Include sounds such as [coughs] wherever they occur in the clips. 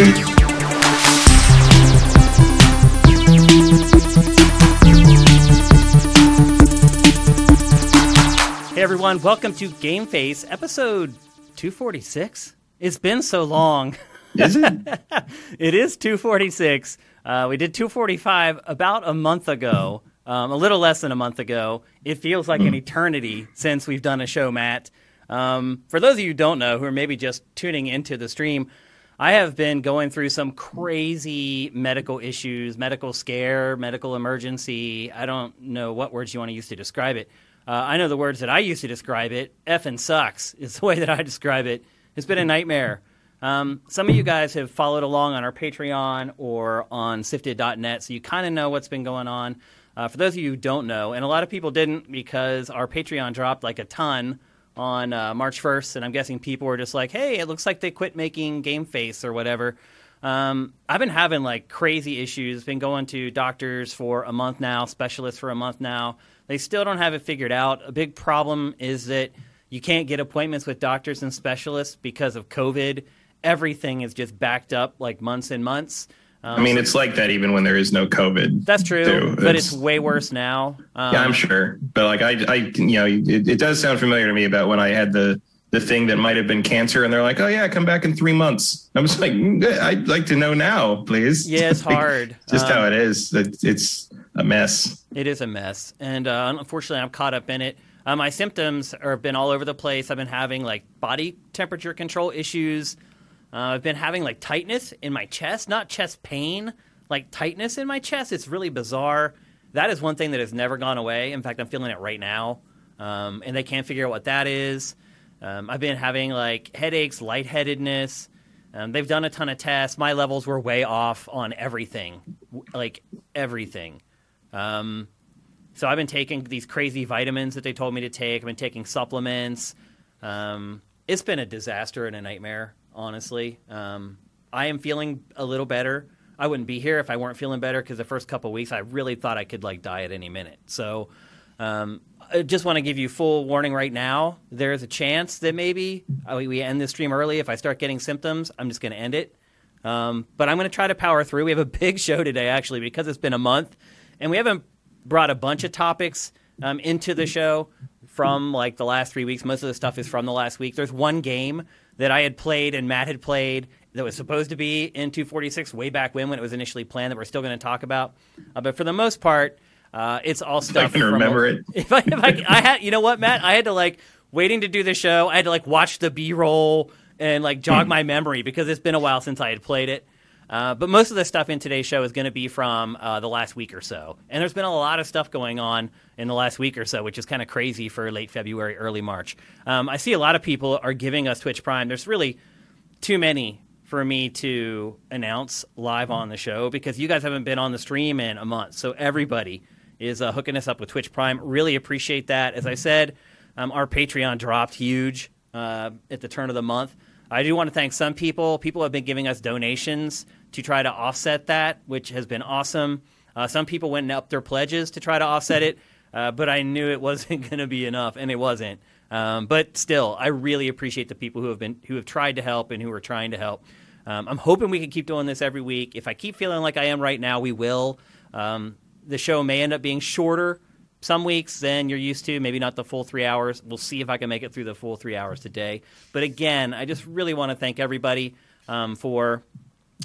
Hey everyone, welcome to Game Face, episode 246. It's been so long. [laughs] Is it? [laughs] it is 246. Uh, we did 245 about a month ago, um, a little less than a month ago. It feels like an eternity since we've done a show, Matt. Um, for those of you who don't know, who are maybe just tuning into the stream, I have been going through some crazy medical issues, medical scare, medical emergency. I don't know what words you want to use to describe it. Uh, I know the words that I use to describe it. Effing sucks [laughs] is the way that I describe it. It's been a [laughs] nightmare. Um, some of you guys have followed along on our Patreon or on sifted.net, so you kind of know what's been going on. Uh, for those of you who don't know, and a lot of people didn't because our Patreon dropped like a ton on uh, March 1st, and I'm guessing people were just like, hey, it looks like they quit making Game Face or whatever. Um, I've been having like crazy issues, been going to doctors for a month now, specialists for a month now. They still don't have it figured out. A big problem is that you can't get appointments with doctors and specialists because of COVID. Everything is just backed up like months and months. Um, I mean, it's like that even when there is no COVID. that's true, too. but it's It's- way worse now. Um, yeah, I'm sure. But like, I, I, you know, it, it does sound familiar to me about when I had the the thing that might have been cancer, and they're like, "Oh yeah, come back in three months." I'm just like, "Mm, "I'd like to know now, please." Yeah, it's [laughs] hard. just Um, how it is. It, it's a mess. It is a mess, and uh, unfortunately, I'm caught up in it. Uh, my symptoms have been all over the place. I've been having like body temperature control issues. Uh, I've been having like tightness in my chest, not chest pain, like tightness in my chest. It's really bizarre. That is one thing that has never gone away. In fact, I'm feeling it right now, um, and they can't figure out what that is. Um, I've been having like headaches, lightheadedness. Um, they've done a ton of tests. My levels were way off on everything, like everything. Um, so I've been taking these crazy vitamins that they told me to take. I've been taking supplements. Um, it's been a disaster and a nightmare, honestly. Um, I am feeling a little better. I wouldn't be here if I weren't feeling better because the first couple weeks I really thought I could like die at any minute. So um, I just want to give you full warning right now. There's a chance that maybe uh, we- end this stream early. If I start getting symptoms, I'm just going to end it. Um, but I'm going to try to power through. We have a [laughs] big show today, actually, because it's been a month, and we haven't brought a bunch of topics um, into the show from like the last three weeks. Most of the stuff is from the last week. There's one game that I had played and Matt had played that was supposed to be in 246 way back when when it was initially planned that we're still going to talk about. Uh, but for the most part, uh, it's all stuff. I can remember it. [laughs] If I, if I, I had, you know what, Matt, I had to like waiting to do the show. I had to like watch the B roll and like jog my memory because it's been a while since I had played it. Uh, but most of the stuff in today's show is going to be from uh, the last week or so. And there's been a lot of stuff going on in the last week or so, which is kind of crazy for late February, early March. Um, I see a lot of people are giving us Twitch Prime. There's really too many for me to announce live on the show because you guys haven't been on the stream in a month. So everybody is uh, hooking us up with Twitch Prime. Really appreciate that. As I said, um, our Patreon dropped huge uh, at the turn of the month. I do want to thank some people. People have been giving us donations to try to offset that, which has been awesome. Uh, some people went and upped their pledges to try to offset it, [laughs] uh, but I knew it wasn't [laughs] going to be enough, and it wasn't. Um, but still, I really appreciate the people who have been who have tried to help and who are trying to help. Um, I'm hoping we can keep doing this every week. If I keep feeling like I am right now, we will. Um, the show may end up being shorter some weeks than you're used to, maybe not the full three hours. We'll see if I can make it through the full three hours today. But again, I just really want to thank everybody um, for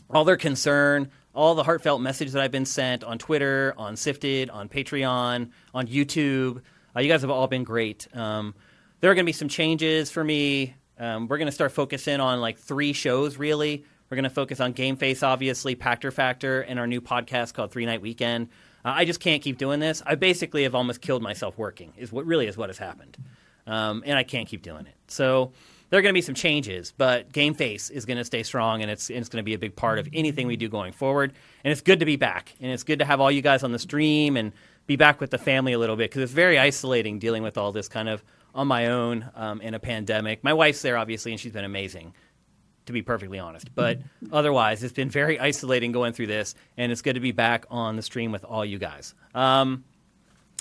all their concern, all the heartfelt message that I've been sent on Twitter, on Sifted, on Patreon, on YouTube. Uh, you guys have all been great. Um, there are going to be some changes for me. Um, we're going to start focusing on like three shows really. We're going to focus on Game Face, obviously, Pactor Factor, and our new podcast called Three Night Weekend. Uh, I just can't keep doing this. I basically have almost killed myself working. Is what really is what has happened, um, and I can't keep doing it. So there are going to be some changes, but Game Face is going to stay strong, and it's it's going to be a big part of anything we do going forward. And it's good to be back, and it's good to have all you guys on the stream and be back with the family a little bit because it's very isolating dealing with all this kind of on my own um, in a pandemic. My wife's there, obviously, and she's been amazing to be perfectly honest. But otherwise, it's been very isolating going through this, and it's good to be back on the stream with all you guys. Um,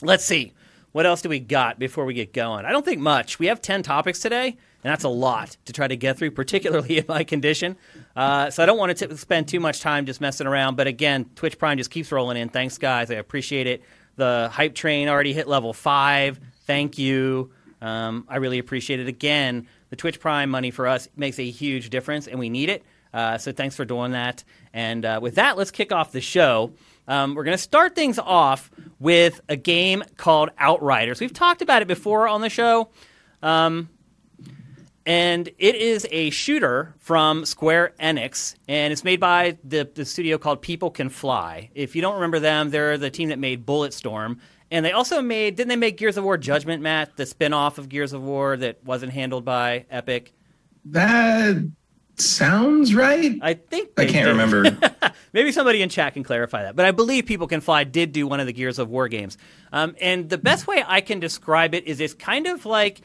let's see. what else do we got before we get going? I don't think much. We have 10 topics today, and that's a lot to try to get through, particularly [laughs] in my condition. Uh, so I don't want to t- spend too much time just messing around. But again, Twitch Prime just keeps rolling in. Thanks, guys. I appreciate it. The hype train already hit level five. Thank you. Um, I really appreciate it. Again, the Twitch Prime money for us makes a huge difference, and we need it. Uh, so thanks for doing that. And uh, with that, let's kick off the show. Um, we're going to start things off with a game called Outriders. We've talked about it before on the show. Um, and it is a shooter from Square Enix, and it's made by the, the studio called People Can Fly. If you don't remember them, they're the team that made Bulletstorm. And they also made, didn't they make Gears of War Judgment, Matt? The spin off of Gears of War that wasn't handled by Epic? That sounds right. I think I can't did. remember. [laughs] Maybe somebody in chat can clarify that. But I believe People Can Fly did do one of the Gears of War games. Um, and the best way I can describe it is it's kind of like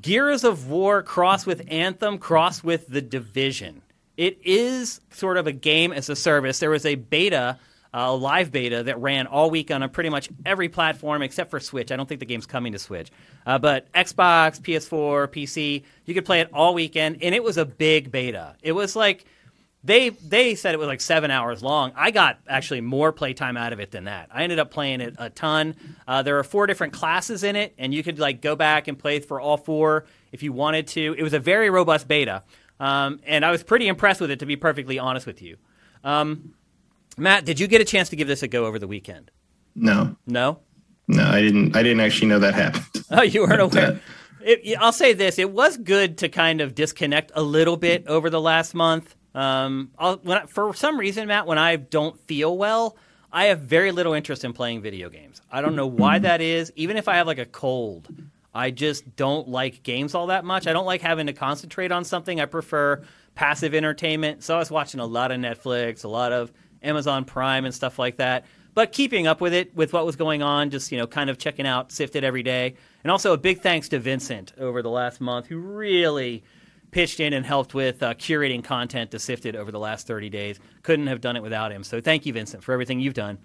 Gears of War cross with Anthem, cross with The Division. It is sort of a game as a service. There was a beta, a live beta, that ran all week on pretty much every platform except for Switch. I don't think the game's coming to Switch. Uh, but Xbox, PS4, PC, you could play it all weekend, and it was a big beta. It was like they they said it was like seven hours long. I got actually more playtime out of it than that. I ended up playing it a ton. Uh, there are four different classes in it, and you could like go back and play for all four if you wanted to. It was a very robust beta, um, and I was pretty impressed with it. To be perfectly honest with you, um, Matt, did you get a chance to give this a go over the weekend? no, No. no, I didn't. I didn't actually know that happened. [laughs] Oh, you weren't aware. It, I'll say this: it was good to kind of disconnect a little bit over the last month. Um, I, for some reason, Matt, when I don't feel well, I have very little interest in playing video games. I don't know why that is. Even if I have like a cold, I just don't like games all that much. I don't like having to concentrate on something. I prefer passive entertainment. So I was watching a lot of Netflix, a lot of Amazon Prime and stuff like that. But keeping up with it, with what was going on, just you know, kind of checking out Sifted every day, and also a big thanks to Vincent over the last month, who really pitched in and helped with uh, curating content to Sifted over the last 30 days. Couldn't have done it without him. So thank you, Vincent, for everything you've done.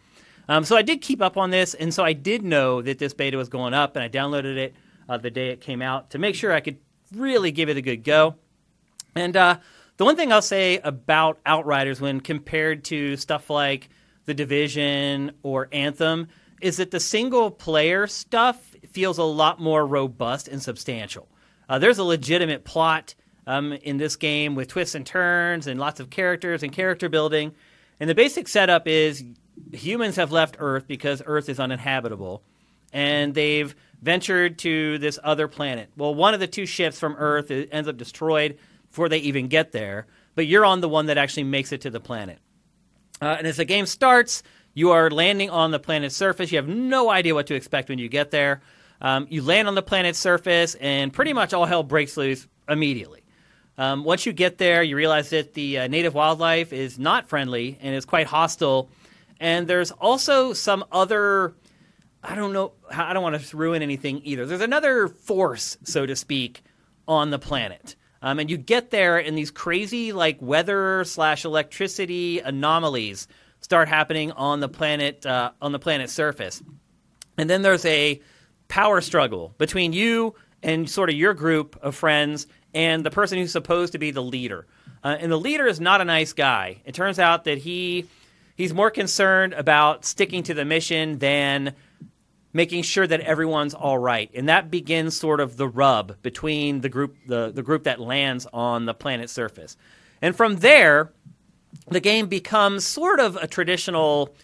Um, so I did keep up on this, and so I did know that this beta was going up, and I downloaded it uh, the day it came out to make sure I could really give it a good go. And uh, the one thing I'll say about Outriders when compared to stuff like The Division or Anthem is that the single player stuff feels a lot more robust and substantial. Uh, there's a legitimate plot um, in this game with twists and turns and lots of characters and character building. And the basic setup is humans have left Earth because Earth is uninhabitable, and they've ventured to this other planet. Well, one of the two ships from Earth ends up destroyed before they even get there, but you're on the one that actually makes it to the planet. Uh, and as the game starts, you are landing on the planet's surface. You have no idea what to expect when you get there. Um, you land on the planet's surface, and pretty much all hell breaks loose immediately. Um, once you get there, you realize that the uh, native wildlife is not friendly and is quite hostile. And there's also some other, I don't know, I don't want to ruin anything either. There's another force, so to speak, on the planet. Um, and you get there, and these crazy like weather slash electricity anomalies start happening on the planet uh, on the planet's surface. And then there's a power struggle between you and sort of your group of friends and the person who's supposed to be the leader. Uh, and the leader is not a nice guy. It turns out that he he's more concerned about sticking to the mission than making sure that everyone's all right. And that begins sort of the rub between the group the, the group that lands on the planet's surface. And from there, the game becomes sort of a traditional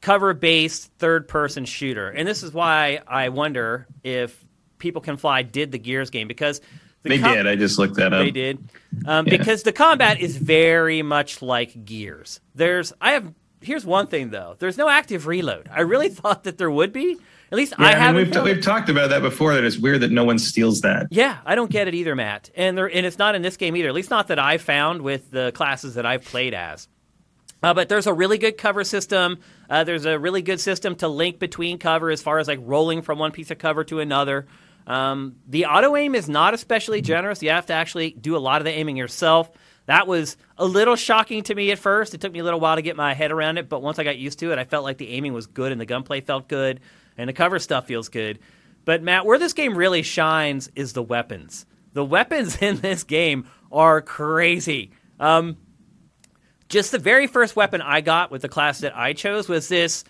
cover based third person shooter. And this is why I wonder if People Can Fly did the Gears game because the They com- did. I just looked that up. they did. Um, Yeah. Because the combat is very much like Gears. There's, I have, here's one thing though. There's no active reload. I really [laughs] thought that there would be. At least Yeah, I I, mean, haven't. we've, it. we've talked about that before. That it's weird that no one steals that. Yeah, I don't get it either, Matt. And there, and it's not in this game either. At least not that I found with the classes that I've played as. Uh, but there's a really good cover system. Uh, there's a really good system to link between cover as far as like rolling from one piece of cover to another. Um, the auto aim is not especially generous. You have to actually do a lot of the aiming yourself. That was a little shocking to me at first. It took me a little while to get my head around it, but once I got used to it, I felt like the aiming was good and the gunplay felt good. and the cover stuff feels good. But Matt, where this game really shines is the weapons. The weapons [laughs] in this game are crazy. Um, just the very first weapon I got with the class that I chose was this.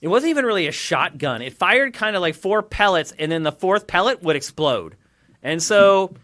It wasn't even really a shotgun. It fired kind of like four pellets, and then the fourth pellet would explode. And so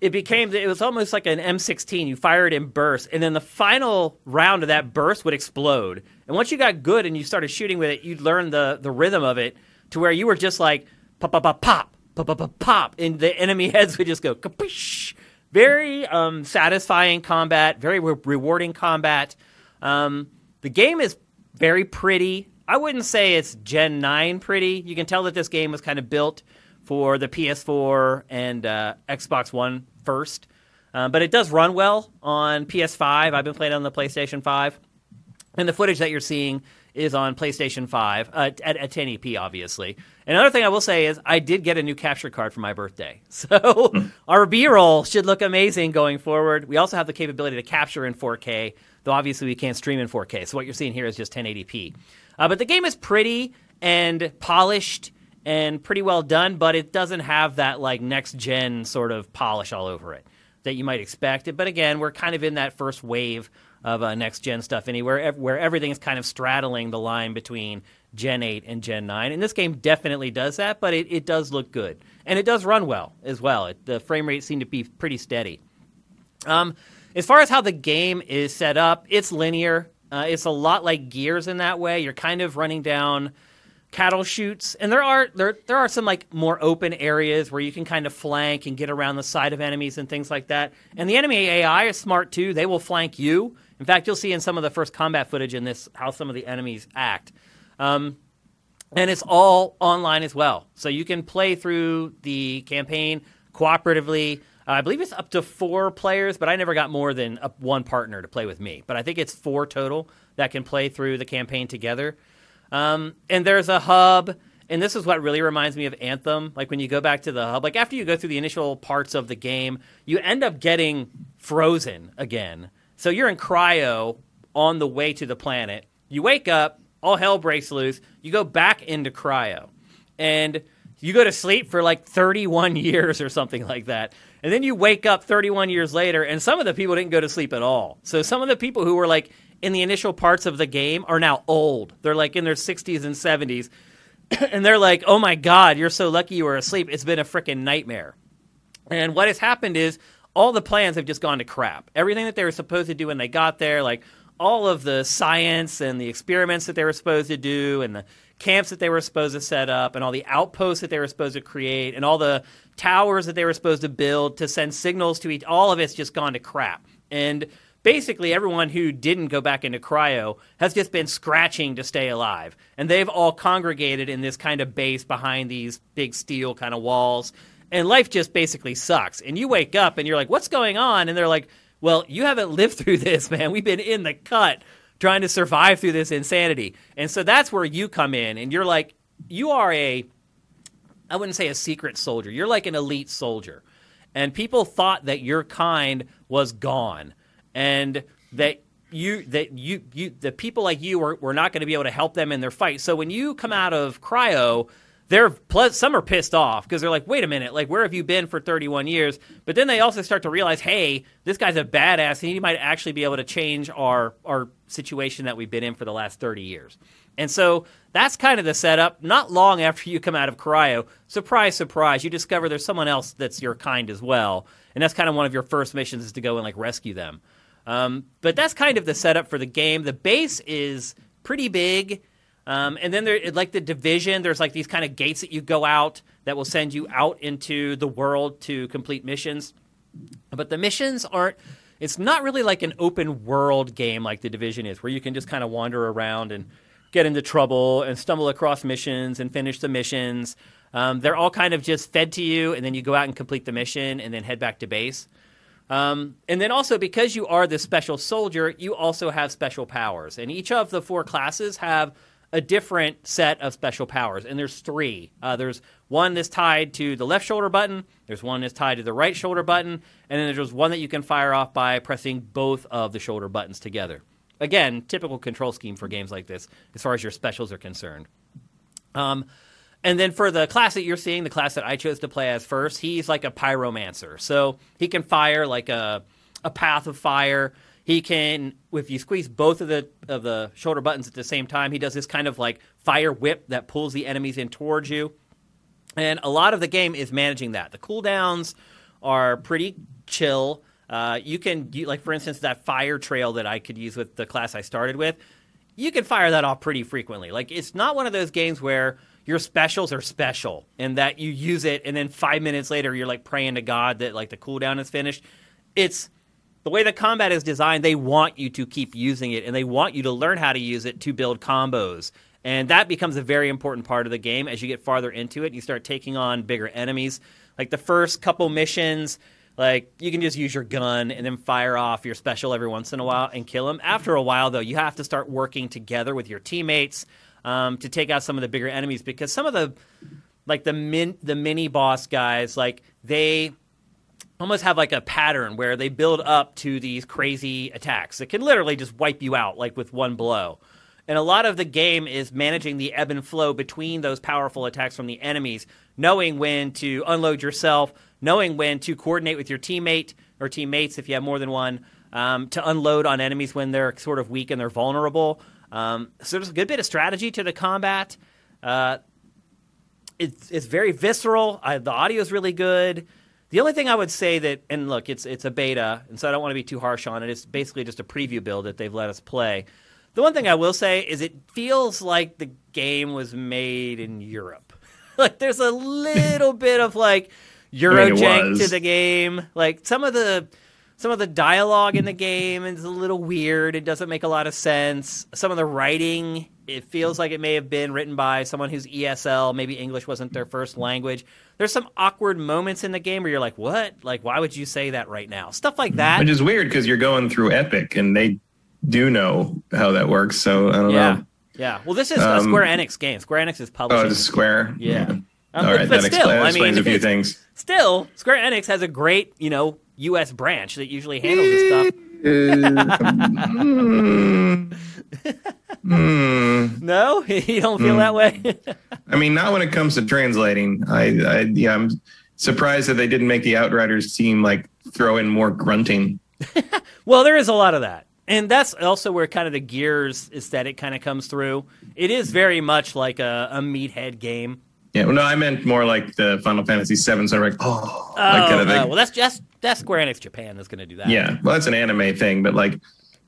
it became, it was almost like an M16. You fire it in bursts, and then the final round of that burst would explode. And once you got good and you started shooting with it, you'd learn the, the rhythm of it to where you were just like pop, pop, pop, pop, pop, pop, pop, pop. And the enemy [laughs] heads would just go kapish. Very um, satisfying combat, very re- rewarding combat. Um, the game is very pretty I wouldn't say it's Gen 9 pretty. You can tell that this game was kind of built for the PS4 and uh, Xbox One first. Um, but it does run well on PS5. I've been playing on the PlayStation 5. And the footage that you're seeing is on PlayStation 5 uh, at, at 1080p, obviously. Another thing I will say is I did get a new capture card for my birthday. [laughs] So our B roll should look amazing going forward. We also have the capability to capture in 4K, though obviously we can't stream in 4K. So what you're seeing here is just 1080p. Uh, but the game is pretty and polished and pretty well done, but it doesn't have that like next gen sort of polish all over it that you might expect. But again, we're kind of in that first wave of uh, next gen stuff anywhere where everything is kind of straddling the line between Gen 8 and Gen 9. And this game definitely does that, but it, it does look good. And it does run well as well. It, the frame rate seemed to be pretty steady. Um, as far as how the game is set up, it's linear. Uh, it's a lot like Gears in that way. You're kind of running down cattle chutes, and there are there there are some like more open areas where you can kind of flank and get around the side of enemies and things like that. And the enemy AI is smart too; they will flank you. In fact, you'll see in some of the first combat footage in this how some of the enemies act. Um, and it's all online as well. So you can play through the campaign cooperatively. Uh, I believe it's up to four players, but I never got more than a, one partner to play with me. But I think it's four total that can play through the campaign together. Um, and there's a hub, and this is what really reminds me of Anthem. Like when you go back to the hub, like after you go through the initial parts of the game, you end up getting frozen again. So you're in cryo on the way to the planet. You wake up, all hell breaks loose. You go back into cryo, and you go to sleep for like 31 [laughs] years or something like that. And then you wake up 31 years later, and some of the people didn't go to sleep at all. So some of the people who were like in the initial parts of the game are now old. They're like in their 60s and 70s. [coughs] and they're like, oh my God, you're so lucky you were asleep. It's been a freaking nightmare. And what has happened is all the plans have just gone to crap. Everything that they were supposed to do when they got there, like all of the science and the experiments that they were supposed to do, and the camps that they were supposed to set up, and all the outposts that they were supposed to create, and all the towers that they were supposed to build to send signals to each, all of it's just gone to crap. And basically everyone who didn't go back into cryo has just been scratching to stay alive. And they've all congregated in this kind of base behind these big steel kind of walls and life just basically sucks. And you wake up and you're like, what's going on? And they're like, well, you haven't [laughs] lived through this, man. We've been in the cut trying to survive through this insanity. And so that's where you come in and you're like, you are a, I wouldn't say a secret soldier. You're like an elite soldier. And people thought that your kind was gone and that you that you you the people like you were, were not going to be able to help them in their fight. So when you come out of cryo, they're some are pissed off because they're like, wait a minute, like where have you been for 31 years? But then they also start to realize, hey, this guy's a badass, and he might actually be able to change our our situation that we've been in for the last 30 years. And so that's kind of the setup. Not long after you come out of cryo, surprise, surprise, you discover there's someone else that's your kind as well, and that's kind of one of your first missions is to go and like rescue them. Um, but that's kind of the setup for the game. The base is pretty big. Um, and then there, like the division, there's like these kind of gates that you go out that will send you out into the world to complete missions. But the missions aren't. It's not really like an open world game like the division is, where you can just kind of wander around and get into trouble and stumble across missions and finish the missions. Um, they're all kind of just fed to you, and then you go out and complete the mission and then head back to base. Um, and then also, because you are the special soldier, you also have special powers. And each of the four classes have a different set of special powers, and there's three. Uh, there's one that's tied to the left shoulder button. There's one that's tied to the right shoulder button, and then there's one that you can fire off by pressing both of the shoulder buttons together. Again, typical control scheme for games like this, as far as your specials are concerned. Um, and then for the class that you're seeing, the class that I chose to play as first, he's like a pyromancer. So he can fire like a a path of fire. He can, if you squeeze both of the of the shoulder buttons at the same time, he does this kind of like fire whip that pulls the enemies in towards you. And a lot of the game is managing that. The cooldowns are pretty chill. Uh, you can, you, like for instance, that fire trail that I could use with the class I started with. You can fire that off pretty frequently. Like it's not one of those games where your specials are special and that you use it and then five minutes later you're like praying to God that like the cooldown is finished. It's the way the combat is designed, they want you to keep using it and they want you to learn how to use it to build combos. And that becomes a very important part of the game as you get farther into it. You start taking on bigger enemies. Like the first couple missions, like you can just use your gun and then fire off your special every once in a while and kill them. After a while, though, you have to start working together with your teammates um, to take out some of the bigger enemies because some of the like the min the mini boss guys like they almost have like a pattern where they build up to these crazy attacks that can literally just wipe you out like with one blow. And a lot of the game is managing the ebb and flow between those powerful attacks from the enemies, knowing when to unload yourself, knowing when to coordinate with your teammate or teammates if you have more than one, um, to unload on enemies when they're sort of weak and they're vulnerable. Um, so there's a good bit of strategy to the combat. Uh, it's, it's very visceral. I, the audio is really good. The only thing I would say that, and look, it's it's a beta, and so I don't want to be too harsh on it. It's basically just a preview build that they've let us play. The one thing I will say is it feels like the game was made in Europe. [laughs] like there's a little [laughs] bit of like Eurojank to the game. Like some of the some of the dialogue in the game is a little weird. It doesn't make a lot of sense. Some of the writing, it feels like it may have been written by someone who's ESL. Maybe English wasn't their first language. There's some awkward moments in the game where you're like, "What? Like, why would you say that right now?" Stuff like that. Which is weird because you're going through Epic, and they do know how that works. So I don't yeah. know. Yeah. Well, this is a um, Square Enix game. Square Enix is publishing. Oh, it's Square. Yeah. yeah. Um, All right, but, that, still, explains I mean, a few things. Still, Square Enix has a great, you know, U.S. branch that usually handles this stuff. [laughs] no, [laughs] you don't feel mm. that way. [laughs] I mean, not when it comes to translating. I, I, yeah, I'm surprised that they didn't make the Outriders team like throw in more grunting. well, there is a lot of that, and that's also where kind of the Gears aesthetic kind of comes through. It is very much like a, a meathead game. Yeah, well, no, I meant more like the Final Fantasy VII. So like, oh, oh like kind of thing. Oh, well, that's just that's Square Enix Japan that's going to do that. Yeah, well, that's an anime thing, but like,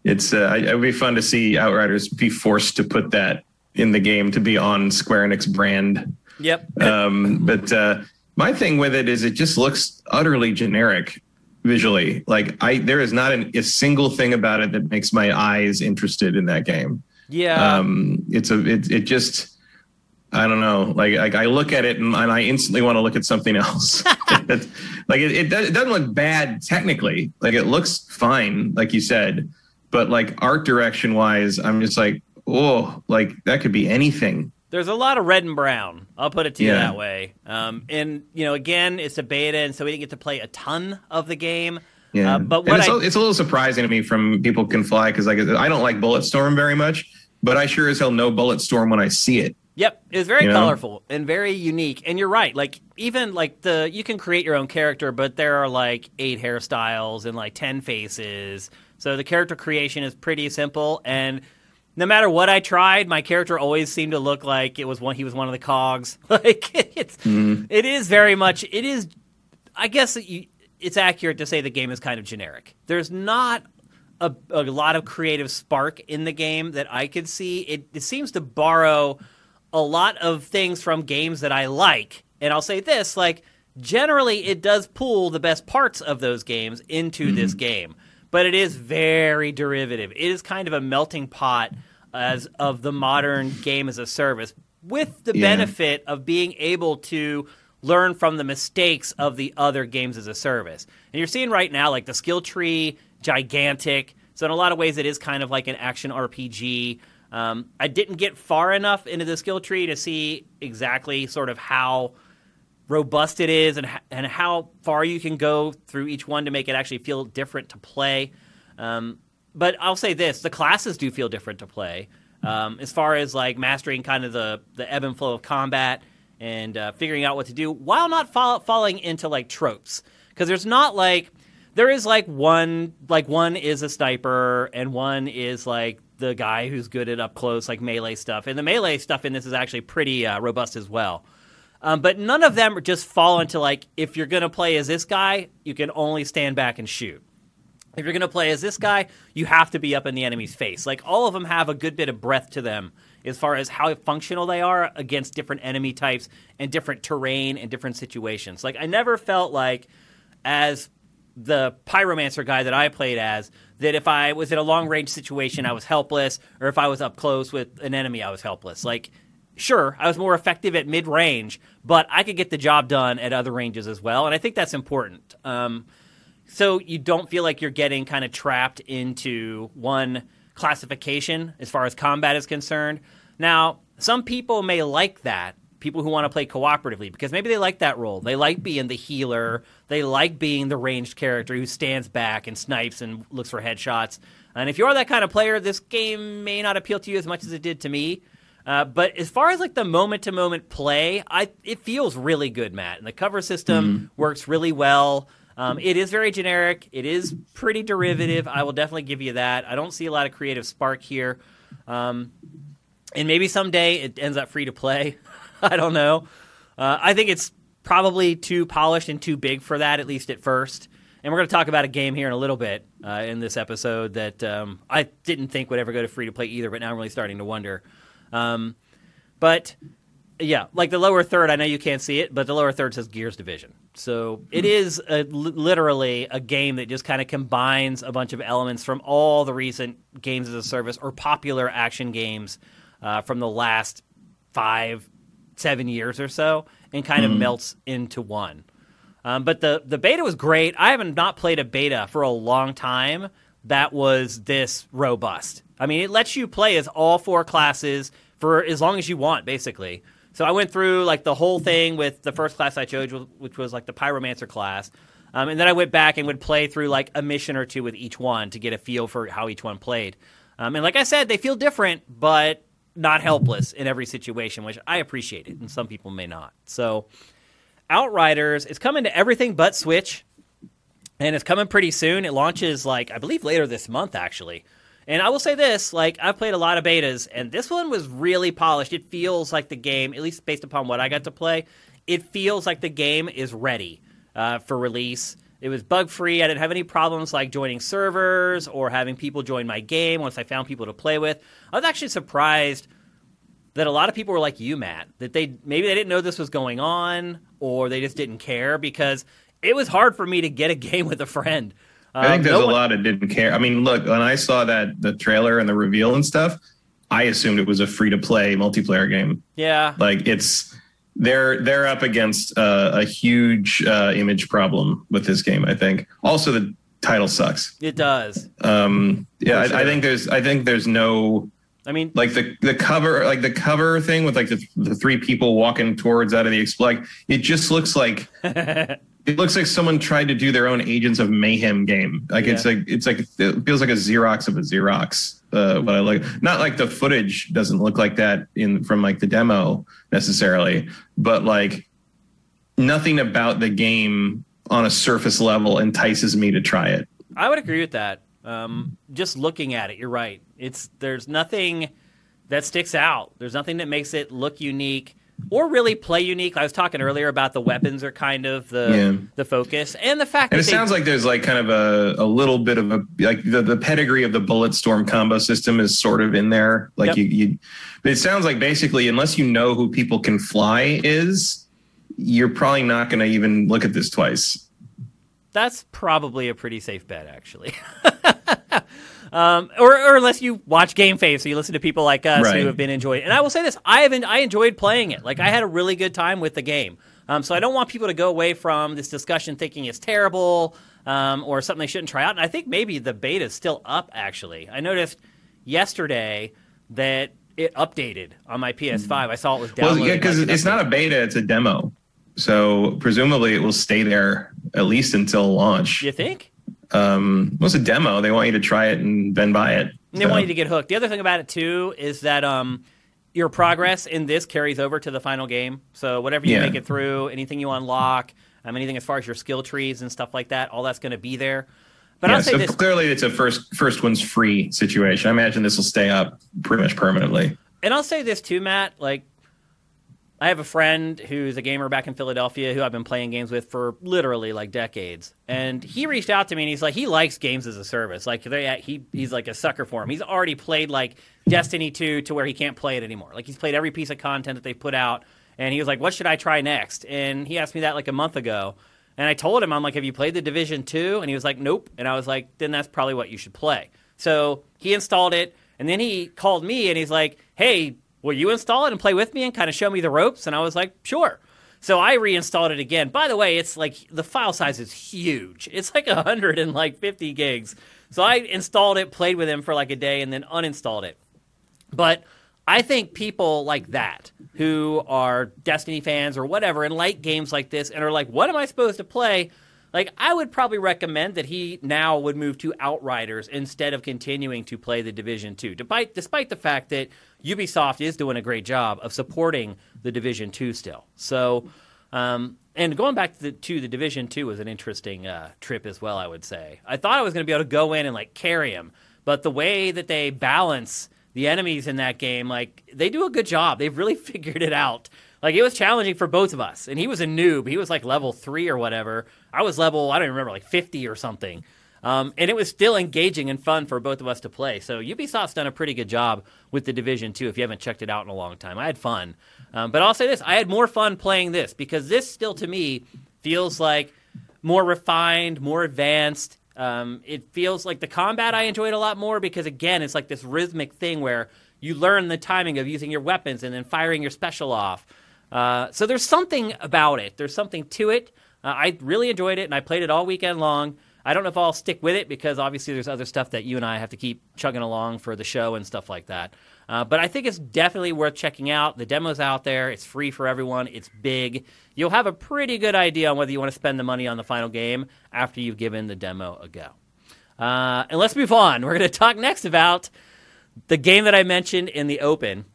it's uh, it would be fun to see Outriders be forced to put that in the game to be on Square Enix brand. Yep. Um, but uh, my thing with it is it just looks utterly generic visually. Like I, there is not an, a single thing about it that makes my eyes interested in that game. Yeah. Um, it's a it it just I don't know. Like, like I look at it and, and I instantly want to look at something else. [laughs] [laughs] like it, it, does, it doesn't look bad technically. Like it looks fine, like you said, but like art direction wise, I'm just like, oh, like that could be anything. There's a lot of red and brown. I'll put it to you yeah. that way. Um, and you know, again, it's a beta, and so we didn't get to play a ton of the game. Yeah, uh, but what it's, I, a, it's a little surprising to me from people can fly because like I don't like Bulletstorm very much, but I sure as hell know Bulletstorm when I see it. Yep, it's very you know? colorful and very unique. And you're right. Like even like the you can create your own character, but there are like eight hairstyles and like ten faces. So the character creation is pretty simple. And no matter what I tried, my character always seemed to look like it was one. He was one of the cogs. [laughs] like it's mm-hmm. it is very much. It is. I guess it's accurate to say the game is kind of generic. There's not a, a lot of creative spark in the game that I could see. It, it seems to borrow a lot of things from games that I like. And I'll say this like, generally, it does pull the best parts of those games into mm-hmm. this game, but it is very derivative. It is kind of a melting pot as of the modern game as a service with the yeah. benefit of being able to learn from the mistakes of the other games as a service. And you're seeing right now like the skill tree gigantic. So in a lot of ways it is kind of like an action RPG um, I didn't get far enough into the skill tree to see exactly sort of how robust it is and, and how far you can go through each one to make it actually feel different to play. Um, but I'll say this the classes do feel different to play. Um, as far as like mastering kind of the, the ebb and flow of combat and uh, figuring out what to do while not fall- falling into like tropes. Because there's not like there is like one like one is a sniper and one is like the guy who's good at up close like melee stuff, and the melee stuff in this is actually pretty uh, robust as well. Um, but none of them just fall into like if you're gonna play as this guy, you can only stand back and shoot. If you're gonna play as this guy, you have to be up in the enemy's face. Like all of them have a good bit of breadth to them as far as how functional they are against different enemy types and different terrain and different situations. Like I never felt like as the pyromancer guy that I played as that if I was in a long range situation I was helpless or if I was up close with an enemy I was helpless. Like sure, I was more effective at mid range, but I could get the job done at other ranges as well, and I think that's important. Um, so you don't feel like you're getting kind of trapped into one classification as far as combat is concerned. Now, some people may like that, people who want to play cooperatively, because maybe they like that role. They like being the healer, they like being the ranged character who stands back and snipes and looks for headshots. And if you're that kind of player, this game may not appeal to you as much as it did to me. Uh, but as far as like the moment to moment play, I it feels really good, Matt. And the cover system mm-hmm. works really well. Um, it is very generic. It is pretty derivative. I will definitely give you that. I don't see a lot of creative spark here. Um, and maybe someday it ends up free to play. [laughs] [laughs] I don't know. Uh, I think it's probably too polished and too big for that, at least at first. And we're going to talk about a game here in a little bit uh, in this episode that um, I didn't think would ever go to free to play either, but now I'm really starting to wonder. Um, but yeah, like the lower third, I know you can't see it, but the lower third says Gears Division. So it is a, literally a game that just kind of combines a bunch of elements from all the recent games as a service or popular action games uh, from the last five, seven years or so, and kind mm-hmm. of melts into one. Um, but the the beta was great. I haven't not played a beta for a long time that was this robust. I mean, it lets you play as all four classes for as long as you want, basically. So I went through like the whole thing with the first class I chose, which was like the pyromancer class. Um, and then I went back and would play through like a mission or two with each one to get a feel for how each one played. Um, and like I said, they feel different, but not helpless in every situation, which I appreciate it, and some people may not. So, Outriders is coming to everything but Switch, and it's coming pretty soon. It launches like I believe later this month, actually. And I will say this, like I've played a lot of betas and this one was really polished. It feels like the game, at least based upon what I got to play, it feels like the game is ready uh, for release. It was bug free. I didn't have any problems like joining servers or having people join my game once I found people to play with. I was actually surprised that a lot of people were like you, Matt, that they maybe they didn't know this was going on or they just didn't care because it was hard for me to get a [laughs] game with a friend. I think um, there's no a one... lot of didn't care. I mean, look, when I saw that the trailer and the reveal and stuff, I assumed it was a free to play multiplayer game. Yeah, like it's they're they're up against uh, a huge uh, image problem with this game. I think. Also, the title sucks. It does. Um, yeah, sure. I, I, think there's I think there's no. I mean, like the the cover, like the cover thing with like the, the three people walking towards out of the like it just looks like [laughs] it looks like someone tried to do their own Agents of Mayhem game. Like yeah. it's like it's like it feels like a Xerox of a Xerox. Uh, what I like, not like the footage doesn't look like that in from like the demo necessarily, but like nothing about the game on a surface level entices me to try it. I would agree with that. Um, just looking at it, you're right. It's there's nothing that sticks out. There's nothing that makes it look unique or really play unique. I was talking earlier about the weapons are kind of the yeah. the focus, and the fact. And it they, sounds like there's like kind of a, a little bit of a like the, the pedigree of the Bulletstorm combo system is sort of in there. Like yep. you, you, it sounds like basically unless you know who people can fly is, you're probably not going to even look at this twice. That's probably a pretty safe bet, actually. [laughs] Um, or, or unless you watch Game Face, so you listen to people like us right. who have been enjoying. And I will say this: I have I enjoyed playing it. Like I had a really good time with the game. Um, so I don't want people to go away from this discussion thinking it's terrible um, or something they shouldn't try out. And I think maybe the beta is still up. Actually, I noticed yesterday that it updated on my PS5. I saw it was downloaded. Well, yeah, because it's not a beta; it's a demo. So presumably it will stay there at least until launch. You think? Um, it was a demo. They want you to try it and then buy it. And they so. want you to get hooked. The other thing about it too is that um, your progress in this carries over to the final game. So whatever you Yeah. make it through, anything you unlock, um, anything as far as your skill trees and stuff like that, all that's going to be there. But yeah, I'll say so this: clearly it's a first first one's free situation. I imagine this will stay up pretty much permanently. And I'll say this too, Matt. Like, I have a friend who's a gamer back in Philadelphia who I've been playing games with for literally like decades. And he reached out to me and he's like, he likes games as a service. Like, they, he he's like a sucker for him. He's already played like Destiny 2 to where he can't play it anymore. Like, he's played every piece of content that they put out. And he was like, what should I try next? And he asked me that like a month ago. And I told him, I'm like, have you played the Division 2? And he was like, nope. And I was like, then that's probably what you should play. So he installed it. And then he called me and he's like, hey, will you install it and play with me and kind of show me the ropes? And I was like, sure. So I reinstalled it again. By the way, it's like the file size is huge. It's like 150 gigs. So I installed it, played with him for like a day, and then uninstalled it. But I think people like that who are Destiny fans or whatever and like games like this and are like, what am I supposed to play? Like, I would probably recommend that he now would move to Outriders instead of continuing to play the Division 2, despite, despite the fact that Ubisoft is doing a great job of supporting the Division 2 still. So, um, and going back to the, to the Division 2 was an interesting uh, trip as well, I would say. I thought I was going to be able to go in and, like, carry him, but the way that they balance the enemies in that game, like, they do a good job. They've really [laughs] figured it out. Like, it was challenging for both of us. And he was a noob. He was, like, level three or whatever. I was level, I don't even remember, like 50 or something. Um, and it was still engaging and fun for both of us to play. So Ubisoft's done a pretty good job with the Division 2 if you haven't checked it out in a long time. I had fun. Um, but I'll say this I had more fun playing this because this still to me feels like more refined, more advanced. Um, it feels like the combat I enjoyed a lot more because, again, it's like this rhythmic thing where you learn the timing of using your weapons and then firing your special off. Uh, so there's something about it. There's something to it. Uh, I really enjoyed it, and I played it all weekend long. I don't know if I'll stick with it because obviously there's other stuff that you and I have to keep chugging along for the show and stuff like that. Uh, but I think it's definitely worth checking out. The demo's out there. It's free for everyone. It's big. You'll have a pretty good idea on whether you want to spend the money on the final game after you've given the demo a go. Uh, and let's move on. We're going to talk next about the game that I mentioned in the open.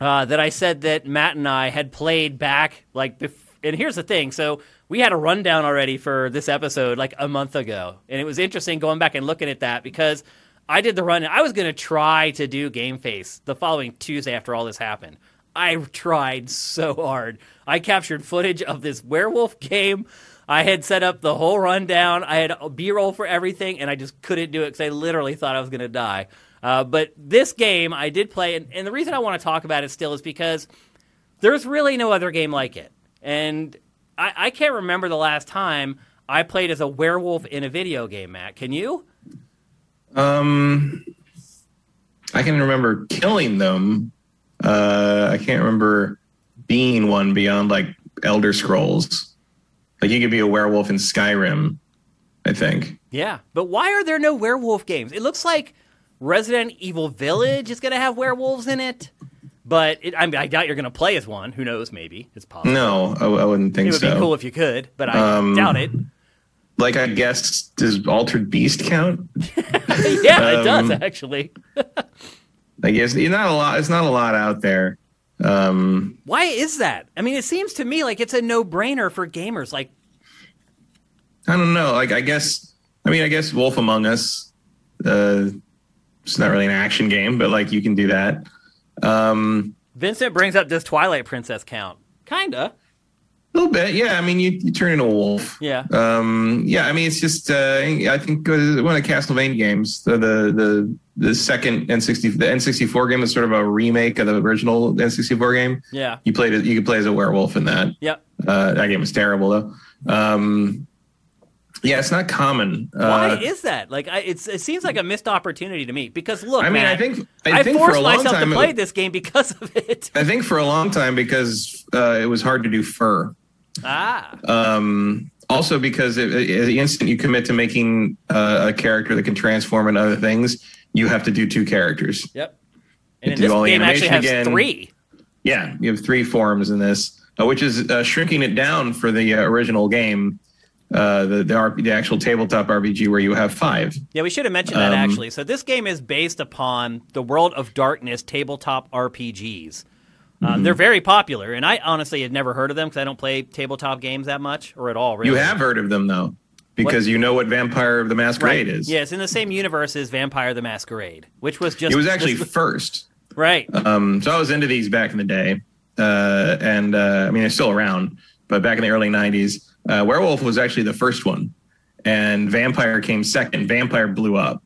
Uh, that I said that Matt and I had played back like bef- and here's the thing so we had a rundown already for this episode like a month ago and it was interesting going back and looking at that because I did the run I was going to try to do Game Face the following Tuesday after all this happened. I tried so hard. I captured footage of this werewolf game. I had set up the whole rundown. I had B-roll for everything and I just couldn't do it because I literally thought I was going to die uh, but this game I did play, and, and the reason I want to talk about it still is because there's really no other game like it. And I, I can't remember the last time I played as a werewolf in a video game, Matt. Can you? Um, I can remember killing them. Uh, I can't remember being one beyond like Elder Scrolls. Like you could be a werewolf in Skyrim, I think. Yeah. But why are there no werewolf games? It looks like Resident Evil Village is going to have werewolves in it. But it, I, mean, I doubt you're going to play as one. Who knows? Maybe it's possible. No, I, I wouldn't think so. It would so. be cool if you could, but I Um, doubt it. Like I guess, does Altered Beast count? [laughs] yeah, it does um, actually. I guess it's not a lot. It's not a lot out there. Um, Why is that? I mean, it seems to me like it's a no-brainer for gamers. Like, I don't know. Like I guess. I mean, I guess Wolf Among Us. Uh, it's not really an action game, but like you can do that. Um, Vincent brings up does Twilight Princess count? Kinda. a little bit, yeah. I mean, you, you turn into a wolf. Yeah. Um, yeah, I mean, it's just uh, I think one of the Castlevania games, the the the, the second N60 the N64 game is sort of a remake of the original N64 game. Yeah. You played it. You could play as a werewolf in that. Yep. Uh, that game was terrible though. Um, yeah, it's not common. Why Uh, is that? Like, I, it's it seems like a missed opportunity to me. Because look, I mean, Matt, I think I, I think for forced a long myself time. to play was- this game because of it. [laughs] I think for a long time because uh, it was hard to do fur. ah. Um, also because it, it, the instant you commit to making uh, a character that can transform into other things, you have to do two characters. Yep. And do this all the game actually has animation again. three. Yeah, you have three forms in this, uh, which is uh, shrinking it down for the uh, original game. Uh, the the, the actual tabletop RPG where you have five. Yeah, we should have mentioned that Um, actually. So this game is based upon the World of Darkness tabletop RPGs. Um, Mm-hmm. They're very popular, and I honestly had never heard of them because I don't play tabletop games that much or at all. Really, You have heard of them though, because you know what Vampire the Masquerade is. Yeah, it's in the same universe as Vampire the Masquerade, which was just It was actually first. right. Um, so I was into these back in the day, uh, and uh, I mean they're still around, but back in the early '90s, uh, Werewolf was actually the first one, and Vampire came second. Vampire blew up.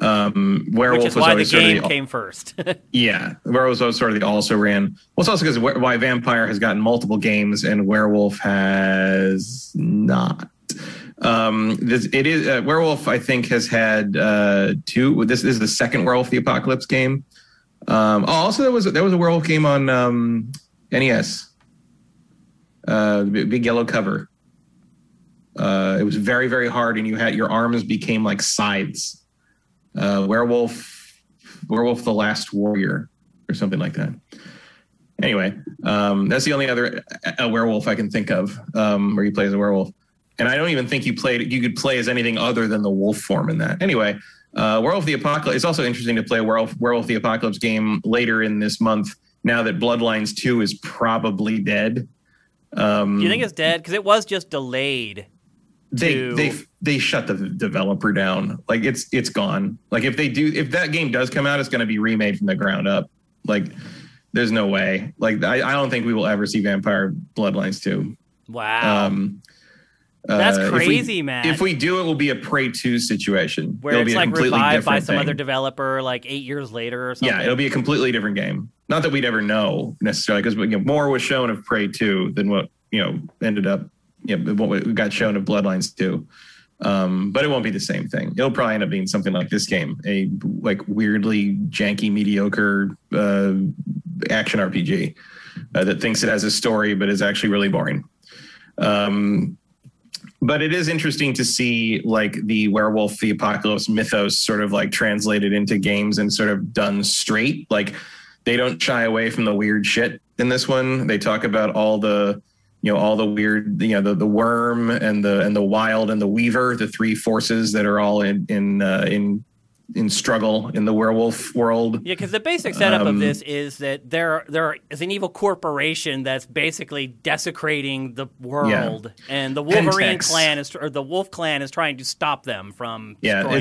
Um, Werewolf which is was why the always sort of game the- came first. [laughs] Yeah, Werewolf was sort of the also ran. Well, it's also because why Vampire has gotten multiple games and Werewolf has not. Um, this, it is uh, Werewolf. I think has had uh, two. This is the second Werewolf the Apocalypse game. Um, oh, also there was there was a Werewolf game on um, NES. Uh, big yellow cover. Uh, it was very very hard, and you had your arms became like scythes. Uh, Werewolf Werewolf the Last Warrior or something like that. Anyway, um, that's the only other a werewolf I can think of um, where you play as a werewolf. And I don't even think you played you could play as anything other than the wolf form in that. Anyway, uh, Werewolf the Apocalypse. It's also interesting to play a Werewolf, Werewolf the Apocalypse game later in this month. Now that Bloodlines Two is probably dead. Um, Do you think it's dead? Because it was just delayed. They to- they they shut the developer down. Like it's it's gone. Like if they do if that game does come out, it's going to be remade from the ground up. Like there's no way. Like I, I don't think we will ever see Vampire Bloodlines 2. Wow. Um, That's uh, if we- crazy, man. If we do, it will be a Prey 2 situation. Where It'll it's be like revived by some thing. other developer like eight years later or something. Yeah, it'll be a completely different game. Not that we'd ever know necessarily, because you know, more was shown of Prey 2 than what you know ended up. You know, what we got shown of Bloodlines 2. Um, but it won't be the same thing. It'll probably end up being something like this game, a like weirdly janky, mediocre uh, action RPG uh, that thinks it has a story but is actually really boring. Um, but it is interesting to see like the werewolf the apocalypse mythos sort of like translated into games and sort of done straight like they don't shy away from the weird shit in this one they talk about all the you know all the weird you know the, the worm and the and the wild and the weaver the three forces that are all in in uh, in in struggle in the werewolf world. Yeah, because the basic setup of Um, this is that there there is an evil corporation that's basically desecrating the world, and the Wolverine Pentex. clan is or the Wolf clan is trying to stop them from Yeah,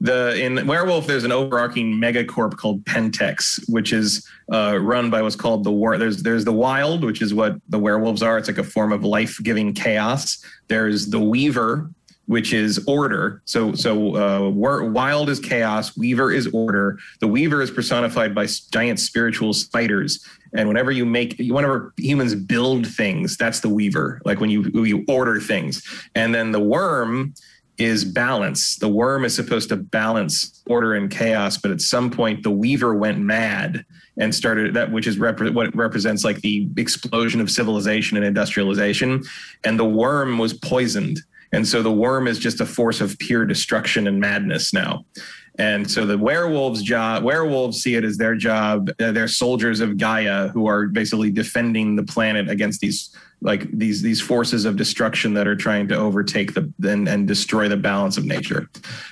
the in Werewolf. There's an overarching megacorp called Pentex, which is uh, run by what's called the war. There's there's the Wild, which is what the werewolves are. It's like a form of life-giving chaos. There's the Weaver, which is order. So so uh, Wild is chaos. Weaver is order. The Weaver is personified by giant spiritual spiders. And whenever you make, whenever humans build things, that's the Weaver. Like when you you order things, and then the Worm is balance. The worm is supposed to balance order and chaos, but at some point the weaver went mad and started that, which is what represents like the explosion of civilization and industrialization. And the worm was poisoned. And so the worm is just a force of pure destruction and madness now. And so the werewolves' job, werewolves see it as their job. Uh, they're soldiers of Gaia who are basically defending the planet against these like these these forces of destruction that are trying to overtake the and, and destroy the balance of nature.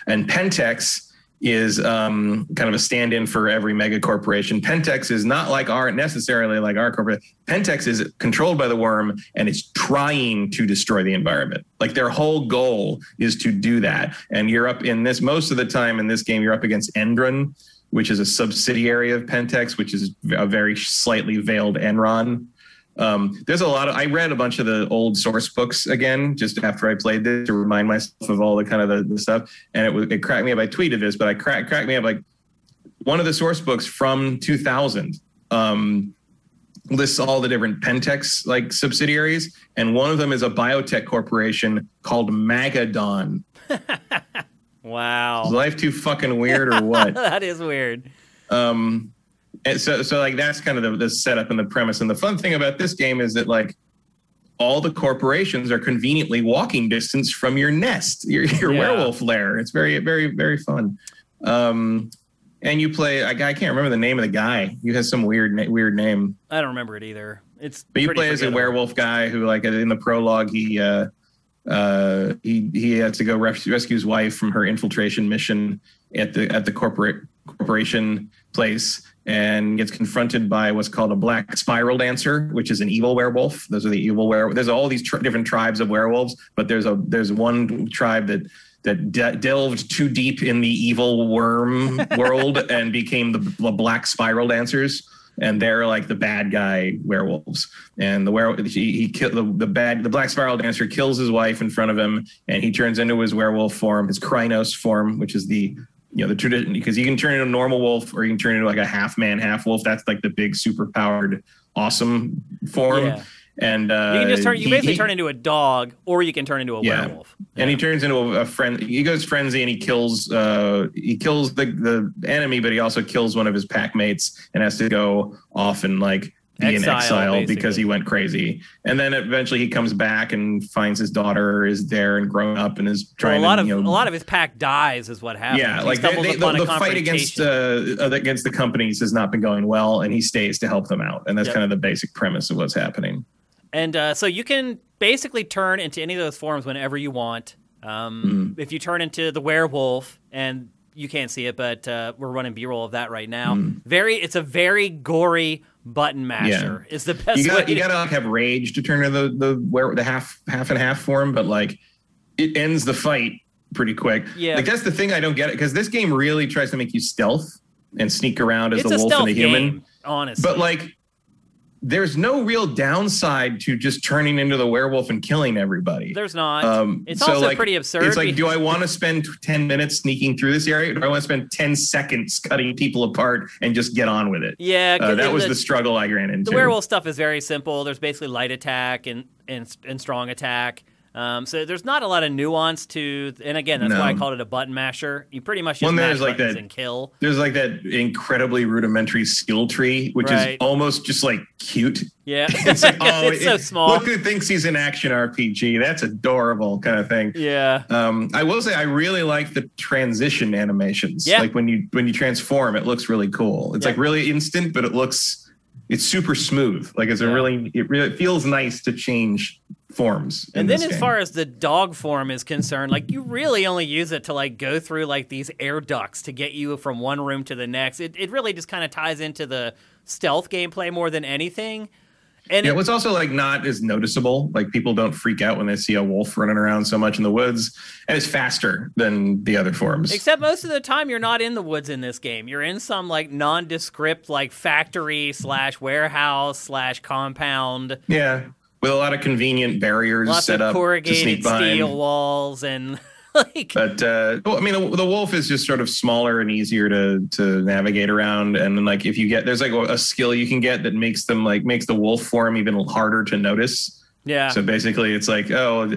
And Pentex is um, kind of a stand-in for every mega corporation. Pentex is not like our necessarily like our corporate. Pentex is controlled by the worm and it's trying to destroy the environment. Like their whole goal is to do that. And you're up in this most of the time in this game. You're up against Endron, which is a subsidiary of Pentex, which is a very slightly veiled Enron. Um, there's a lot of I read a bunch of the old source books again just after I played this to remind myself of all the kind of the, the stuff, and it was it cracked me up. I tweeted this, but I cracked cracked me up like one of the source books from 2000 um, lists all the different Pentex like subsidiaries, and one of them is a biotech corporation called Magadon. [laughs] wow, Is life too fucking weird or what? [laughs] that is weird. um and so so like that's kind of the, the setup and the premise. And the fun thing about this game is that like all the corporations are conveniently walking distance from your nest [laughs] your, your Yeah. werewolf lair. It's very very very fun. Um and you play I, I can't remember the name of the guy. You has some weird weird name. I don't remember it either. It's but you play as a werewolf guy who like in the prologue he uh uh, he he has to go res- rescue his wife from her infiltration mission at the at the corporate corporation place and gets confronted by what's called a black spiral dancer, which is an evil werewolf. Those are the evil werewolf. There's all these tr- different tribes of werewolves, but there's a there's one tribe that that de- delved too deep in the evil worm [laughs] world and became the, the black spiral dancers and they're like the bad guy werewolves. And the werewolf he, he killed the, the bad the black spiral dancer kills his wife in front of him, and he turns into his werewolf form, his Crinos form, which is the you know the tradition because you can turn into a normal wolf or you can turn into like a half man half wolf. That's like the big super powered awesome form. Yeah. And uh, You can just turn. You he- basically he- turn into a dog, or you can turn into a Yeah. werewolf. and he turns into a, a friend. He goes frenzy and he kills. Uh, he kills the the enemy, but he also kills one of his pack mates and has to go off and like be in Exile, exile basically. because he went crazy. And then eventually he comes back and finds his daughter is there and grown up and is Well, trying a lot to of you know a lot of his pack dies, is what happens. yeah, He like they, they, the, the fight against uh, against the companies has not been going well, and he stays to help them out, and that's Yep. kind of the basic premise of what's happening. And uh, so you can basically turn into any of those forms whenever you want. Um, Mm-hmm. If you turn into the werewolf, and you can't see it, but uh, we're running B-roll of that right now. Mm-hmm. Very, it's a very gory button masher. Is the best You way. got you to- got to like have rage to turn the the where the half half and half form, but like it ends the fight pretty quick. Yeah. like that's the thing I don't get it because this game really tries to make you stealth and sneak around as it's a wolf and a human. game, honestly. But like, there's no real downside to just turning into the werewolf and killing everybody. There's not. Um, it's so, also like, pretty absurd. It's like, do I want to spend 10 minutes sneaking through this area? Or do I want to spend 10 seconds cutting people apart and just get on with it? yeah, Uh, that the- was the- the struggle I ran into. The werewolf stuff is very simple. There's basically light attack and and, and strong attack. Um, so there's not a lot of nuance to, and again, that's why I called it a button masher. You pretty much just Well, mash like buttons that- and kill. There's like that incredibly rudimentary skill tree, which Right. is almost just like cute. Yeah, [laughs] It's like, [laughs] oh, it's so small. Look who thinks he's an action RPG. That's adorable, kind of thing. Yeah, Um, I will say I really like the transition animations. Yeah. Like when you when you transform, it looks really cool. It's Yeah. like really instant, but it looks it's super smooth. Like it's a really it really it feels nice to change forms. and then as game. far as the dog form is concerned, like you really only use it to like go through like these air ducts to get you from one room to the next. It it really just kind of ties into the stealth gameplay more than anything. And yeah, it- what's also like not as noticeable. Like people don't freak out when they see a wolf running around so much in the woods, and it's faster than the other forms. Except most of the time, you're not in the woods in this game. You're in some like nondescript like factory slash warehouse slash compound. yeah, with a lot of convenient barriers Lots set up to corrugated sneak behind. steel walls and [laughs] like But uh, well, I mean, the, the wolf is just sort of smaller and easier to to navigate around. And then, like, if you get there's like a, skill you can get that makes them like makes the wolf form even harder to notice. yeah. So basically, it's like oh,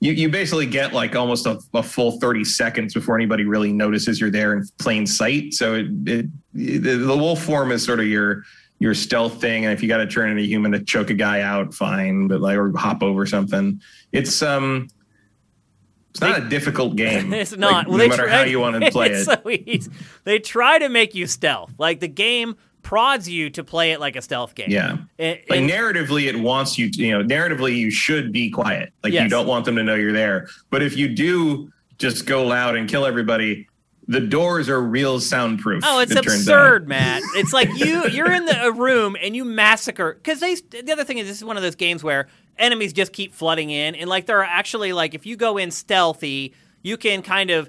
you you basically get like almost a, a full thirty seconds before anybody really notices you're there in plain sight. So it, it the, the wolf form is sort of your your stealth thing, and if you got to turn into a human to choke a guy out, fine, but like or hop over something, it's um. It's not a difficult game. [laughs] It's not. Like, well, no matter try- how you want [laughs] to play it. so easy. They try to make you stealth. Like the game prods you to play it like a stealth game. Yeah. And- Like narratively, it wants you to, you know, narratively, you should be quiet. Like you don't want them to know you're there. But if you do just go loud and kill everybody, the doors are real soundproof. Oh, it's it absurd. Matt. It's like you you're in the, a room and you massacre because they. The other thing is, this is one of those games where enemies just keep flooding in, and like there are actually like if you go in stealthy, you can kind of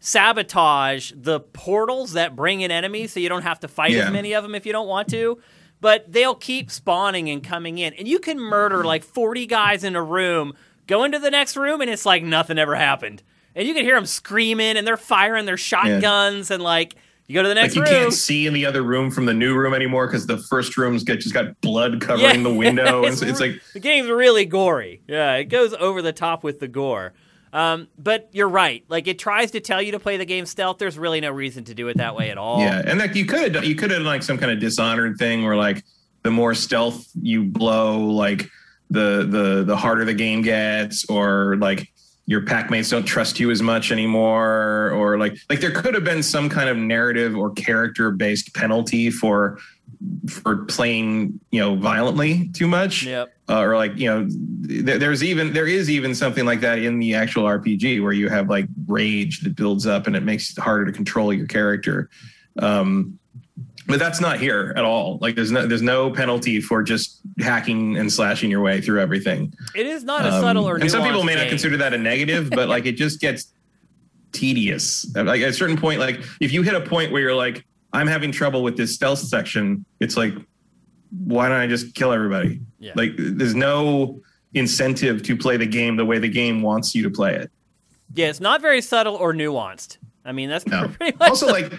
sabotage the portals that bring in enemies, so you don't have to fight Yeah. as many of them if you don't want to. But they'll keep spawning and coming in, and you can murder like forty guys in a room. Go into the next room, and it's like nothing ever happened. And you can hear them screaming, and they're firing their shotguns, and like you go to the next Like you room. can't see in the other room from the new room anymore because the first room's got just got blood [laughs] covering the window. it's, and [laughs] it's, it's like the game's really gory. Yeah, it goes over the top with the gore. Um, but you're right. Like it tries to tell you to play the game stealth. There's really no reason to do it that way at all. Yeah, and like you could have you could have done like some kind of dishonored thing where like the more stealth you blow, like the the the harder the game gets, or like your pack mates don't trust you as much anymore, or like like there could have been some kind of narrative or character based penalty for for playing you know violently too much. Yep. uh, or like you know, th- there's even there is even something like that in the actual RPG where you have like rage that builds up and it makes it harder to control your character. Um, but that's not here at all. Like there's no there's no penalty for just hacking and slashing your way through everything. It is not a subtle or Um, and some people may nuanced not consider that a negative, but like it just gets tedious. Like at a certain point, like if you hit a point where you're like, I'm having trouble with this stealth section, it's like, why don't I just kill everybody? Yeah. Like there's no incentive to play the game the way the game wants you to play it. Yeah, it's not very subtle or nuanced. I mean, that's No. [laughs] pretty much Also, the, like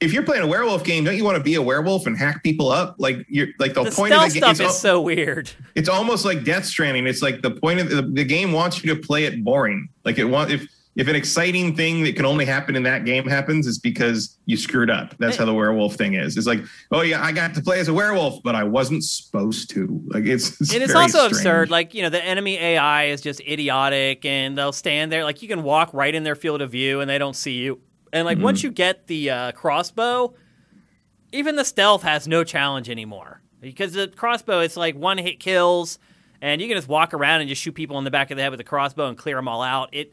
if you're playing a werewolf game, don't you want to be a werewolf and hack people up? Like you're like the, the point of the game. stuff is al- so weird. [laughs] it's almost like Death Stranding. It's like the point of the, the game wants you to play it boring. Like it want if if an exciting thing that can only happen in that game happens, it's because you screwed up. That's how the werewolf thing is. It's like, oh yeah, I got to play as a werewolf, but I wasn't supposed to. Like it's, it's and it's also strange. absurd. Like, you know, the enemy AI is just idiotic and they'll stand there. Like, you can walk right in their field of view and they don't see you. And, like, Mm-hmm. once you get the uh, crossbow, even the stealth has no challenge anymore. Because the crossbow, it's like one hit kills and you can just walk around and just shoot people in the back of the head with a crossbow and clear them all out. It.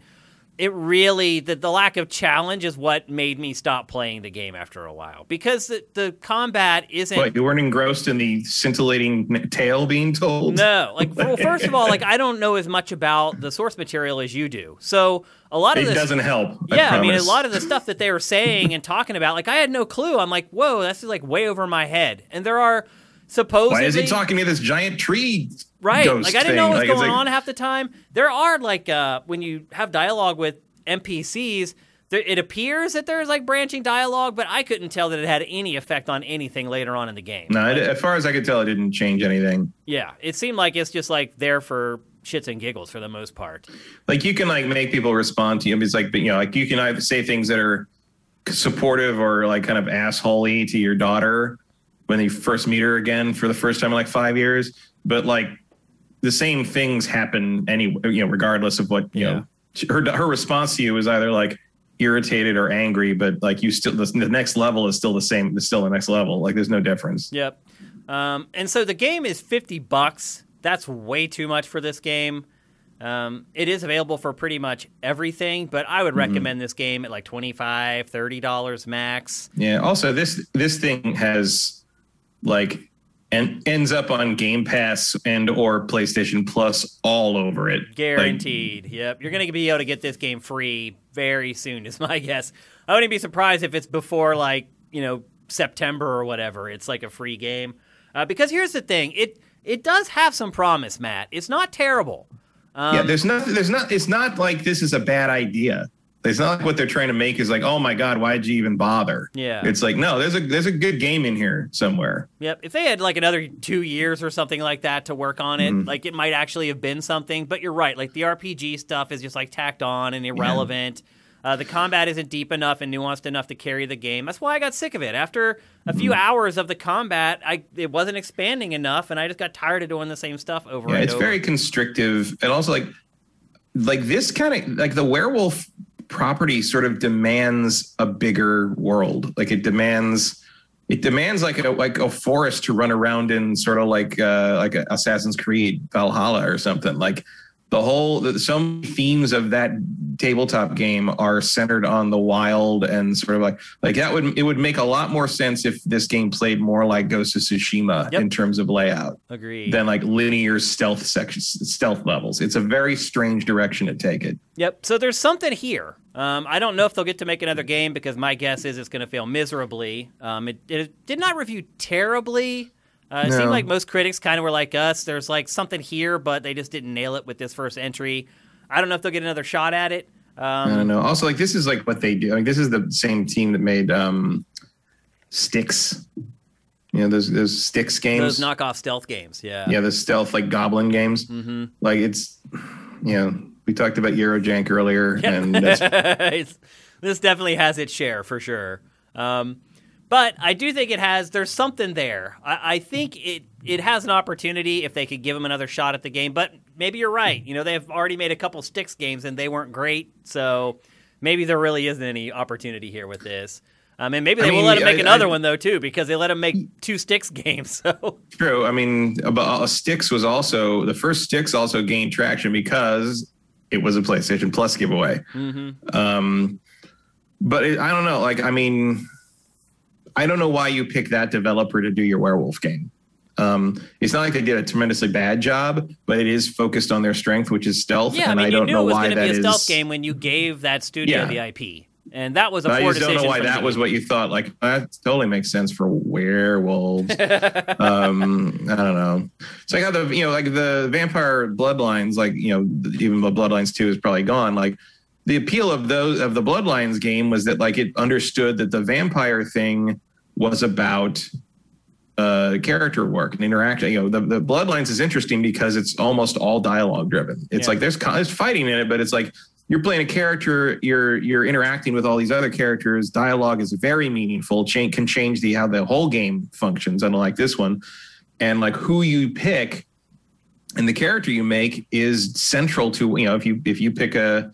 It really the, the lack of challenge is what made me stop playing the game after a while because the, the combat isn't What you weren't engrossed in the scintillating tale being told. no, like well, [laughs] first of all, like I don't know as much about the source material as you do. So a lot of it this, doesn't help. yeah, I, mean a lot of the stuff that they were saying and talking about, like I had no clue. I'm like, whoa, that's like way over my head. And there are supposedly Why is he talking to this giant tree? Right, ghost like I didn't know what was Like, going like- on half the time. There are like uh, when you have dialogue with NPCs. There, it appears that there's like branching dialogue, but I couldn't tell that it had any effect on anything later on in the game. No, it, as far as I could tell, it didn't change anything. Yeah, it seemed like it's just like there for shits and giggles for the most part. like you can like make people respond to you. It's like you know, like you can either say things that are supportive or like kind of assholey to your daughter when you first meet her again for the first time in like five years. But like the same things happen any you know, regardless of what you Yeah. know. Her her response to you is either like irritated or angry, but like you still the, the next level is still the same. It's still the next level. Like there's no difference. Yep. Um, and so the game is 50 bucks. That's way too much for this game. Um, it is available for pretty much everything, but I would recommend this game at like 25 $30 max. Yeah. Also, this this thing has like and ends up on Game Pass and or PlayStation Plus all over it. Like, Guaranteed. yep. You're going to be able to get this game free very soon, is [laughs] my guess. I wouldn't be surprised if it's before like, you know, September or whatever. It's like a free game. Uh, because here's the thing it, it does have some promise, Matt. It's not terrible. Um, yeah, there's nothing. There's not. It's not like this is a bad idea. It's not like what they're trying to make is like, oh my god, why'd you even bother? Yeah. It's like no, there's a there's a good game in here somewhere. Yep. If they had like another two years or something like that to work on it, Mhm. like it might actually have been something. But you're right. Like the RPG stuff is just like tacked on and irrelevant. Uh, the combat isn't deep enough and nuanced enough to carry the game. That's why I got sick of it. After a few hours of the combat, I it wasn't expanding enough, and I just got tired of doing the same stuff over Yeah, and it's over. It's very constrictive, and also like like this kind of like the werewolf property sort of demands a bigger world. Like it demands it demands like a like a forest to run around in, sort of like uh like Assassin's Creed Valhalla or something. Like the whole the, some themes of that tabletop game are centered on the wild and sort of like like that would it would make a lot more sense if this game played more like Ghost of Tsushima Yep. in terms of layout Agreed. than like linear stealth sections, stealth levels. It's a very strange direction to take it. Yep. So there's something here. Um, I don't know if they'll get to make another game because my guess is it's going to fail miserably. Um, it, it did not review terribly. Uh, it No. seemed like most critics kind of were like us. There's like something here, but they just didn't nail it with this first entry. I don't know if they'll get another shot at it. I Um, don't know. Also, like this is like what they do. Like this is the same team that made um Styx. You know those those Styx games. those knockoff stealth games. Yeah. yeah, the stealth like Goblin games. Mm-hmm. Like it's, you know, we talked about Eurojank earlier, and that's [laughs] this definitely has its share for sure. Um, but I do think it has. There's something there. I, I think it it has an opportunity if they could give them another shot at the game. But maybe you're right. You know, they've already made a couple Styx games and they weren't great. So maybe there really isn't any opportunity here with this. Um, and maybe I they will mean, let him make I- another I- one though too, because they let him make two Styx [laughs] games. So True. I mean, about, uh, Styx was also the first Styx also gained traction because it was a PlayStation Plus giveaway. mhm. Um, but it, I don't know. Like, I mean, I don't know why you pick that developer to do your werewolf game. Um, it's not like they did a tremendously bad job, but it is focused on their strength, which is stealth. yeah, I mean, I you don't knew know it was why going to be a is. stealth game when you gave that studio Yeah. the IP, and that was a I poor just don't know why that was what you thought. Like that totally makes sense for werewolves. [laughs] um, I don't know. So I got the you know like the vampire bloodlines, like you know even the Bloodlines Two is probably gone. Like the appeal of those of the Bloodlines game was that like it understood that the vampire thing was about uh character work and interaction you know the, the bloodlines is interesting because it's almost all dialogue driven. It's Yeah. like there's there's fighting in it but it's like you're playing a character you're you're interacting with all these other characters. Dialogue is very meaningful change can change the how the whole game functions unlike this one. And like who you pick and the character you make is central to you know if you if you pick a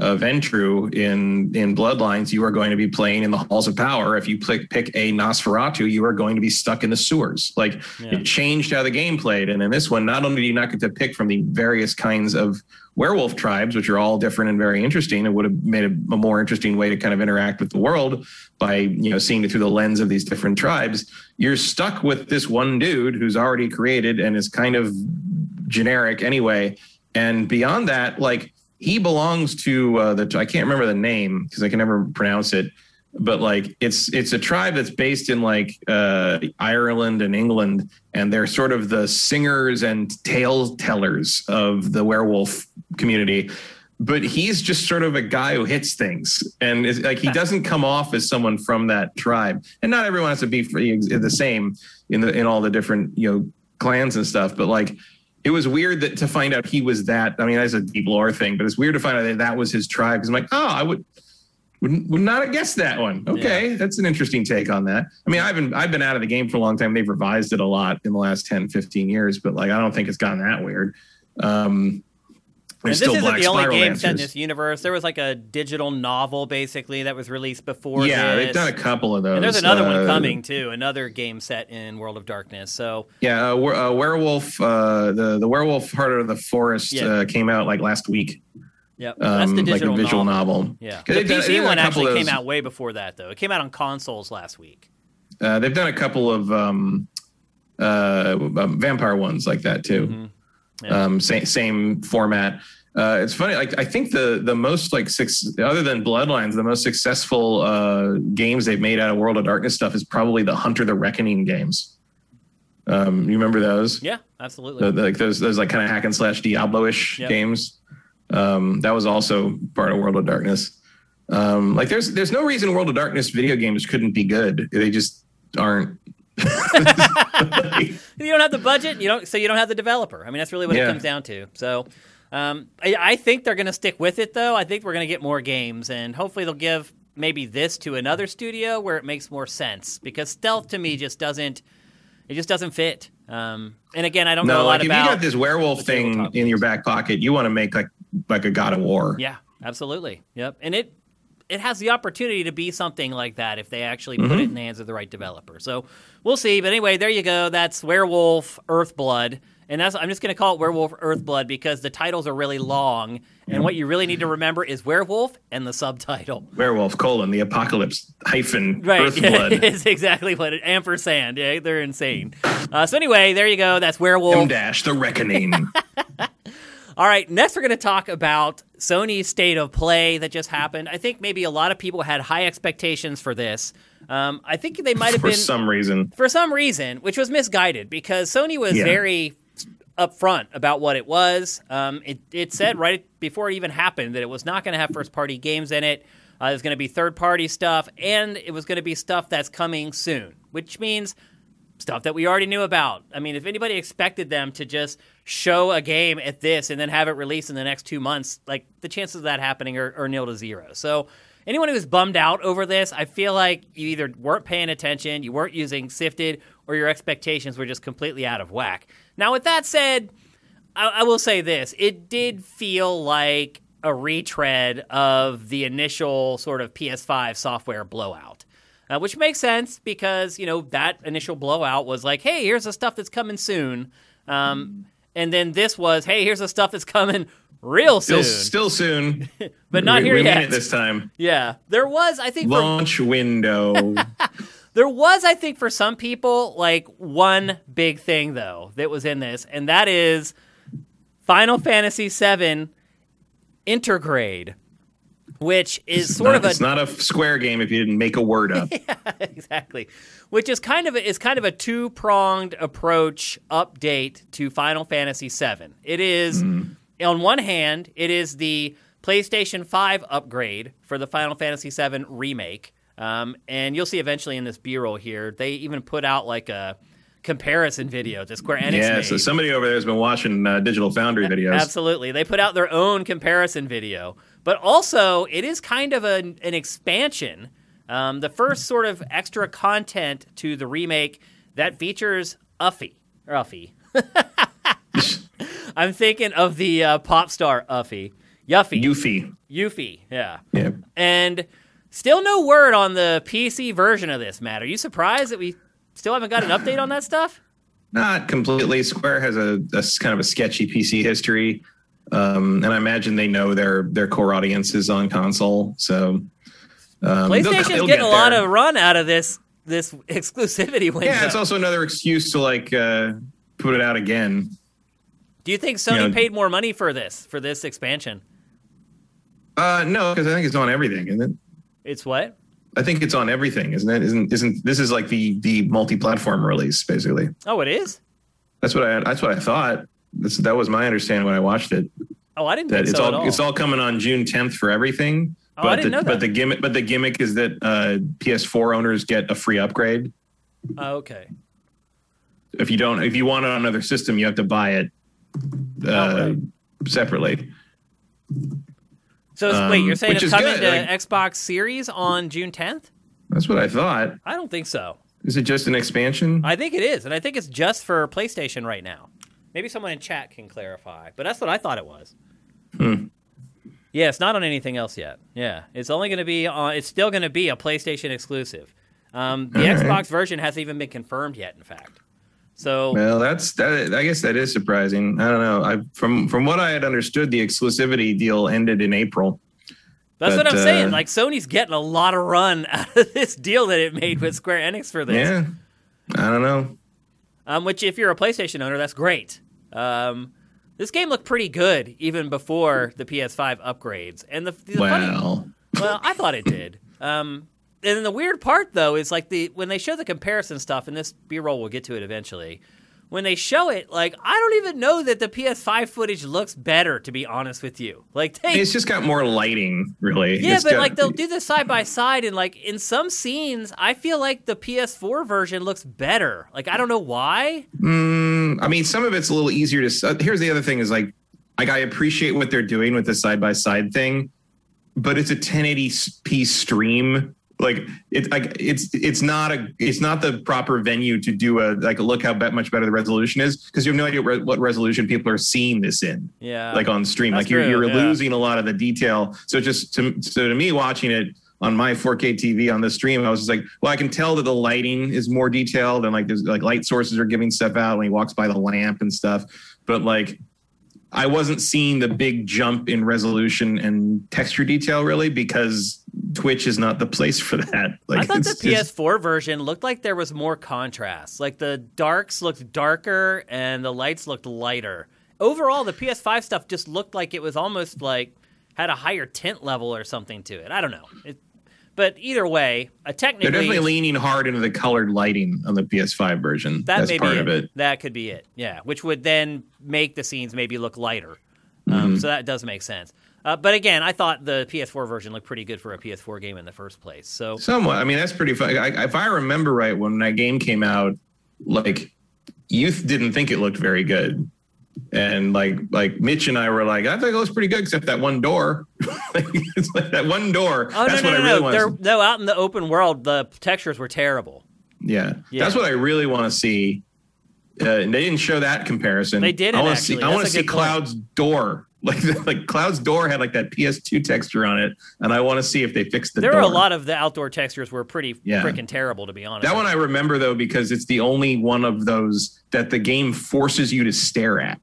a Ventrue in in Bloodlines, you are going to be playing in the halls of power. If you pick pick a Nosferatu, you are going to be stuck in the sewers. Like Yeah. it changed how the game played. And in this one, not only do you not get to pick from the various kinds of werewolf tribes, which are all different and very interesting, it would have made a, a more interesting way to kind of interact with the world by you know seeing it through the lens of these different tribes. You're stuck with this one dude who's already created and is kind of generic anyway. And beyond that, like he belongs to uh, the I can't remember the name because I can never pronounce it, but like it's it's a tribe that's based in like uh, Ireland and England, and they're sort of the singers and tale tellers of the werewolf community. But he's just sort of a guy who hits things, and it's like he doesn't come off as someone from that tribe. And not everyone has to be the same in the in all the different you know clans and stuff. But like it was weird that to find out he was that. I mean, that's a deep lore thing, but it's weird to find out that that was his tribe. Because I'm like, oh, I would would, would not have guessed that one. Okay, that's an interesting take on that. I mean, I've been I've been out of the game for a long time. They've revised it a lot in the last 10, 15 years, but like I don't think it's gotten that weird. Um, And this still isn't Black the only game set in this universe. There was like a digital novel basically that was released before. Yeah, this. they've done a couple of those. And there's another one Uh, coming too, another game set in World of Darkness. So Yeah, uh, uh, werewolf. Uh, the the werewolf heart of the forest Yeah. uh, came out like last week. yeah, that's Um, the like digital a visual novel. novel. Yeah, the they've done- they've PC done one actually came out way before that though. It came out on consoles last week. Uh, they've done a couple of um, uh, um, vampire ones like that too. Mhm. Yeah. Um, same same format. Uh, it's funny. Like I think the the most like six other than Bloodlines, the most successful uh, games they've made out of World of Darkness stuff is probably the Hunter the Reckoning games. Um, you remember those? Yeah, absolutely. The- like those those like kind of hack and slash Diablo-ish Yep. games. Um, that was also part of World of Darkness. Um, like there's there's no reason World of Darkness video games couldn't be good. They just aren't. [laughs] [laughs] [laughs] you don't have the budget, you don't, so you don't have the developer. I mean, that's really what it comes down to. So, um, I, I think they're going to stick with it, though. I think we're going to get more games, and hopefully they'll give maybe this to another studio where it makes more sense. Because stealth to me just doesn't, it just doesn't fit. Um, and again, I don't know no, a lot like if about. you got this werewolf thing in your back pocket, you want to make like like a God of War. Yeah, absolutely. Yep, and it it has the opportunity to be something like that if they actually put Mm-hmm. it in the hands of the right developer. So we'll see. But anyway, there you go. That's Werewolf Earthblood. And that's, I'm just going to call it Werewolf Earthblood because the titles are really long. And what you really need to remember is Werewolf and the subtitle. Werewolf colon the apocalypse hyphen Right. Earthblood [laughs] it's exactly what it ampersand. Yeah, they're insane. Uh, so anyway, there you go. That's Werewolf. M dash the reckoning. [laughs] All right, next we're going to talk about Sony's state of play that just happened. I think maybe a lot of people had high expectations for this. Um, I think they might have been for some reason. for some reason, which was misguided because Sony was Yeah. very upfront about what it was. Um, it, it said right before it even happened that it was not going to have first party games in it. Uh, There's going to be third party stuff, and it was going to be stuff that's coming soon, which means stuff that we already knew about. I mean, if anybody expected them to just show a game at this and then have it released in the next two months, like the chances of that happening are, are nil to zero. So anyone who's bummed out over this, I feel like you either weren't paying attention, you weren't using Sifted, or your expectations were just completely out of whack. Now, with that said, I, I will say this: it did feel like a retread of the initial sort of PS5 software blowout. Uh, which makes sense because you know that initial blowout was like, hey, here's the stuff that's coming soon, um, and then this was, hey, here's the stuff that's coming real soon, Still, still soon, [laughs] but not we, here we yet. mean it this time. yeah, there was, I think, for Launch window. [laughs] There was, I think, for some people, like one big thing though that was in this, and that is Final Fantasy VII Intergrade, which is sort Not- of a it's not a square game if you didn't make a word up. [laughs] yeah, exactly, which is kind of a, is kind of a two pronged approach update to Final Fantasy VII. It is, on one hand, it is the PlayStation Five upgrade for the Final Fantasy VII remake, um, and you'll see eventually in this B roll here they even put out like a comparison video that Square Enix yeah, made. so somebody over there has been watching uh, Digital Foundry videos. Absolutely. They put out their own comparison video. But also, it is kind of an, an expansion. Um, the first sort of extra content to the remake that features Uffy. Or Uffy. [laughs] I'm thinking of the uh, pop star Uffie. Yuffie. Yuffie. Yuffie, yeah. Yeah. And still no word on the PC version of this, Matt. Are you surprised that we still haven't got an update on that stuff? Not completely. Square has a kind of a sketchy PC history, um, and I imagine they know their their core audience is on console. So um, they'll- PlayStation's they'll getting get a lot of run out of this this [laughs] exclusivity window. Yeah, it's also another excuse to like uh, put it out again. Do you think Sony know- paid more money for this for this expansion? Uh, no, because I think it's on everything, isn't it? It's what? I think it's on everything, isn't it? Isn't isn't this is like the the multi-platform release basically? Oh, it is. That's what I that's what I thought. That's, that was my understanding when I watched it. Oh, I didn't That think it's so all, all. it's all coming on June 10th for everything. Oh, but I didn't the, know that. But the gimmick but the gimmick is that uh, PS4 owners get a free upgrade. Oh, okay. If you don't if you want it on another system, you have to buy it uh, Oh, right. separately. So wait, Um, you're saying it's coming good, to like- Xbox Series on June 10th? That's what I thought. I don't think so. Is it just an expansion? I think it is, and I think it's just for PlayStation right now. Maybe someone in chat can clarify, but that's what I thought it was. Hmm. Yeah, it's not on anything else yet. Yeah, it's only going to be on. It's still going to be a PlayStation exclusive. Um, the All right. Xbox version hasn't even been confirmed yet. In fact, so Well, that's that. I guess that is surprising. I don't know. I from from what I had understood, the exclusivity deal ended in April. That's what I'm saying. uh, Like Sony's getting a lot of run [laughs] out of this deal that it made with Square Enix for this. Yeah, I don't know. Um, which, if you're a PlayStation owner, that's great. Um, this game looked pretty good even before the PS5 upgrades. And the, the funny, Well, well, I thought it did. Um, and then the weird part though is like the when they show the comparison stuff, and this B-roll will get to it eventually. When they show it, like I don't even know that the PS5 footage looks better. To be honest with you, like they it's just got more lighting, really. Yeah, It's but got- like they'll do this side by side, and like in some scenes, I feel like the PS4 version looks better. Like I don't know why. Mm, I mean, some of it's a little easier to. uh, Here's the other thing: is like, like I appreciate what they're doing with the side by side thing, but it's a 1080p stream. Like it's like it's it's not a it's not the proper venue to do a like look how much better the resolution is because you have no idea re- what resolution people are seeing this in Yeah, like on stream. That's Like you're, true, you're yeah. losing a lot of the detail. So just to so to me watching it on my 4K TV on the stream, I was just like, well, I can tell that the lighting is more detailed and like there's like light sources are giving stuff out when he walks by the lamp and stuff. But like I wasn't seeing the big jump in resolution and texture detail really because Twitch is not the place for that. [laughs] Like I thought the just- PS4 version looked like there was more contrast. Like the darks looked darker and the lights looked lighter. Overall, the PS5 stuff just looked like it was almost like had a higher tint level or something to it. I don't know. It, but either way, uh, they're definitely leaning hard into the colored lighting on the PS5 version. that That's may part be of it. it. That could be it. Yeah, which would then make the scenes maybe look lighter. Mm-hmm. Um, so that does make sense. Uh, but again, I thought the PS4 version looked pretty good for a PS4 game in the first place. So Somewhat. I mean, that's pretty fun. I, if I remember right, when that game came out, like youth didn't think it looked very good, and like like Mitch and I were like, I think it looks pretty good, except that one door. [laughs] like, that one door. Oh that's no, no, what no, I really no! No, out in the open world, the textures were terrible. Yeah. Yeah. that's what I really want to see. Uh, and they didn't show that comparison. They didn't, I want to see. I want to see. Cloud's door. Like [laughs] like Cloud's door had like that PS2 texture on it, and I want to see if they fixed the there door. are a lot of the outdoor textures were pretty Yeah. freaking terrible, to be honest. That one I remember though because it's the only one of those that the game forces you to stare at.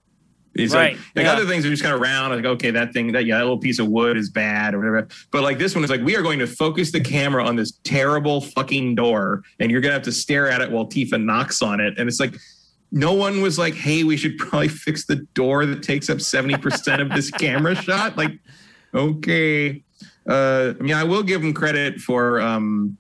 It's Right, like like yeah. other things are just kind of round, like okay, that thing, that yeah, that little piece of wood is bad or whatever. But like this one is like we are going to focus the camera on this terrible fucking door, and you're gonna have to stare at it while Tifa knocks on it, and it's like. No one was like, "Hey, we should probably [laughs] fix the door that takes up seventy percent of this camera [laughs] shot." Like, okay. Uh, I mean, I will give them credit for um,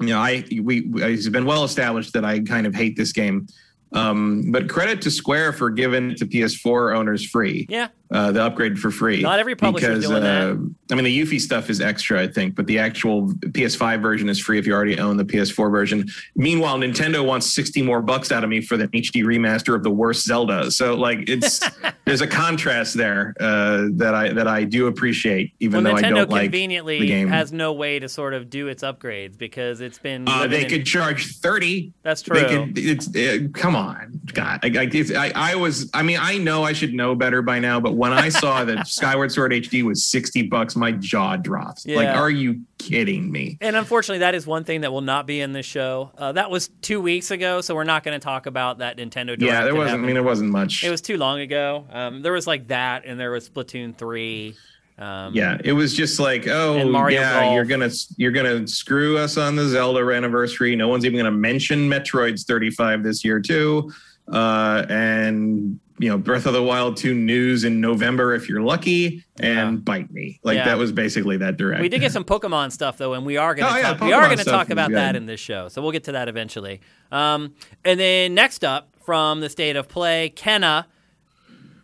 you know, I we it's been well established that I kind of hate this game. Um, but credit to Square for giving it to PS4 owners free. Yeah. Uh, the upgrade for free. Not every publisher's doing that. uh, I mean, the Yuffie stuff is extra, I think, but the actual PS5 version is free if you already own the PS4 version. Meanwhile, Nintendo wants 60 more bucks out of me for the HD remaster of the worst Zelda. So, like, it's [laughs] there's a contrast there uh, that I that I do appreciate, even Well, though I don't like the conveniently game. has no way to sort of do its upgrades because it's been. Uh, they in- could charge 30 That's true. They could, it's uh, come on, God. I, I, I, was. I mean, I know I should know better by now, but when I saw that [laughs] Skyward Sword HD was sixty bucks, my jaw dropped. Like, are you kidding me? And unfortunately, that is one thing that will not be in this show. Uh, that was two weeks ago, so we're not going to talk about that Nintendo. Direct Yeah, there wasn't. I mean, there wasn't much. It was too long ago. Um, there was like that, and there was Splatoon three. Um, yeah, it was just like, oh, yeah, Golf. you're gonna you're gonna screw us on the Zelda anniversary. No one's even gonna mention Metroid's 35 this year too, uh, and you know, Breath of the Wild 2 news in November if you're lucky, and Yeah. bite me. Like Yeah. that was basically that direct. We did get some Pokemon stuff though, and we are going to Oh, yeah, talk, we are to talk about that in this show. So we'll get to that eventually. Um, and then next up from the state of play, Kenna.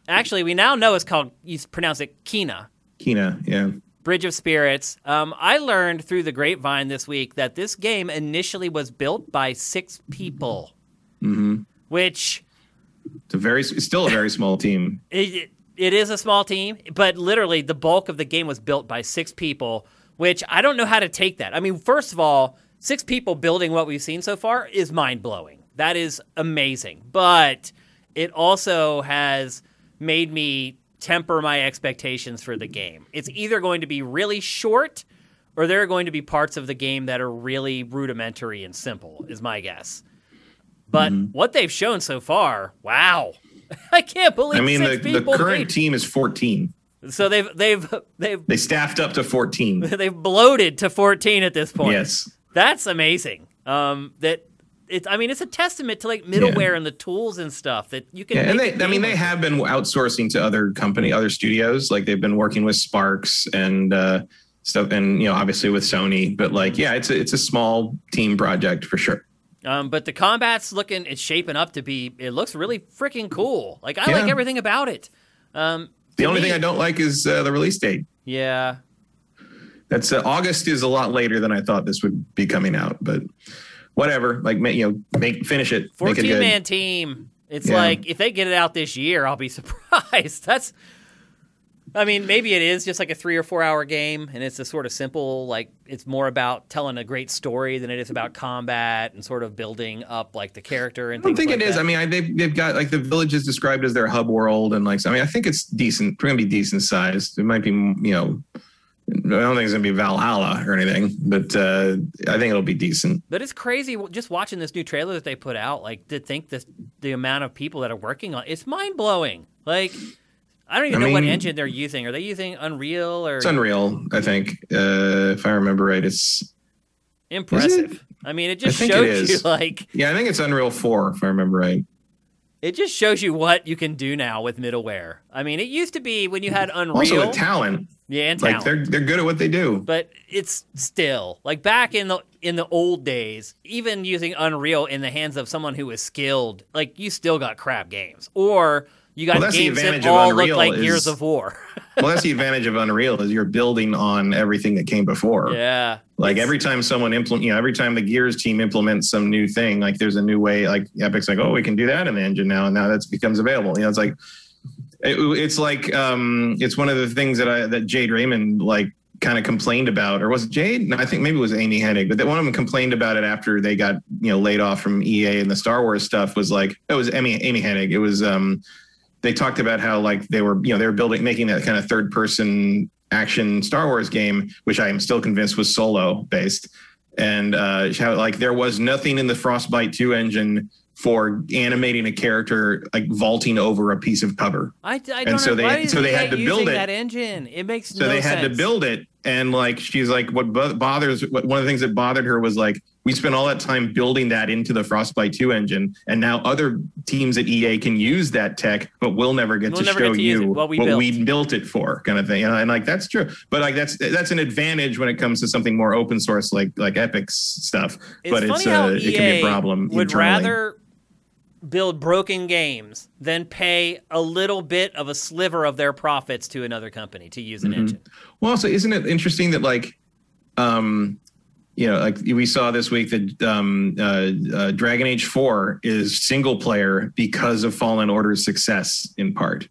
Actually, we now know it's called. You pronounce it Kina. Kina, yeah. Bridge of Spirits. Um, I learned through the grapevine this week that this game initially was built by six people, hmm which It's a very, it's still a very small team. [laughs] it, it is a small team, but literally the bulk of the game was built by six people, which I don't know how to take that. I mean, first of all, six people building what we've seen so far is mind blowing. That is amazing. But it also has made me temper my expectations for the game. It's either going to be really short or there are going to be parts of the game that are really rudimentary and simple, is my guess. But what they've shown so far, wow. [laughs] I can't believe I mean, the, the current made- team is 14. so they've they've they've They staffed up to 14. [laughs] they've bloated to 14 at this point. yes. That's amazing. Um, that it's I mean it's a testament to like middleware and the tools and stuff that you can. Yeah, and they, I mean, they have been outsourcing to other company, other studios. Like they've been working with Sparks and uh, stuff, and you know, obviously with Sony. But like, yeah, it's a, it's a small team project for sure. Um, but the combat's looking it's shaping up to be. It looks really freaking cool. Like I Yeah. like everything about it. Um, The only me- thing I don't like is uh, the release date. Yeah, That's uh, August is a lot later than I thought this would be coming out, but whatever. Like, you know, make finish it, make it 14 good. man team. It's Yeah. like if they get it out this year, I'll be [laughs] surprised. That's I mean, maybe it is just like a 3 or 4 hour game and it's a sort of simple like it's more about telling a great story than it is about combat and sort of building up like the character and I don't think like it is. that. I mean, I, they've, they've got like the village is described as their hub world, and like, so, I mean, I think it's decent. It's going to be decent sized. It might be, you know, I don't think it's going to be Valhalla or anything, but uh, I think it'll be decent. But it's crazy just watching this new trailer that they put out. Like to think this the amount of people that are working on it's mind blowing. Like I don't even I know what engine they're using. Are they using Unreal or It's Unreal, I think, uh, if I remember right. It's impressive? I mean, it just it shows you like yeah, I think it's Unreal Four, if I remember right. it just shows you what you can do now with middleware. I mean, it used to be when you had Unreal, Also, with talent, yeah, and like they're they're good at what they do. but it's still like back in the in the old days even using unreal in the hands of someone who is skilled like you still got crap games or you got Well, games that all look Unreal like is- gears of war [laughs] well, that's the advantage of Unreal is you're building on everything that came before. yeah Like every time someone implement, you know, every time the Gears team implements some new thing, like there's a new way. Like Epic's like, oh, we can do that in the engine now, and now that becomes available. You know, it's like it, it's like um, it's one of the things that I that Jade Raymond like kind of complained about, or was it Jade? No, I think maybe it was Amy Hennig, but that one of them complained about it after they got you know laid off from EA and the Star Wars stuff. Was like it was Amy Amy Hennig. It was um, they talked about how like they were you know they were building making that kind of third person action Star Wars game, which I am still convinced was solo based, and uh, how like there was nothing in the Frostbite two engine for animating a character like vaulting over a piece of cover. I, I don't And so know. they- so they had to build it. that engine. It makes So no they had sense. to build it, and like she's like, what bothers what, one of the things that bothered her was like we spent all that time building that into the Frostbite two engine, and now other teams at EA can use that tech, but we'll never get We'll to never show get to you what we built. built it for, kind of thing. And, and like that's true, but like that's that's an advantage when it comes to something more open source like like Epic's stuff. It's but it's how uh, it can be a problem. would internally. rather build broken games then pay a little bit of a sliver of their profits to another company to use an Mm-hmm. engine. Well, also, isn't it interesting that like, um, you know, like we saw this week that um, uh, uh, Dragon Age Four is single player because of Fallen Order's success in part,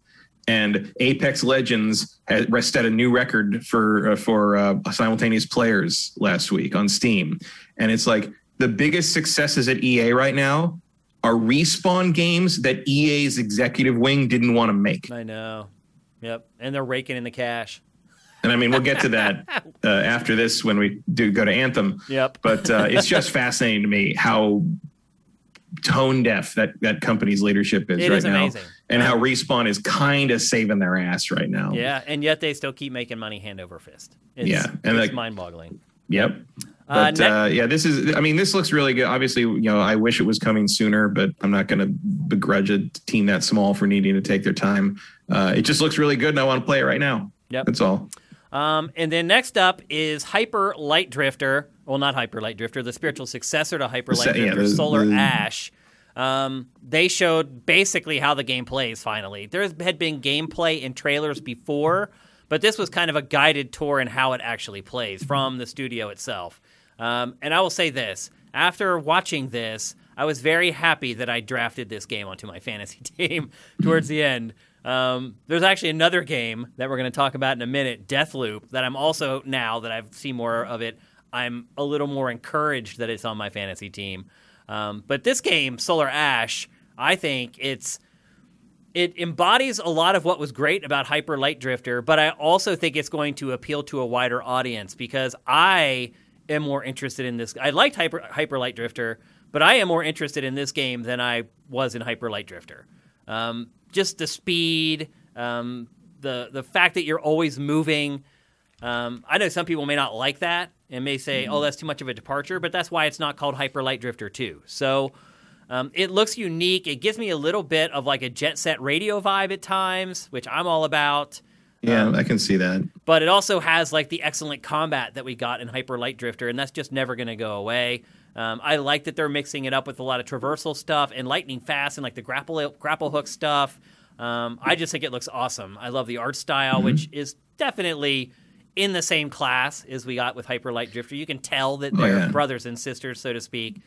and Apex Legends has set a new record for uh, for uh, simultaneous players last week on Steam, and it's like the biggest successes at EA right now are respawn games that EA's executive wing didn't want to make. I know. Yep. And they're raking in the cash. And I mean, we'll get to that [laughs] uh, after this when we do go to Anthem. Yep. But uh, it's just [laughs] fascinating to me how tone deaf that that company's leadership is It right is now, amazing. and how Respawn is kind of saving their ass right now. Yeah, and yet they still keep making money hand over fist. It's, Yeah, and it's like- mind-boggling. Yep. Uh, But uh, yeah, this is. I mean, this looks really good. Obviously, you know, I wish it was coming sooner, but I'm not going to begrudge a team that small for needing to take their time. Uh, it just looks really good, and I want to play it right now. Yep. That's all. Um, and then next up is Hyper Light Drifter. Well, not Hyper Light Drifter, the spiritual successor to Hyper Light se- yeah, Drifter, the- Solar the- Ash. Um, they showed basically how the game plays finally. There had been gameplay in trailers before, but this was kind of a guided tour in how it actually plays from the studio itself. Um, and I will say this after watching this, I was very happy that I drafted this game onto my fantasy [laughs] team towards the end. Um, there's actually another game that we're going to talk about in a minute, Deathloop, that I'm also now that I've seen more of it, I'm a little more encouraged that it's on my fantasy team. Um, but this game, Solar Ash, I think it's it embodies a lot of what was great about Hyper Light Drifter, but I also think it's going to appeal to a wider audience because I am more interested in this. I liked Hyper Hyper Light Drifter, but I am more interested in this game than I was in Hyper Light Drifter. Um, just the speed, um, the the fact that you're always moving. Um, I know some people may not like that and may say, "Oh, that's too much of a departure," but that's why it's not called Hyper Light Drifter 2. So um, it looks unique. It gives me a little bit of like a jet set radio vibe at times, which I'm all about. Yeah, Um, I can see that. But it also has like the excellent combat that we got in Hyper Light Drifter, and that's just never going to go away. Um, I like that they're mixing it up with a lot of traversal stuff and lightning fast and like the grapple grapple hook stuff. Um, I just think it looks awesome. I love the art style, which is definitely in the same class as we got with Hyper Light Drifter. You can tell that Oh, they're yeah. brothers and sisters, so to speak.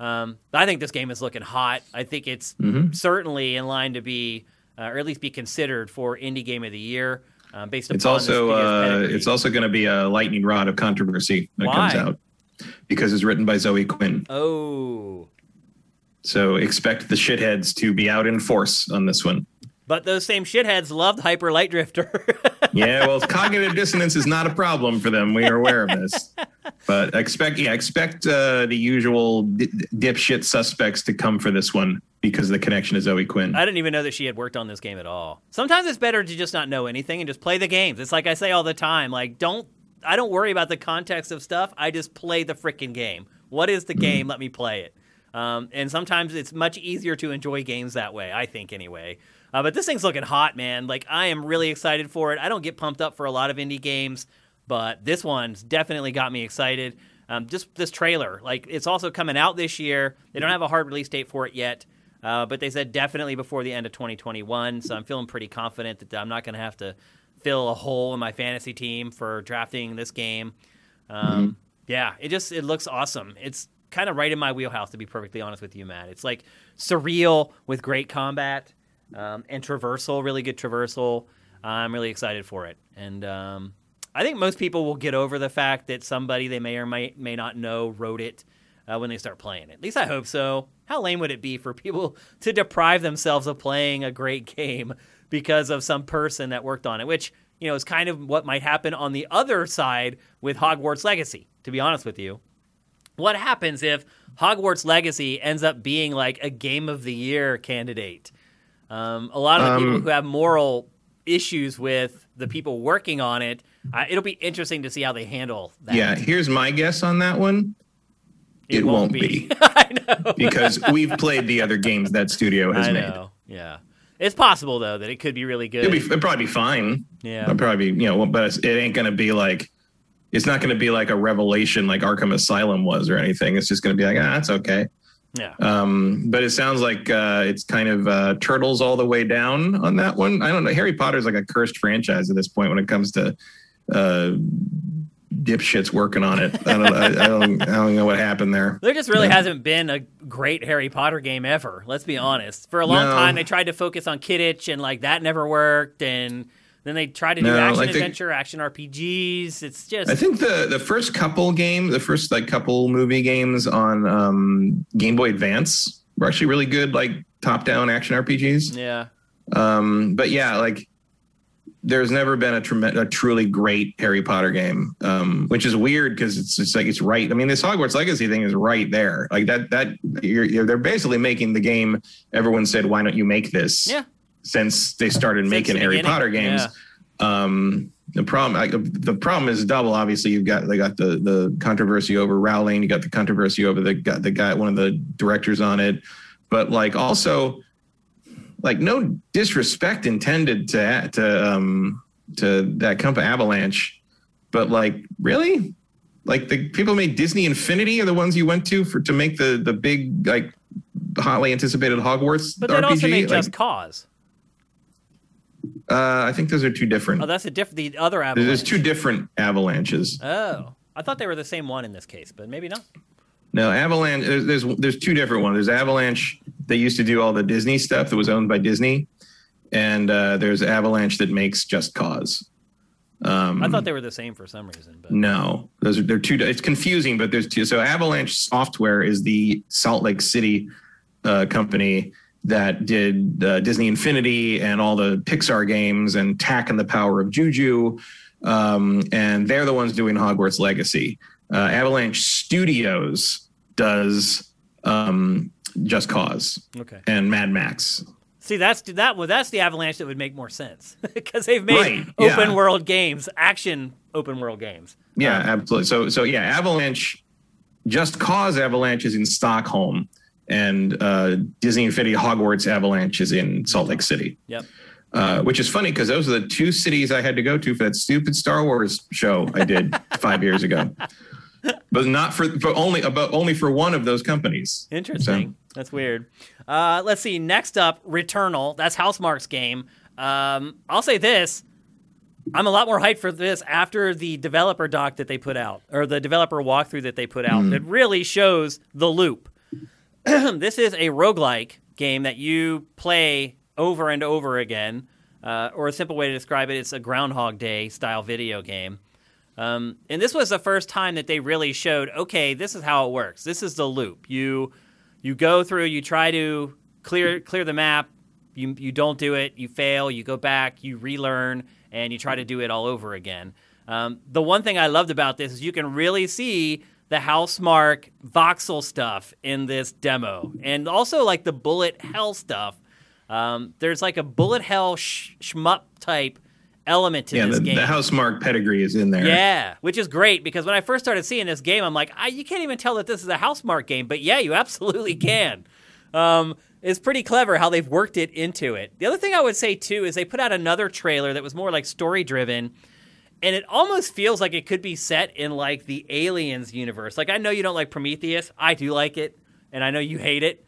Um, I think this game is looking hot. I think it's Mm-hmm. certainly in line to be, uh, or at least be considered for indie game of the year, um, based upon It's also uh, it's also going to be a lightning rod of controversy that it comes out because it's written by Zoe Quinn. oh, So expect the shitheads to be out in force on this one. But those same shitheads loved Hyper Light Drifter. [laughs] Yeah, well, cognitive dissonance is not a problem for them. We are aware of this, but expect yeah, expect uh, the usual di- dipshit suspects to come for this one because of the connection to Zoe Quinn. I didn't even know that she had worked on this game at all. Sometimes it's better to just not know anything and just play the games. It's like I say all the time, like don't I don't worry about the context of stuff. I just play the freaking game. What is the game? Let me play it. Um, and sometimes it's much easier to enjoy games that way. I think anyway. Uh, but this thing's looking hot, man. Like I am really excited for it. I don't get pumped up for a lot of indie games, but this one's definitely got me excited. Um, just this trailer, like it's also coming out this year. They don't have a hard release date for it yet. Uh, but they said definitely before the end of 2021. So I'm feeling pretty confident that I'm not going to have to fill a hole in my fantasy team for drafting this game. Um, Yeah, it just it looks awesome. It's kind of right in my wheelhouse, to be perfectly honest with you, Matt. It's like surreal with great combat um, and traversal, really good traversal. I'm really excited for it, and um, I think most people will get over the fact that somebody they may or may may not know wrote it uh, when they start playing it. At least I hope so. how lame would it be for [laughs] people to deprive themselves of playing a great game because of some person that worked on it? Which you know is kind of what might happen on the other side with Hogwarts Legacy. To be honest with you, what happens if Hogwarts Legacy ends up being like a game of the year candidate? Um, a lot of the people Um, who have moral issues with the people working on it, uh, it'll be interesting to see how they handle that. Yeah, here's my guess on that one. It, won't, be, [laughs] I know. because we've played the other games that studio has I made. Yeah. It's possible though that it could be really good. It'll, be, it'll probably be fine. yeah. It'll probably be, you know, but it's, it ain't going to be like, it's not going to be like a revelation like Arkham Asylum was or anything. It's just going to be like, ah, that's okay. Yeah. Um, but it sounds like uh, it's kind of uh, turtles all the way down on that one. I don't know. Harry Potter's like a cursed franchise at this point when it comes to uh, dipshits working on it. I don't, I, I don't, I don't know what happened there. There just really Yeah. hasn't been a great Harry Potter game ever. Let's be honest. For a long No. time, they tried to focus on Quidditch, and like that never worked. And then they tried to do No, action like the- adventure, action RPGs. It's just I think the the first couple game, the first like couple movie games on um, Game Boy Advance were actually really good, like top down action RPGs. yeah, Um, but yeah, like there's never been a, trem- a truly great Harry Potter game, um, which is weird because it's just like it's right. I mean, this Hogwarts Legacy thing is right there. Like that that you're, you're they're basically making the game. Everyone said, "Why don't you make this?" yeah. Since they started Since making the Harry Potter games. Um, the problem, like, the problem is double. Obviously, you've got they got the the controversy over Rowling. You got the controversy over the guy, the guy, one of the directors on it. But like also, like no disrespect intended to to um to that company Avalanche, but like really, like the people who made Disney Infinity are the ones you went to for to make the the big like hotly anticipated Hogwarts But then RPG. also made Like, Just Cause. Uh, I think those are two different. Oh, that's a different. The other Avalanche. There's two different avalanches. Oh, I thought they were the same one in this case, but maybe not. No, Avalanche. There's, there's there's two different ones. There's Avalanche that used to do all the Disney stuff that was owned by Disney, and uh, there's Avalanche that makes Just Cause. Um, I thought they were the same for some reason, but no, those are they're two. It's confusing, but there's two. So Avalanche Software is the Salt Lake City uh, company that did uh, Disney Infinity and all the Pixar games and Tak and the Power of Juju, um, and they're the ones doing Hogwarts Legacy. Uh, Avalanche Studios does um, Just Cause okay. and Mad Max. See, that's that. Well, that's the Avalanche that would make more sense [laughs] because they've made Right, yeah. open world games, action open world games. Yeah, Um, absolutely. So so yeah, Avalanche, Just Cause Avalanche is in Stockholm, and uh, Disney Infinity Hogwarts Avalanche is in Salt Lake City. Yep. Uh, which is funny because those are the two cities I had to go to for that stupid Star Wars show I did [laughs] five years ago, but not for, for only about only for one of those companies. Interesting. That's weird. Uh, let's see. Next up, Returnal. That's Housemarque's game. Um, I'll say this. I'm a lot more hyped for this after the developer doc that they put out, or the developer walkthrough that they put out. That really shows the loop. [clears throat] this is a roguelike game that you play over and over again. Uh, or a simple way to describe it, it's a Groundhog Day style video game. Um, and this was the first time that they really showed, okay, this is how it works. This is the loop. You you go through, you try to clear clear the map, you you don't do it, you fail, you go back, you relearn, and you try to do it all over again. Um, the one thing I loved about this is you can really see the Housemarque voxel stuff in this demo, and also like the bullet hell stuff. Um, there's like a bullet hell sh- shmup type element to Yeah, this the, game. the Housemarque pedigree is in there. Yeah, which is great because when I first started seeing this game, I'm like, I, you can't even tell that this is a Housemarque game, but yeah, you absolutely can. Um, it's pretty clever how they've worked it into it. The other thing I would say too is they put out another trailer that was more like story driven, and it almost feels like it could be set in like the Aliens universe. Like I know you don't like Prometheus, I do like it, and I know you hate it.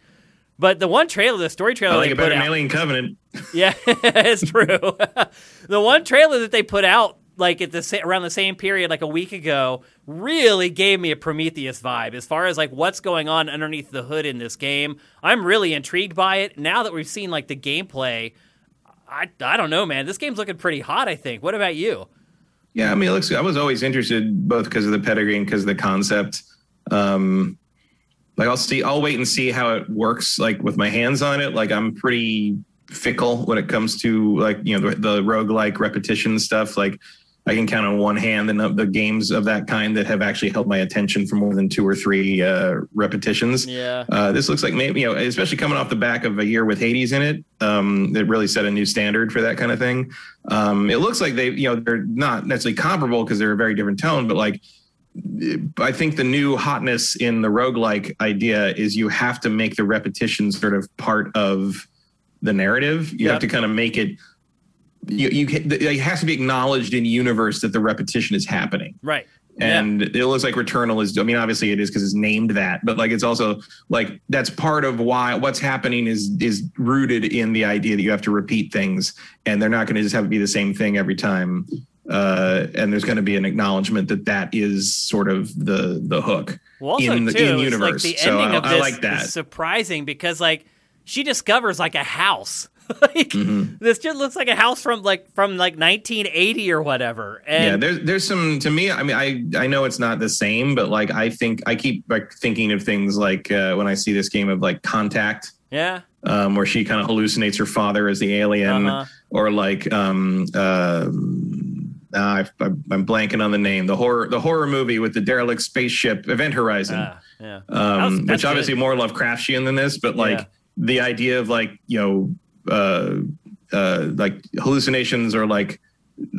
But the one trailer, the story trailer I like they put better out, Alien Covenant. [laughs] yeah, [laughs] it's true. [laughs] the one trailer that they put out like at the around the same period, like a week ago, really gave me a Prometheus vibe as far as like what's going on underneath the hood in this game. I'm really intrigued by it now that we've seen like the gameplay. I I don't know, man. This game's looking pretty hot. I think. What about you? Yeah, I mean, it looks. I was always interested both because of the pedigree and because of the concept. Um, like I'll see I'll wait and see how it works like with my hands on it. Like I'm pretty fickle when it comes to like you know the, the roguelike repetition stuff. Like I can count on one hand the, the games of that kind that have actually held my attention for more than two or three uh, repetitions. Yeah. Uh, this looks like maybe, you know, especially coming off the back of a year with Hades in it, um, it really set a new standard for that kind of thing. Um, it looks like they, you know, they're not necessarily comparable because they're a very different tone, but like, I think the new hotness in the roguelike idea is you have to make the repetition sort of part of the narrative. You Yep. have to kind of make it. You, you it has to be acknowledged in universe that the repetition is happening Right. Yeah. and it looks like returnal is i mean obviously it is because it's named that but like it's also like that's part of why what's happening is is rooted in the idea that you have to repeat things and they're not going to just have to be the same thing every time uh and there's going to be an acknowledgement that that is sort of the the hook Well, in the too, in universe like the so ending I, of I this like that is surprising because like she discovers like a house. [laughs] like Mhm. this just looks like a house from like from like 1980 or whatever. yeah there's there's some to me i mean i i know it's not the same but like i think i keep like thinking of things like uh, when i see this game of like contact yeah, um, where she kind of hallucinates her father as the alien, Uh-huh. or like um, um, uh, I, I'm blanking on the name. The horror, the horror movie with the derelict spaceship, Event Horizon, Ah, yeah. um, that's which obviously good. more Lovecraftian than this, but like Yeah. the idea of like you know, uh, uh, like hallucinations or like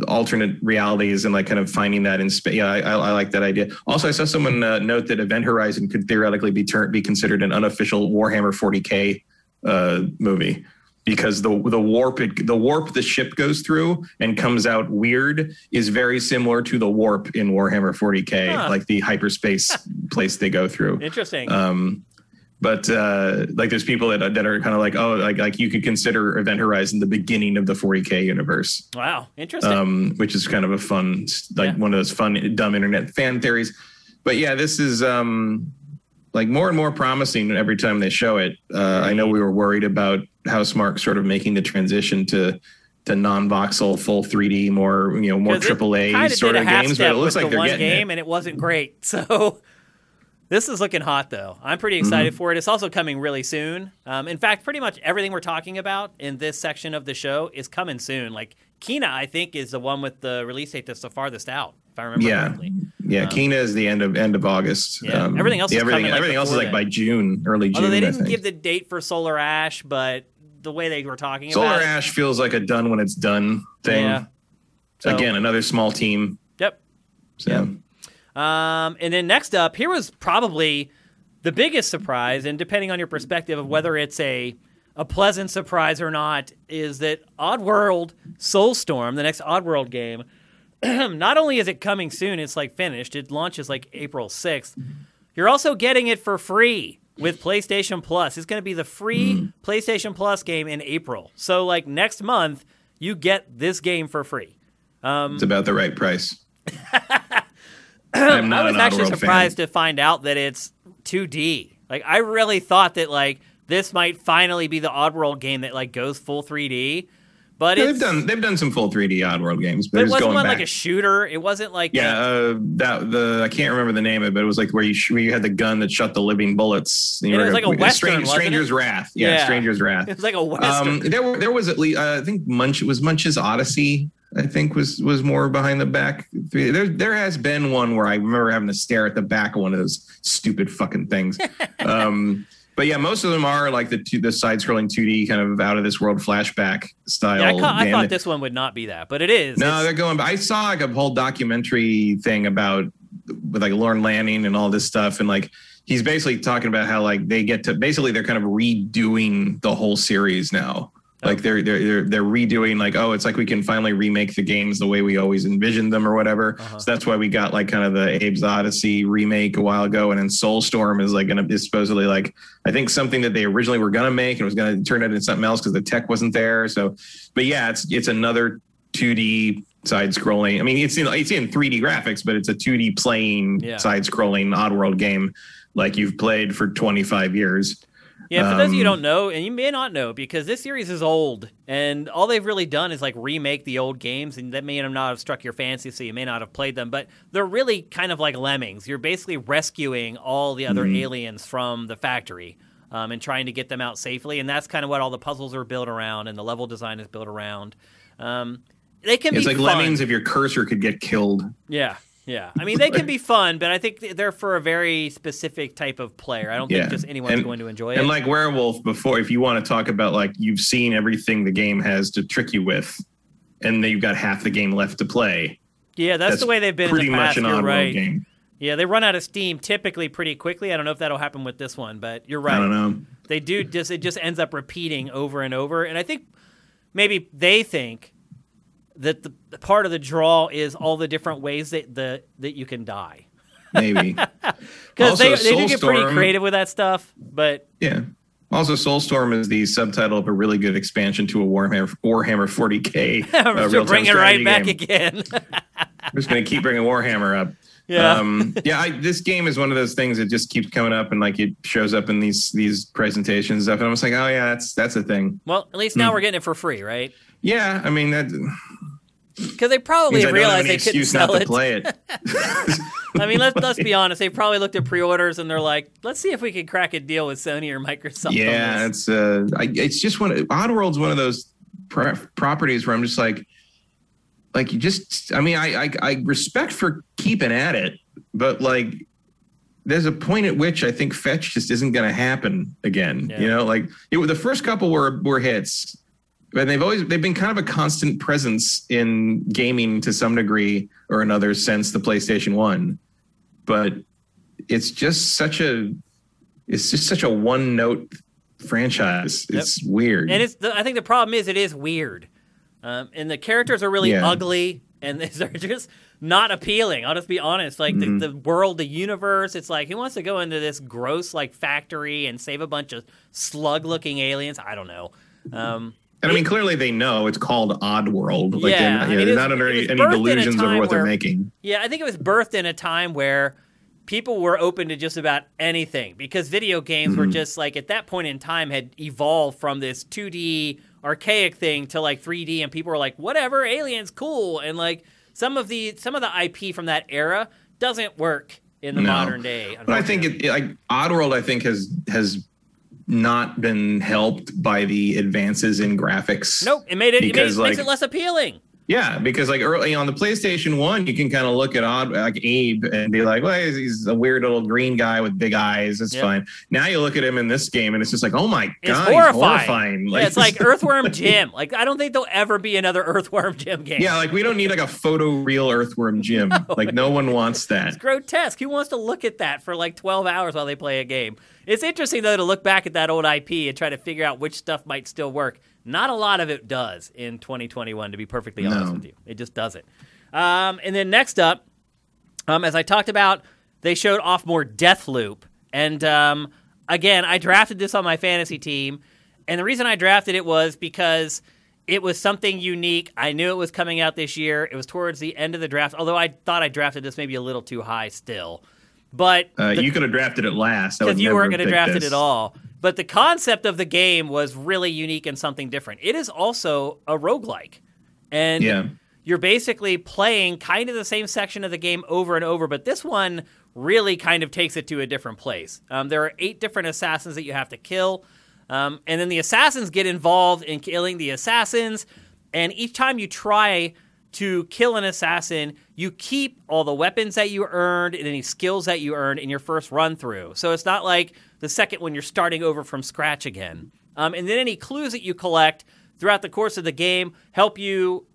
alternate realities and like kind of finding that in space. Yeah, I, I, I like that idea. Also, I saw someone uh, note that Event Horizon could theoretically be turned be considered an unofficial Warhammer 40k uh, movie because the the warp it, the warp the ship goes through and comes out weird is very similar to the warp in Warhammer 40k, Huh. like the hyperspace place they go through. Interesting. Um, but uh, like there's people that that are kind of like oh like like you could consider Event Horizon the beginning of the 40k universe wow, interesting. um, which is kind of a fun, like Yeah. one of those fun, dumb internet fan theories. But yeah, this is um, like more and more promising every time they show it. Uh, I know we were worried about Housemarque sort of making the transition to to non-voxel, full 3D, more you know, more AAA sort of games. But it looks like the they're one getting game, it. and it wasn't great. [laughs] So this is looking hot, though. I'm pretty excited Mm-hmm. for it. It's also coming really soon. Um, in fact, pretty much everything we're talking about in this section of the show is coming soon. Like Kena, I think, is the one with the release date that's the farthest out, if I remember Yeah. correctly. Yeah, Kena is the end of end of August. Yeah, everything else yeah, is everything, coming, like, everything else is like by June, early June. Although they didn't give the date for Solar Ash, but the way they were talking Solar about it, Solar Ash feels like a done when it's done thing. Yeah. So- Again, another small team. Yep. So. Yep. Um, and then next up, here was probably the biggest surprise, and depending on your perspective of whether it's a a pleasant surprise or not, is that Oddworld Soulstorm, the next Oddworld game, [clears throat] not only is it coming soon, it's like finished. It launches like April sixth. You're also getting it for free with PlayStation Plus. It's going to be the free PlayStation Plus game in April. So like next month, you get this game for free. It's about the right price. [laughs] I'm I [clears throat] was actually surprised fan. to find out that it's 2D. Like I really thought that like this might finally be the Oddworld game that like goes full 3D, but Yeah, it's, they've done they've done some full 3D Oddworld games, but but it wasn't one back. like a shooter. It wasn't like yeah, a- uh, that the I can't remember the name of it, but it was like where you sh- where you had the gun that shot the living bullets. you And it was like a Western, Strange- wasn't Stranger's Wrath. Yeah, Yeah. Stranger's Wrath. it was like a western. Um, there were there was at least uh, I think Munch it was Munch's Oddysee. I think was was more behind the back. There there has been one where I remember having to stare at the back of one of those stupid fucking things. [laughs] um, but yeah, most of them are like the two, the side scrolling 2D kind of out of this world flashback style. yeah, I, ca- I thought this one would not be that, but it is. No, It's- they're going. I saw like a whole documentary thing about with like Lorne Lanning and all this stuff, and like he's basically talking about how like they get to basically they're kind of redoing the whole series now. Like they're they're they're they're redoing like oh it's like we can finally remake the games the way we always envisioned them or whatever. Uh-huh. So that's why we got like kind of the Abe's Oddysee remake a while ago, and then Soulstorm is like to be supposedly like I think something that they originally were going to make and was going to turn it into something else because the tech wasn't there. So, but yeah, it's it's another 2D side scrolling. I mean, it's in it's in 3D graphics, but it's a 2D playing Yeah. side scrolling Oddworld game like you've played for 25 years. Yeah, for those of you who Um, don't know, and you may not know, because this series is old, and all they've really done is like remake the old games, and that may not have struck your fancy, so you may not have played them. But they're really kind of like lemmings. You're basically rescuing all the other Mm-hmm. aliens from the factory um, and trying to get them out safely, and that's kind of what all the puzzles are built around, and the level design is built around. Um, they can It's be like fun. lemmings if your cursor could get killed. Yeah, yeah. I mean, they can be fun, but I think they're for a very specific type of player. I don't Yeah. think just anyone's And- going to enjoy it. And like werewolf, before if you want to talk about like you've seen everything the game has to trick you with, and then you've got half the game left to play. yeah, that's, the way they've been pretty the much an odd right. game. Yeah, they run out of steam typically pretty quickly. I don't know if that'll happen with this one, but you're right. I don't know. They do just it just ends up repeating over and over, and I think maybe they think that the, the part of the draw is all the different ways that the that you can die Maybe. [laughs] [laughs] because they, they do get pretty creative with that stuff. But yeah. Also, Soulstorm is the subtitle of a really good expansion to a Warhammer Warhammer 40k. [laughs] uh, real-time bring it right strategy back again. I'm just going to keep bringing Warhammer up. yeah, Um, yeah, I, this game is one of those things that just keeps coming up and like it shows up in these these presentations and stuff. And I'm just like, oh yeah, that's that's a thing. well, at least Hmm. now we're getting it for free, right? Yeah, I mean that Because they probably means I don't have realized they couldn't sell to it. play it. [laughs] I mean, let's let's be [laughs] honest. They probably looked at pre-orders and they're like, let's see if we can crack a deal with Sony or Microsoft. yeah, it's uh, I, it's just one. of- Oddworld's one of those pro- properties where I'm just like, like you just. I mean, I, I I respect for keeping at it, but like, there's a point at which I think fetch just isn't going to happen again. Yeah. You know, like it, the first couple were were hits, and they've always they've been kind of a constant presence in gaming to some degree or another since the PlayStation One, but it's just such a it's just such a one note franchise. It's weird. and it's. The, I think the problem is it is weird, um, and the characters are really Yeah. ugly, and [laughs] they're just not appealing. I'll just be honest. Like Mm-hmm. the, the world, the universe. It's like who wants to go into this gross like factory and save a bunch of slug-looking aliens? I don't know. Um, and I mean, clearly they know it's called Oddworld. Like Yeah, they're not, mean, you know, it they're was- not under any, any birthed in a delusions over what they're making. Yeah, I think it was birthed in a time where people were open to just about anything because video games Mm-hmm. were just like at that point in time had evolved from this 2D archaic thing to like 3D and people were like whatever aliens cool and like some of the some of the IP from that era doesn't work in the No. modern day. But I think it, like Oddworld, I think has has not been helped by the advances in graphics. Nope, it made it, it, made, Because, it makes it less appealing. Yeah, because like early on the PlayStation One, you can kind of look at odd like Abe and be like, "Well, he's, a weird little green guy with big eyes. It's Yep. fine." Now you look at him in this game, and it's just like, "Oh my It's god, horrifying. horrifying!" yeah, it's like [laughs] Earthworm Jim. Like I don't think there'll ever be another Earthworm Jim game. yeah, like we don't need like a photo real Earthworm Jim. [laughs] like no one wants that. It's grotesque. Who wants to look at that for like 12 hours while they play a game? It's interesting, though, to look back at that old IP and try to figure out which stuff might still work. Not a lot of it does in 2021, to be perfectly honest No. with you. It just doesn't. Um, and then next up, um, as I talked about, they showed off more Deathloop. And um, again, I drafted this on my fantasy team. And the reason I drafted it was because it was something unique. I knew it was coming out this year. It was towards the end of the draft, although I thought I drafted this maybe a little too high still. But Uh, the- you could have drafted it last. Because you weren't going to draft it at all. But the concept of the game was really unique and something different. It is also a roguelike. And Yeah. you're basically playing kind of the same section of the game over and over, but this one really kind of takes it to a different place. Um, there are eight different assassins that you have to kill. Um, and then the assassins get involved in killing the assassins. And each time you try to kill an assassin, you keep all the weapons that you earned and any skills that you earned in your first run through. So it's not like the second one you're starting over from scratch again. Um, and then any clues that you collect throughout the course of the game help you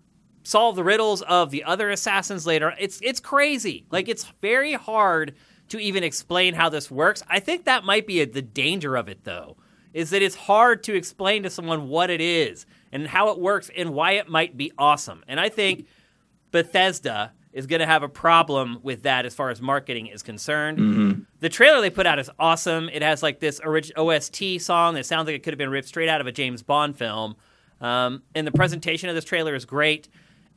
solve the riddles of the other assassins later. It's it's crazy. Like it's very hard to even explain how this works. I think that might be a, the danger of it though. Is that it's hard to explain to someone what it is and how it works and why it might be awesome. And I think Bethesda is going to have a problem with that as far as marketing is concerned. The trailer they put out is awesome. It has like this orig- OST song that sounds like it could have been ripped straight out of a James Bond film. Um, and the presentation of this trailer is great.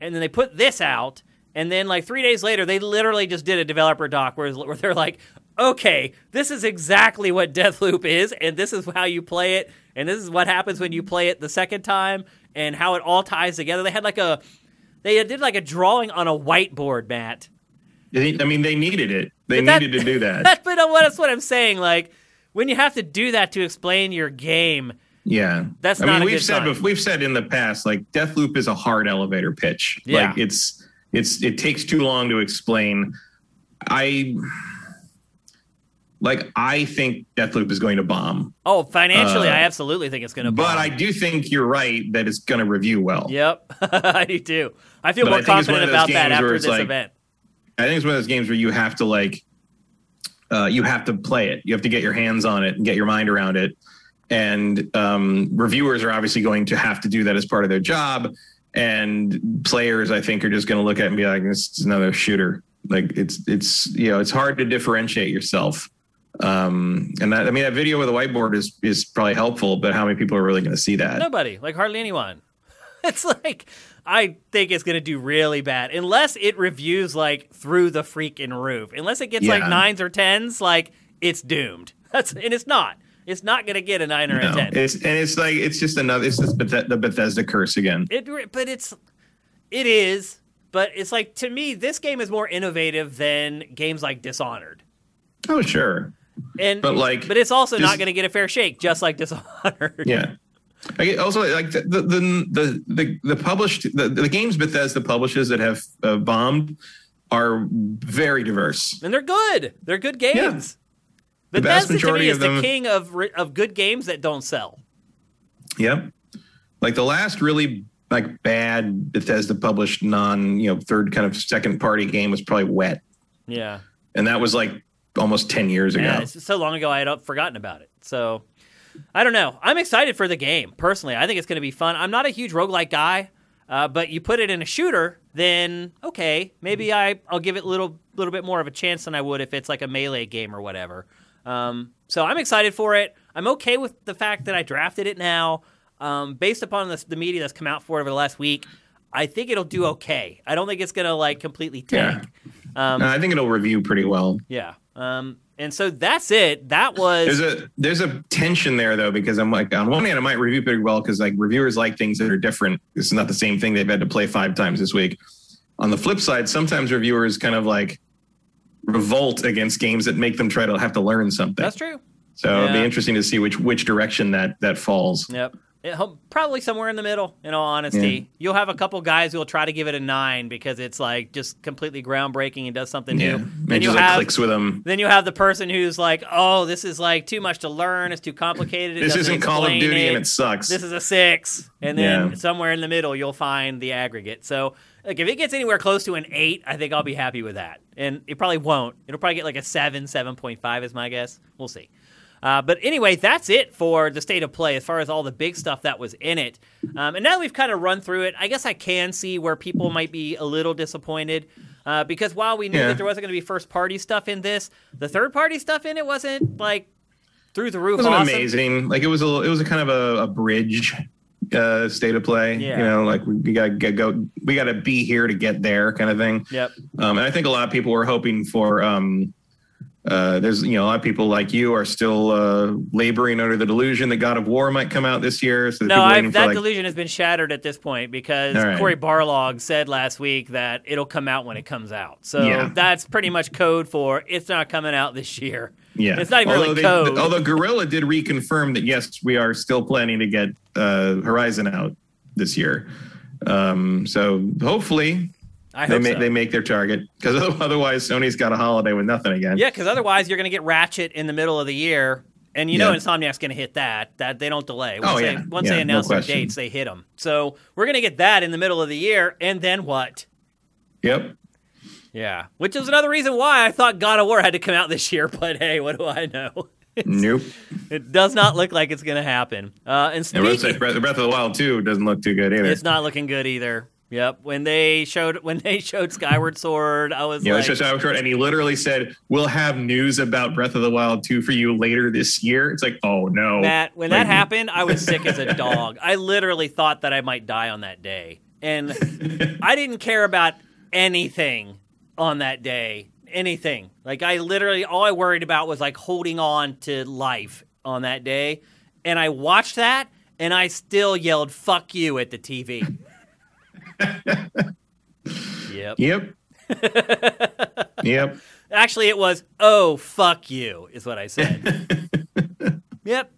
And then they put this out, and then like three days later, they literally just did a developer doc where, where they're like, okay, this is exactly what Deathloop is, and this is how you play it, and this is what happens when you play it the second time, and how it all ties together. They had like a, they did like a drawing on a whiteboard, Matt. I mean, they needed it. They that- needed to do that. [laughs] But that's what I'm saying. Like when you have to do that to explain your game, Yeah, That's I not mean, a we've said we've said in the past, like Deathloop is a hard elevator pitch. Yeah. Like it's it's it takes too long to explain. I like I think Deathloop is going to bomb, oh, financially, Uh, I absolutely think it's going to. Bomb. But I do think you're right that it's going to review well. Yep, [laughs] I do too. I feel But more I think it's one confident about that after this like- event. I think it's one of those games where you have to like, uh, you have to play it. You have to get your hands on it and get your mind around it. And um, reviewers are obviously going to have to do that as part of their job. And players, I think, are just going to look at it and be like, "This is another shooter." Like it's it's you know it's hard to differentiate yourself. Um, and that, I mean, that video with the whiteboard is is probably helpful, but how many people are really going to see that? Nobody, like hardly anyone. [laughs] It's like I think it's going to do really bad unless it reviews like through the freaking roof. Unless it gets like nines or tens, like it's doomed. [laughs] That's and it's not. It's not going to get a nine or a ten. it's and it's like it's just another. It's just Bethe- the Bethesda curse again. It, but it's, it is. But it's like to me, this game is more innovative than games like Dishonored, Oh sure. and But, like, but it's also not going to get a fair shake, just like Dishonored. Yeah. I also like the the the the, published the, the games Bethesda publishes that have uh, bombed are very diverse. and they're good. They're good games. The vast Bethesda to me is of the king of of good games that don't sell. Yep. Like the last really like bad Bethesda published non you know third kind of second party game was probably Wet, Yeah, and that was like almost ten years ago. yeah. It's so long ago I had forgotten about it. So I don't know. I'm excited for the game personally. I think it's going to be fun. I'm not a huge roguelike guy, uh, but you put it in a shooter, then okay, maybe I I'll give it a little little bit more of a chance than I would if it's like a melee game or whatever. Um, so I'm excited for it. I'm okay with the fact that I drafted it now, um, based upon the, the media that's come out for it over the last week. I think it'll do okay. I don't think it's gonna like completely tank. Um, Uh, I think it'll review pretty well. yeah. Um, and so that's it. That was There's a there's a tension there though because I'm like on one hand I might review pretty well because like reviewers like things that are different. It's not the same thing they've had to play five times this week. On the flip side, sometimes reviewers kind of like revolt against games that make them try to have to learn something. that's true. so it'll be interesting to see which which direction that that falls. Yep. Probably somewhere in the middle, in all honesty. Yeah. You'll have a couple guys who will try to give it a nine because it's like just completely groundbreaking and does something Yeah, new. Then you like have clicks with them. then you have the person who's like, "Oh, this is like too much to learn. It's too complicated. This isn't Call of Duty it. and it sucks. This is a six, and then Yeah. somewhere in the middle you'll find the aggregate. So, like, if it gets anywhere close to an eight, I think I'll be happy with that. And it probably won't. It'll probably get like a seven, seven point five is my guess. We'll see. Uh, but anyway, that's it for the state of play as far as all the big stuff that was in it. Um, and now that we've kind of run through it, I guess I can see where people might be a little disappointed. Uh, because while we knew Yeah. that there wasn't going to be first party stuff in this, the third party stuff in it wasn't like through the roof It wasn't awesome. amazing. Like it was a it was a kind of a, a bridge uh, state of play. Yeah. You know, like we, we got to go, we got to be here to get there, kind of thing. Yep. Um, and I think a lot of people were hoping for. Um, uh, there's you know a lot of people like you are still uh, laboring under the delusion that God of War might come out this year. So No, I've, that like, delusion has been shattered at this point because right. Cory Barlog said last week that it'll come out when it comes out. So Yeah. that's pretty much code for it's not coming out this year. yeah, it's not even although really they- although Guerrilla did reconfirm that yes, we are still planning to get uh, Horizon out this year. Um, so hopefully I they make so. they make their target because [laughs] otherwise Sony's got a holiday with nothing again. yeah, because otherwise you're going to get Ratchet in the middle of the year, and you know Insomniac's going to hit that. That they don't delay. Once Oh, they, yeah. Once Yeah, they no announce their dates, they hit them. So we're going to get that in the middle of the year, and then what? Yep. Yeah, which is another reason why I thought God of War had to come out this year. [laughs] But hey, what do I know? Nope. It does not look like it's going to happen. Uh, and speaking, Breath, Breath Breath of the Wild 2 doesn't look too good either. It's not looking good either. Yep. When they showed when they showed Skyward Sword, I was know, like, just I and he literally said, "We'll have news about Breath of the Wild 2 for you later this year." It's like, oh no, Matt, when Like, that happened, I was sick as a [laughs] dog. I literally thought that I might die on that day. And [laughs] I didn't care about anything on that day. anything. Like I literally all I worried about was like holding on to life on that day, and I watched that and I still yelled "fuck you" at the TV. Yep. Yep. [laughs] yep. Actually, it was "oh fuck you" is what I said. [laughs] yep.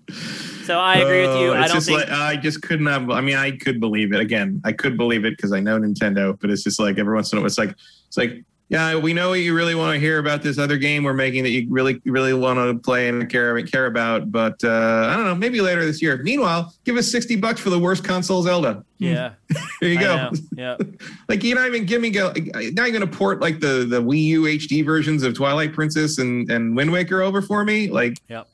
So I agree with you. Oh, I don't just think like I just could not. Have I mean, I could believe it. Again, I could believe it because I know Nintendo. But it's just like every once in a while, it's like it's like yeah, we know what you really want to hear about this other game we're making that you really really want to play and care care about. But uh, I don't know, maybe later this year. Meanwhile, give us sixty bucks for the worst console Zelda. yeah. [laughs] There you I go. know. [laughs] Yeah. Like you're not even giving go. Now you're gonna port like the the Wii U HD versions of Twilight Princess and and Wind Waker over for me. Like, Yep.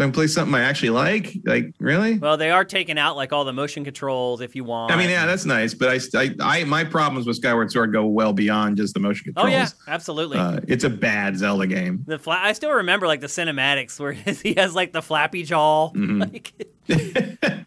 So I can play something I actually like. Like, really? Well, they are taking out like all the motion controls if you want. I mean, yeah, that's nice, but I, I, I, my problems with Skyward Sword go well beyond just the motion controls. Oh yeah, absolutely. Uh, it's a bad Zelda game. the fla- I still remember like the cinematics where [laughs] he has like the flappy jaw. Mm-hmm. [laughs] Like, [laughs]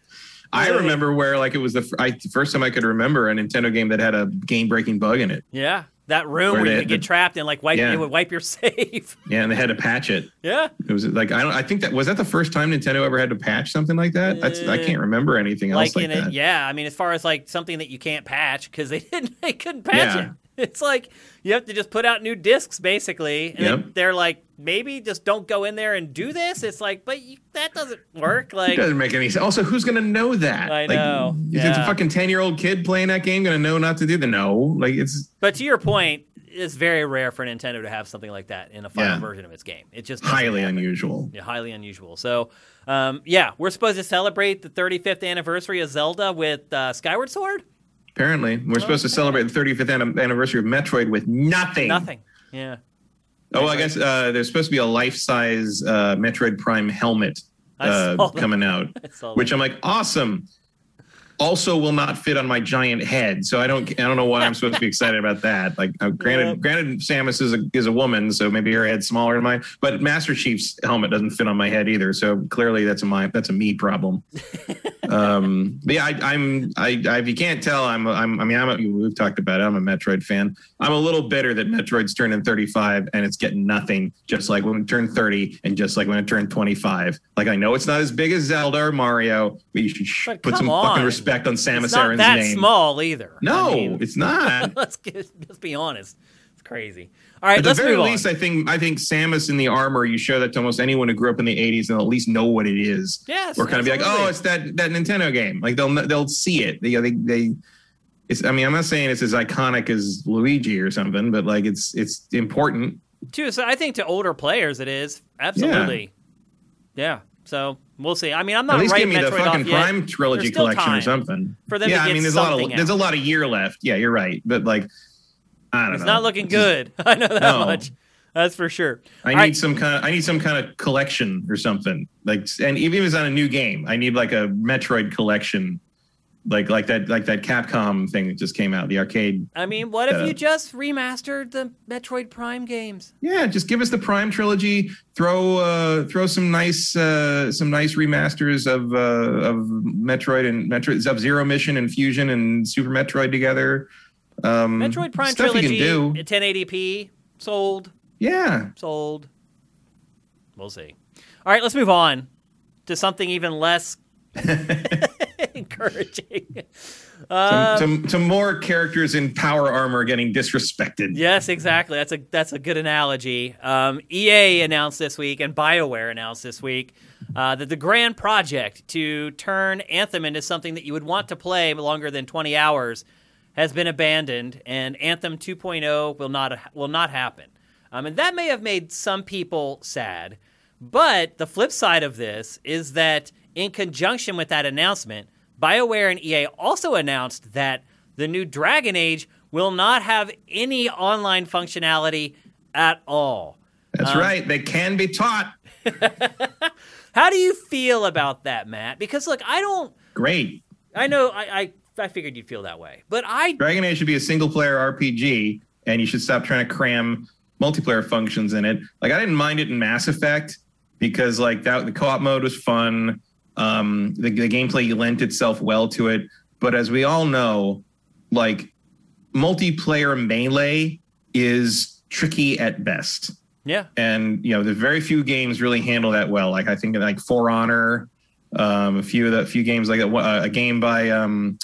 I remember where like it was the fir- I, the first time I could remember a Nintendo game that had a game breaking bug in it. yeah, that room Where where, you could get the- trapped and like wipe Yeah. it would wipe your [laughs] save. Yeah, and they had to patch it. yeah. It was like I don't. I think that was that the first time Nintendo ever had to patch something like that. That's, I can't remember anything else like like, in that. it, yeah. I mean, as far as like something that you can't patch because they [laughs] didn't, they couldn't patch Yeah. it. It's like you have to just put out new discs basically, and Yep. they're like, maybe just don't go in there and do this. It's like, but you, that doesn't work. Like, It doesn't make any sense. Also, who's gonna know that? I Like, know, Is it a fucking ten year old kid playing that game gonna know not to do the no? Like it's but to your point, it's very rare for Nintendo to have something like that in a final Yeah. version of its game. It's just highly happen. unusual. Yeah, highly unusual. So, um, yeah, we're supposed to celebrate the 35th anniversary of Zelda with uh, Skyward Sword. Apparently, we're supposed to celebrate the 35th anniversary of Metroid with nothing. Nothing. Yeah. Oh, well, I guess uh, there's supposed to be a life size uh, Metroid Prime helmet uh, coming out, [laughs] which. I'm like, awesome. Also, will not fit on my giant head, so I don't. I don't know why I'm supposed to be excited about that. Like, uh, granted, Yep. granted, Samus is a is a woman, so maybe her head's smaller than mine. But Master Chief's helmet doesn't fit on my head either, so clearly that's a my that's a me problem. [laughs] um, but yeah, I, I'm. I, I if you can't tell, I'm. I'm. I mean, I'm. A, we've talked about it. I'm a Metroid fan. I'm a little bitter that Metroid's turning 35 and it's getting nothing. Just like when it turned 30, and just like when it turned 25. Like I know it's not as big as Zelda or Mario, but you should sh- But put some come fucking respect on Samus it's not Aran's that name. small either. No, I mean, it's not. [laughs] let's get, let's be honest. It's crazy. All right, At the very least, on. I think I think Samus in the armor. You show that to almost anyone who grew up in the '80s and they'll at least know what it is. Yes, or kind of be like, oh, it's that that Nintendo game. Like they'll they'll see it. They they, they it's. I mean, I'm not saying it's as iconic as Luigi or something, but like it's it's important. Too, so I think to older players it is absolutely. Yeah. So we'll see. I mean, I'm not At least give me the fucking off yet. Prime trilogy collection or something. for them to yeah, I mean, there's a lot of something there's a lot of year left. Yeah, you're right, but like, I don't It's know. not looking good. [laughs] I know that No. much. That's for sure. I All need right. some kind of I need some kind of collection or something. Like and even if it's on a new game, I need like a Metroid collection. Like like that like that Capcom thing that just came out, the arcade. I mean, what if Uh, you just remastered the Metroid Prime games? Yeah, just give us the Prime trilogy. Throw uh throw some nice uh some nice remasters of uh of Metroid and Metroid Sub Zero Mission and Fusion and Super Metroid together. Um Metroid Prime trilogy, you can do. 1080p, sold, Yeah. sold. We'll see. All right, let's move on to something even less [laughs] encouraging. Uh, to, to, to more characters in power armor getting disrespected. Yes, exactly. That's a that's a good analogy. Um, EA announced this week, and Bioware announced this week uh, that the grand project to turn Anthem into something that you would want to play longer than 20 hours has been abandoned, and Anthem 2.0 will not will not happen. Um, and that may have made some people sad, but the flip side of this is that in conjunction with that announcement, BioWare and EA also announced that the new Dragon Age will not have any online functionality at all. That's Um, right. They can be taught. [laughs] How do you feel about that, Matt? Because look, I don't. Great. I know. I I, I figured you'd feel that way, but I Dragon Age should be a single player RPG, and you should stop trying to cram multiplayer functions in it. Like I didn't mind it in Mass Effect because like that the co-op mode was fun. Um, the, the gameplay lent itself well to it. But as we all know, like multiplayer melee is tricky at best. Yeah. And you know, the very few games really handle that well. Like I think like For Honor, um, a few of the few games like a, a game by um,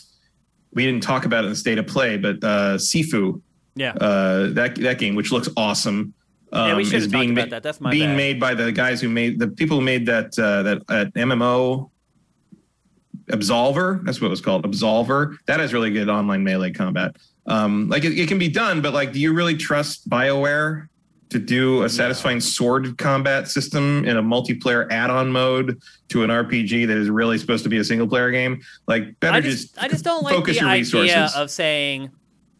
we didn't talk about it in the state of play, but uh, Sifu, Yeah. uh, that that game, which looks awesome. Um, Yeah, we should is have being about that. That's my being bad. made by the guys who made the people who made that uh, that uh, MMO Absolver. That's what it was called, Absolver. That has really good online melee combat. Um, like it, it can be done, but like, do you really trust Bioware to do a satisfying sword combat system in a multiplayer add-on mode to an RPG that is really supposed to be a single-player game? Like, better I just, just, I just don't like the your idea resources. of saying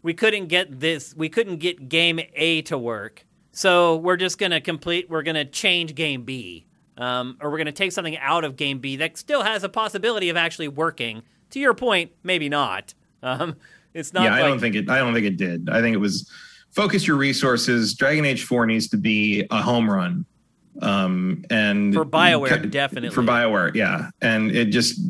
we couldn't get this, we couldn't get game A to work, so we're just gonna complete, we're gonna change game B, um, or we're gonna take something out of game B that still has a possibility of actually working. To your point, maybe not. [laughs] Um, it's not. yeah, I don't think it. I don't think it did. I think it was focus your resources. Dragon Age Four needs to be a home run, um, and For BioWare, definitely. for Bioware. Yeah, and it just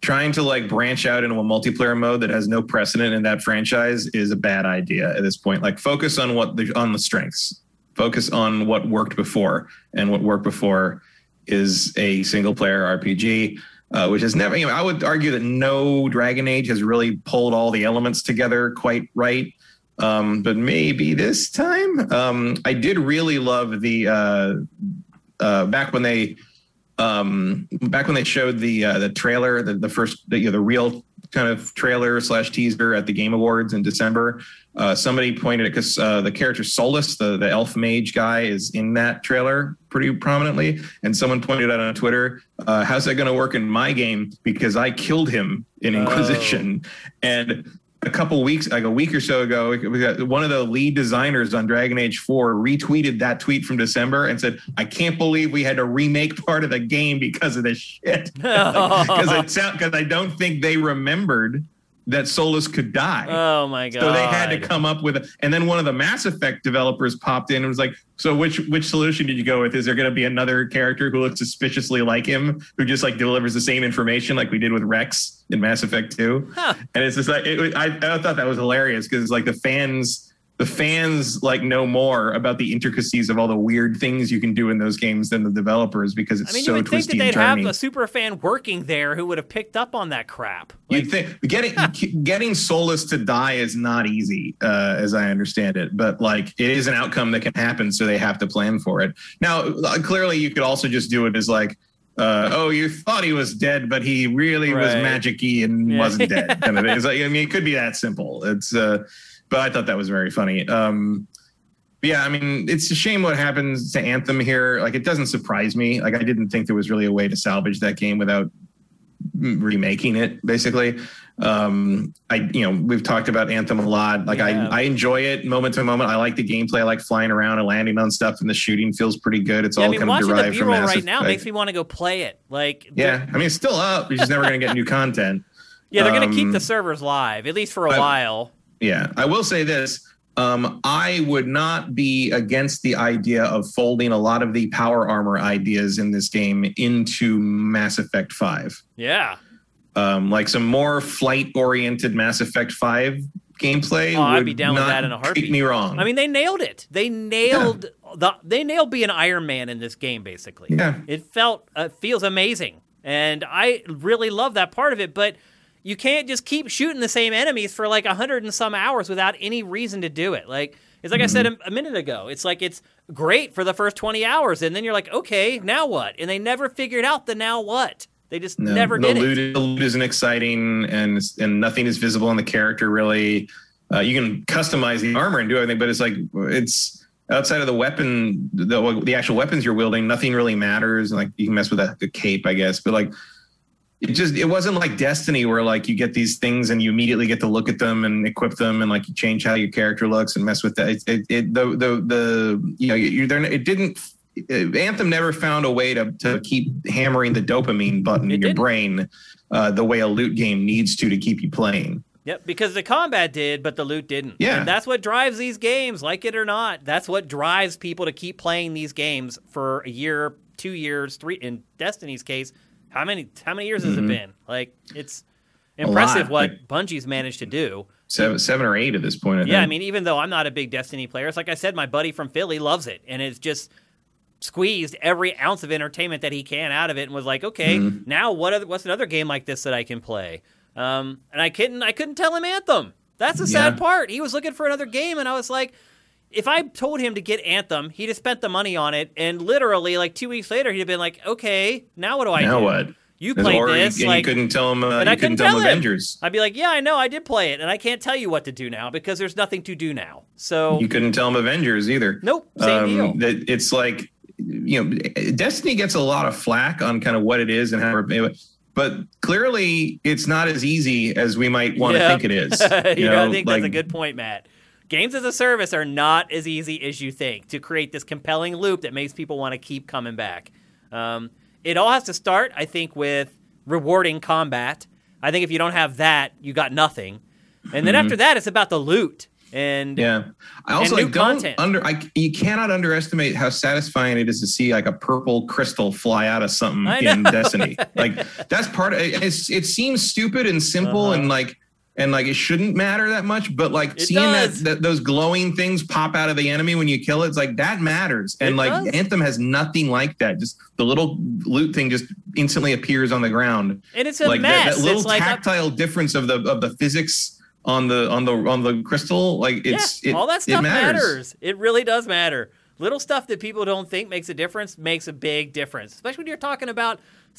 trying to like branch out into a multiplayer mode that has no precedent in that franchise is a bad idea at this point. Like focus on what the on the strengths. Focus on what worked before, and what worked before is a single player RPG uh, which has never, you know, I would argue that no Dragon Age has really pulled all the elements together quite right. Um, but maybe this time, um, I did really love the uh, uh, back when they um, back when they showed the uh, the trailer, the, the first, the, you know, the real kind of trailer slash teaser at the Game Awards in December. Uh, somebody pointed it because uh, the character Solas, the the elf mage guy, is in that trailer pretty prominently, and someone pointed out on Twitter, uh, "How's that going to work in my game? Because I killed him in Inquisition." And a couple weeks, like a week or so ago, we got one of the lead designers on Dragon Age 4 retweeted that tweet from December and said, "I can't believe we had to remake part of the game because of this shit." [laughs] [laughs] Because I [laughs] because I don't think they remembered that Solas could die. Oh my god! So they had to come up with, a, and then one of the Mass Effect developers popped in and was like, "So which which solution did you go with? Is there going to be another character who looks suspiciously like him, who just like delivers the same information like we did with Wrex in Mass Effect 2? Huh. And it's just like it, I, I thought that was hilarious because like the fans. The fans like know more about the intricacies of all the weird things you can do in those games than the developers because it's I mean, so you would think twisty that and they'd have a super fan working there who would have picked up on that crap. You'd think getting [laughs] getting Solas to die is not easy, uh, as I understand it. But like, it is an outcome that can happen, so they have to plan for it. Now, uh, clearly, you could also just do it as like, uh, oh, you thought he was dead, but he really was Right. magic-y and Yeah. wasn't dead. Kind of. [laughs] It's like, I mean, it could be that simple. It's, uh, but I thought that was very funny. Um, yeah, I mean, it's a shame what happens to Anthem here. Like, it doesn't surprise me. Like, I didn't think there was really a way to salvage that game without remaking it basically um i you know we've talked about anthem a lot like Yeah. i i enjoy it moment to moment i like the gameplay i like flying around and landing on stuff and the shooting feels pretty good it's Yeah, I all mean, kind of watching the derived from B-roll right now Effect. makes me want to go play it. Like, yeah i mean it's still up you're just never going to get new [laughs] content yeah, they're going to keep Um, the servers live at least for a I- while. Yeah, I will say this. Um, I would not be against the idea of folding a lot of the power armor ideas in this game into Mass Effect 5. Yeah, Um, like some more flight oriented Mass Effect 5 gameplay. Oh, I'd be down with that in a heartbeat. me wrong. I mean, they nailed it. They nailed the. They nailed being Iron Man in this game. Basically, Yeah. It felt uh, feels amazing, and I really love that part of it. But you can't just keep shooting the same enemies for like a hundred and some hours without any reason to do it. Like it's like I said Mm-hmm. a, a minute ago. It's like it's great for the first twenty hours, and then you're like, okay, now what? And they never figured out the now what. They just No, never the did loot, it. The loot isn't exciting, and and nothing is visible on the character really. Uh, you can customize the armor and do everything, but it's like it's outside of the weapon, the the actual weapons you're wielding. Nothing really matters. Like you can mess with a, a cape, I guess, but like it just it wasn't like Destiny where like you get these things and you immediately get to look at them and equip them and like you change how your character looks and mess with that. It, it, it the the the you know you're there. It didn't. Anthem never found a way to to keep hammering the dopamine button It in your didn't. brain uh, the way a loot game needs to to keep you playing. Yep, because the combat did, but the loot didn't. Yeah. And that's what drives these games, like it or not. That's what drives people to keep playing these games for a year, two years, three. In Destiny's case, how many how many years has it been? Like it's impressive what Bungie's managed to do. seven, seven or eight at this point. I Yeah, I mean, even though I'm not a big Destiny player, it's like I said, my buddy from Philly loves it, and it's just squeezed every ounce of entertainment that he can out of it, and was like, okay, Mm-hmm. now what? Other, what's another game like this that I can play? Um, and I couldn't, I couldn't tell him Anthem. That's the sad Yeah. part. He was looking for another game, and I was like. If I told him to get Anthem, he'd have spent the money on it, and literally, like two weeks later, he'd have been like, "Okay, now what do I now do? what? You played or this, you, like, you couldn't tell him. Uh, and you I couldn't couldn't tell him tell him. Avengers. I'd be like, yeah, I know, I did play it, and I can't tell you what to do now because there's nothing to do now. So, You couldn't tell him Avengers either. nope, same deal. um, that it's like you know destiny gets a lot of flack on kind of what it is and how we're but clearly it's not as easy as we might want to think it is [laughs] you you know, know I think that's a good point, Matt. Games as a service are not as easy as you think to create this compelling loop that makes people want to keep coming back. Um, it all has to start, I think, with rewarding combat. I think if you don't have that, you got nothing. And then after that, it's about the loot. And Mm-hmm. yeah i also like don't content. under I, you cannot underestimate how satisfying it is to see like a purple crystal fly out of something in destiny [laughs] like that's part of it it's, it seems stupid and simple Uh-huh. and like and like it shouldn't matter that much but like It seeing that, that those glowing things pop out of the enemy when you kill it it's like that matters and It like does. anthem has nothing like that just the little loot thing just instantly appears on the ground and it's a like mess. that, that little it's like a- tactile difference of the of the physics on the on the on the crystal like it's yeah, it, all that stuff matters. matters. It really does matter. Little stuff that people don't think makes a difference makes a big difference, especially when you're talking about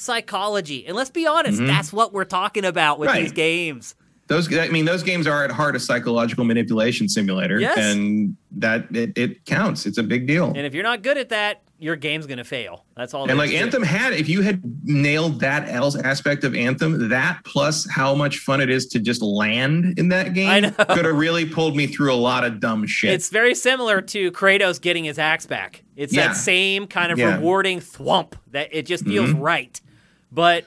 psychology. And let's be honest, that's what we're talking about with Mm-hmm. Right. these games. Those i mean those games are at heart a psychological manipulation simulator Yes. and that it, it counts it's a big deal And if you're not good at that, your game's going to fail. That's all. and like is to it. anthem had if you had nailed that else aspect of anthem that plus how much fun it is to just land in that game could have really pulled me through a lot of dumb shit It's very similar to Kratos getting his axe back. It's Yeah. that same kind of Yeah. Mm-hmm. rewarding thwump that it just feels right. But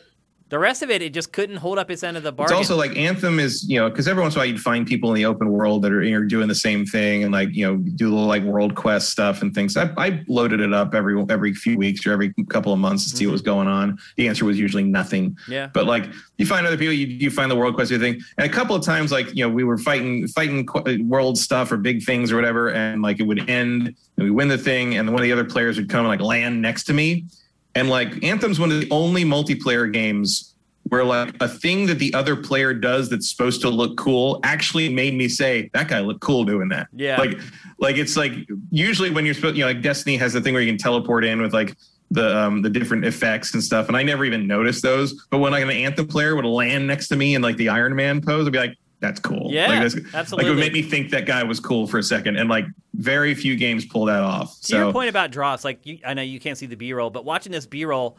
the rest of it, it just couldn't hold up its end of the bargain. It's also like Anthem is, you know, because every once in a while you'd find people in the open world that are know, doing the same thing and like, you know, do little like world quest stuff and things. I, I loaded it up every every few weeks or every couple of months to see what mm-hmm. was going on. The answer was usually nothing. yeah. But like you find other people, you, you find the world quest thing, and a couple of times, like you know, we were fighting fighting uh, world stuff or big things or whatever, and like it would end, and we win the thing, and one of the other players would come and like land next to me, and like Anthem's one of the only multiplayer games where like a thing that the other player does that's supposed to look cool actually made me say that guy looked cool doing that. Yeah. Like like it's like usually when you're supposed you know like Destiny has the thing where you can teleport in with like the um the different effects and stuff and I never even noticed those but when like an anthem player would land next to me in like the Iron Man pose I'd be like that's cool Yeah, like, that's, like it absolutely. would make me think that guy was cool for a second and like very few games pull that off To your so point about drops, like you, I know you can't see the B roll, but watching this B roll,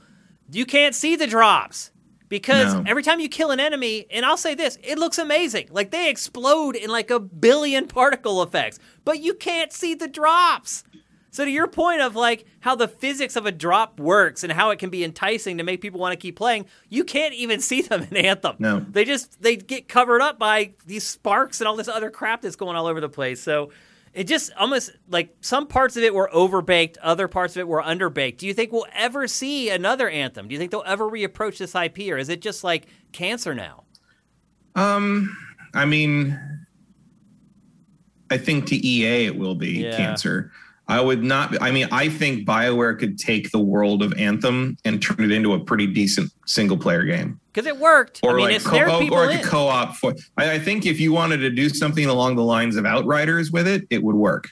you can't see the drops because No. every time you kill an enemy, and I'll say this, it looks amazing. Like they explode in like a billion particle effects, but you can't see the drops. So to your point of like how the physics of a drop works and how it can be enticing to make people want to keep playing, you can't even see them in Anthem. No. They just they get covered up by these sparks and all this other crap that's going all over the place. So it just almost like some parts of it were overbaked, other parts of it were underbaked. Do you think we'll ever see another Anthem? Do you think they'll ever reapproach this IP or is it just like cancer now? Um, I mean, I think to EA it will be Yeah. cancer. I would not. I mean, I think Bioware could take the world of Anthem and turn it into a pretty decent single player game, Because it worked. or I mean, like co- or like a co-op. For I, I think if you wanted to do something along the lines of Outriders with it, it would work.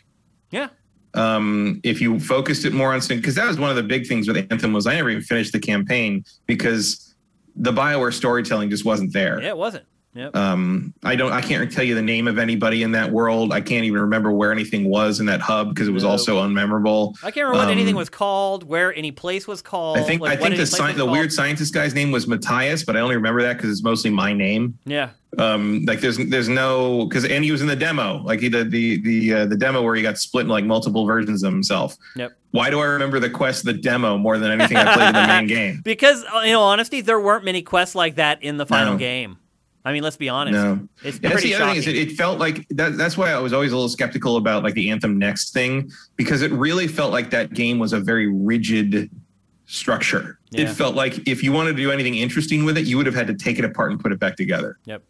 yeah. um, if you focused it more on because that was one of the big things with Anthem was I never even finished the campaign because the Bioware storytelling just wasn't there. Yeah, it wasn't. Yep. Um, I don't. I can't tell you the name of anybody in that world. I can't even remember where anything was in that hub because it was Nope. also unmemorable. I can't remember what anything um, was called, where any place was called. I think. like, I think the sci- the weird scientist guy's name was Matthias, but I only remember that because it's mostly my name. Yeah. Um, like there's there's no because and he was in the demo, like he did the the uh, the demo where he got split in like multiple versions of himself. Yep. Why do I remember the quest, the demo, more than anything I played in the main [laughs] game? Because, uh, in all honesty, there weren't many quests like that in the final No. game. I mean, let's be honest. No. It's Yeah, that's the other thing is it, it felt like that, that's why I was always a little skeptical about like the Anthem Next thing because it really felt like that game was a very rigid structure. Yeah. It felt like if you wanted to do anything interesting with it, you would have had to take it apart and put it back together. Yep.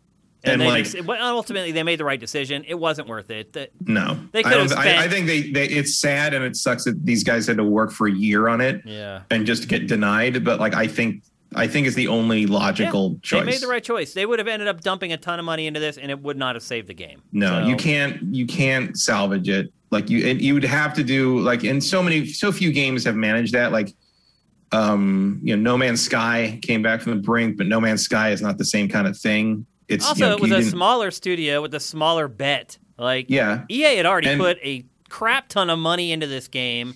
And, they like, just- well, ultimately, they made the right decision. It wasn't worth it. The- no, They I, could've don't- I, spent- I think they, they. It's sad and it sucks that these guys had to work for a year on it yeah. and just get denied. But like, I think, I think it's the only logical Yeah, choice. They made the right choice. They would have ended up dumping a ton of money into this, and it would not have saved the game. No, So- you can't. You can't salvage it. Like you, and you would have to do like, and so many, so few games have managed that. Like, um, you know, No Man's Sky came back from the brink, but No Man's Sky is not the same kind of thing. It's Also, you know, it was a smaller studio with a smaller bet. Like Yeah, EA had already And- put a crap ton of money into this game,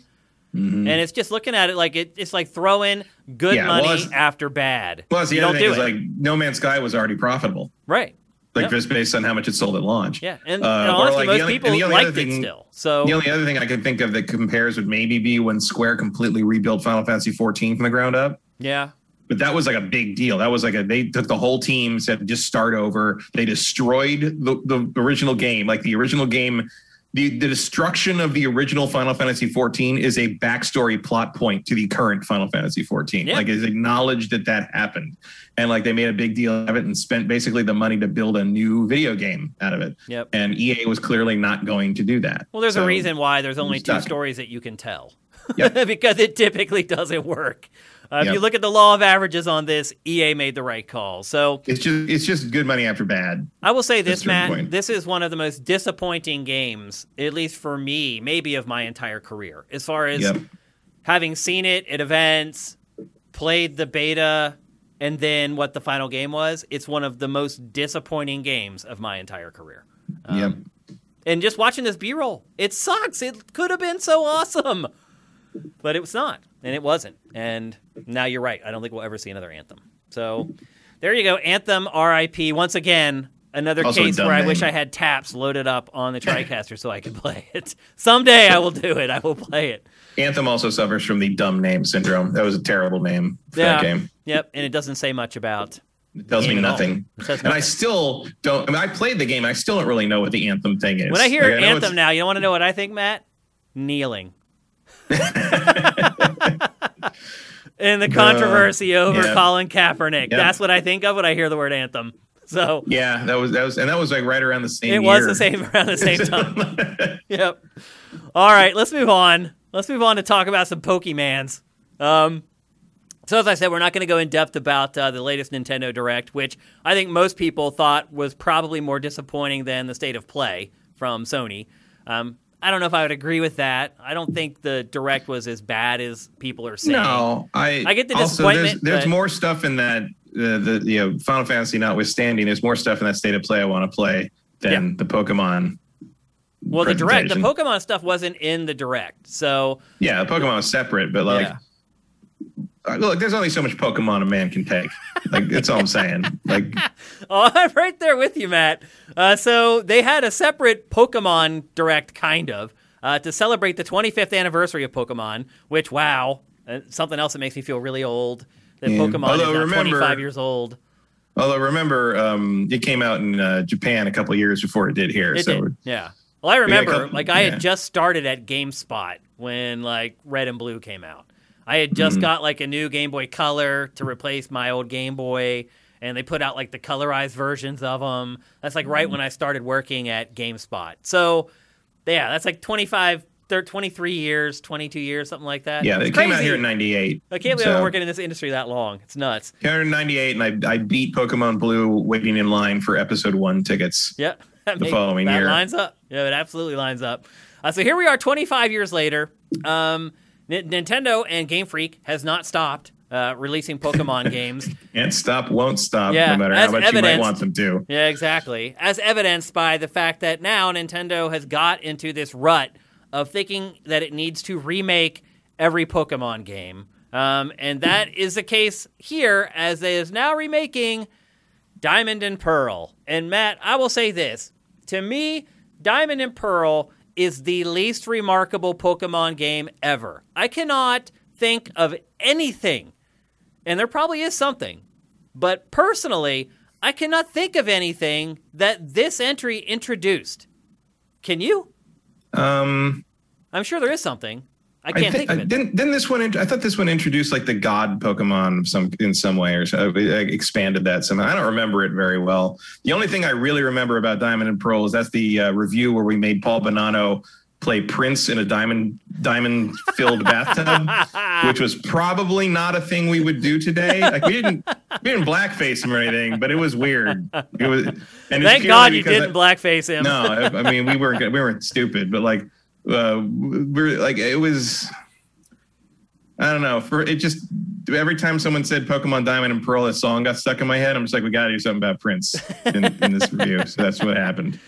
Mhm. and it's just looking at it like it, it's like throwing good Yeah, money it's- after bad. Plus, the you other thing do is it. like No Man's Sky was already profitable, right. like Yep. just based on how much it sold at launch. Yeah, and, Uh, and honestly, like, the most only- people the only liked it still. So The only other thing I can think of that compares would maybe be when Square completely rebuilt Final Fantasy 14 from the ground up. yeah, but that was like a big deal. That was like a they took the whole team, said just start over. They destroyed the, the original game. Like the original game, the, the destruction of the original Final Fantasy 14 is a backstory plot point to the current Final Fantasy 14. Yeah. Like it's acknowledged that that happened, and like they made a big deal of it and spent basically the money to build a new video game out of it. yep. And EA was clearly not going to do that. Well, there's a reason why there's only two stories that you can tell. Yep. [laughs] because it typically doesn't work. Uh, If Yep. you look at the law of averages on this, EA made the right call. So It's just it's just good money after bad. I will say this, Matt. point. This is one of the most disappointing games, at least for me, maybe of my entire career. As far as Yep. having seen it at events, played the beta, and then what the final game was, it's one of the most disappointing games of my entire career. Um, yep. And just watching this B roll, it sucks. It could have been so awesome, but it was not, and it wasn't. And now you're right. I don't think we'll ever see another Anthem. So there you go. Anthem RIP. Once again, another Also case where I wish I had taps loaded up on the TriCaster so I could play it. [laughs] Someday I will do it. I will play it. Anthem also suffers from the dumb name syndrome. That was a terrible name for Yeah. that game. Yep. And it doesn't say much about. It tells me nothing. And I still don't. I mean, I played the game. I still don't really know what the anthem thing is. When I hear Like, know Anthem now, you want to know what I think, Matt? Kneeling. [laughs] and the controversy over yeah. Colin Kaepernick. Yeah. That's what I think of when I hear the word anthem. So Yeah, that was that was, and that was like right around the same. Time. It was the same [laughs] around the same [laughs] time. yep. All right, let's move on. Let's move on to talk about some Pokemans. Um, so as I said, we're not going to go in depth about uh, the latest Nintendo Direct, which I think most people thought was probably more disappointing than the state of play from Sony. Um, I don't know if I would agree with that. I don't think the Direct was as bad as people are saying. No, I. I get the also, There's, disappointment, there's but- more stuff in that. The, the you know Final Fantasy notwithstanding, there's more stuff in that state of play I want to play than the Pokemon. Well, the Direct, the. Pokemon stuff wasn't in the Direct, so Yeah, the Pokemon was separate, but like, yeah. Look, there's only so much Pokemon a man can take. Like that's all I'm saying. Like, [laughs] Oh, I'm right there with you, Matt. Uh, so they had a separate Pokemon Direct, kind of, uh, to celebrate the 25th anniversary of Pokemon. Which, wow, uh, something else that makes me feel really old. That Yeah. Pokemon Although is remember- 25 years old. although remember, um, it came out in uh, Japan a couple years before it did here. It so did, yeah. Well, I remember, couple- like, I yeah. had just started at GameSpot when like Red and Blue came out. I had just Mm-hmm. got like a new Game Boy Color to replace my old Game Boy, and they put out like the colorized versions of them. That's like Mm-hmm. right when I started working at GameSpot. So, yeah, that's like 25, thir- 23 years, 22 years, something like that. yeah, It's it came out here in '98. I can't believe so- I've been working in this industry that long. It's nuts. Came out in '98, and I I beat Pokemon Blue waiting in line for Episode One tickets. Yeah. [laughs] That The following that year. lines up. Yeah, it absolutely lines up. Uh, so here we are 25 years later. Um, N- Nintendo and Game Freak has not stopped uh, releasing Pokemon [laughs] games. Can't stop, won't stop, Yeah, no matter how much you might want them to. Yeah, exactly. As evidenced by the fact that now Nintendo has got into this rut of thinking that it needs to remake every Pokemon game. Um, and that [laughs] is the case here as it is now remaking Diamond and Pearl. And Matt, I will say this. To me, Diamond and Pearl is the least remarkable Pokemon game ever. I cannot think of anything, and there probably is something, but personally, I cannot think of anything that this entry introduced. Can you? Um, I'm sure there is something. I can't thi- think of it. Didn't, didn't this one? I thought this one introduced like the god Pokemon some in some way, or so, like, expanded that somehow. I don't remember it very well. The only thing I really remember about Diamond and Pearl is that's the uh, review where we made Paul Bonanno play Prince in a diamond diamond filled bathtub, [laughs] which was probably not a thing we would do today. Like we didn't we didn't blackface him or anything, but it was weird. It was. And Thank God you didn't blackface him. no, I, I mean we weren't we weren't stupid, but like uh, we're like it was. I don't know. For it just every time someone said Pokemon Diamond and Pearl, a song got stuck in my head. I'm just like, we got to do something about Prince in, in this review. So that's what happened.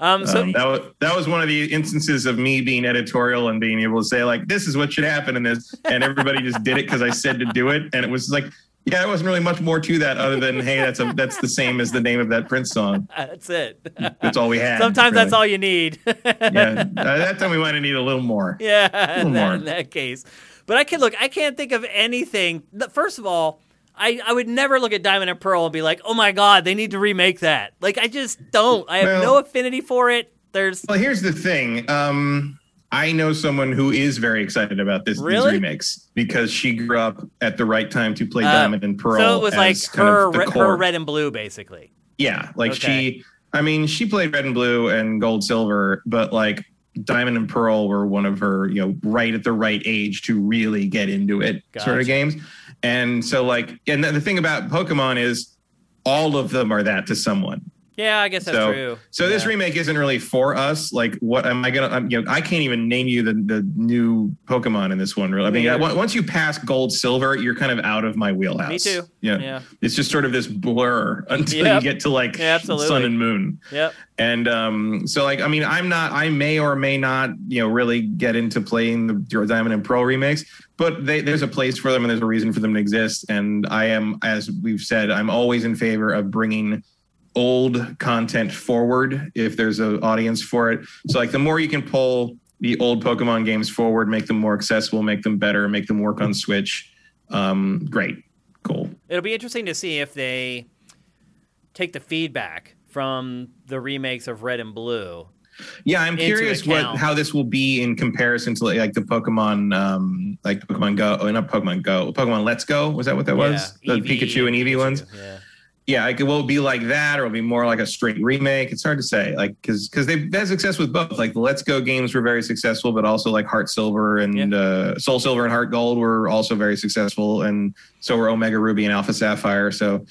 Um, so Um, that was that was one of the instances of me being editorial and being able to say like, this is what should happen in this, and everybody just did it because I said to do it, and it was like. Yeah, there wasn't really much more to that other than hey, that's a that's the same as the name of that Prince song. [laughs] that's it. That's all we had. Sometimes that's all you need. [laughs] yeah, uh, that time we might have needed a little more. Yeah, [laughs] in that, more. in that case. But I can look. I can't think of anything. First of all, I, I would never look at Diamond and Pearl and be like, oh my god, they need to remake that. Like I just don't. I have Well- no affinity for it. There's Well, here's the thing. Um, I know someone who is very excited about this Really? these remakes because she grew up at the right time to play Uh, Diamond and Pearl. so it was as like kind of her re- her red and blue basically. Yeah, like Okay. she. I mean, she played Red and Blue and Gold, Silver, but like Diamond and Pearl were one of her, you know, right at the right age to really get into it sort of games. And so, like, and the thing about Pokemon is all of them are that to someone. Yeah, I guess that's So- true. So this remake isn't really for us. Like, what am I gonna? I'm, you know, I can't even name you the the new Pokemon in this one. Really, I mean. I- once you pass Gold, Silver, you're kind of out of my wheelhouse. Me too. Yeah, Yeah. it's just sort of this blur [laughs] until Yep. you get to like Yeah. Sun and Moon. Yep. And um, so, like, I mean, I'm not. I may or may not, you know, really get into playing the Diamond and Pearl remakes. But they, there's a place for them, and there's a reason for them to exist. And I am, as we've said, I'm always in favor of bringing old content forward if there's an audience for it. So, like, the more you can pull the old Pokemon games forward, make them more accessible, make them better, make them work on Switch. Um, great, cool. It'll be interesting to see if they take the feedback from the remakes of Red and Blue. Yeah, I'm curious what how this will be in comparison to like the Pokemon, um, like Pokemon Go, oh, not Pokemon Go, Pokemon Let's Go. Was that what that was? The Eevee, Pikachu and Eevee ones. Yeah. Yeah, like, will be like that, or it'll be more like a straight remake? It's hard to say, like because because they've had success with both. Like the Let's Go games were very successful, but also like Heart Silver and uh, Soul Silver and Heart Gold were also very successful, and so were Omega Ruby and Alpha Sapphire. So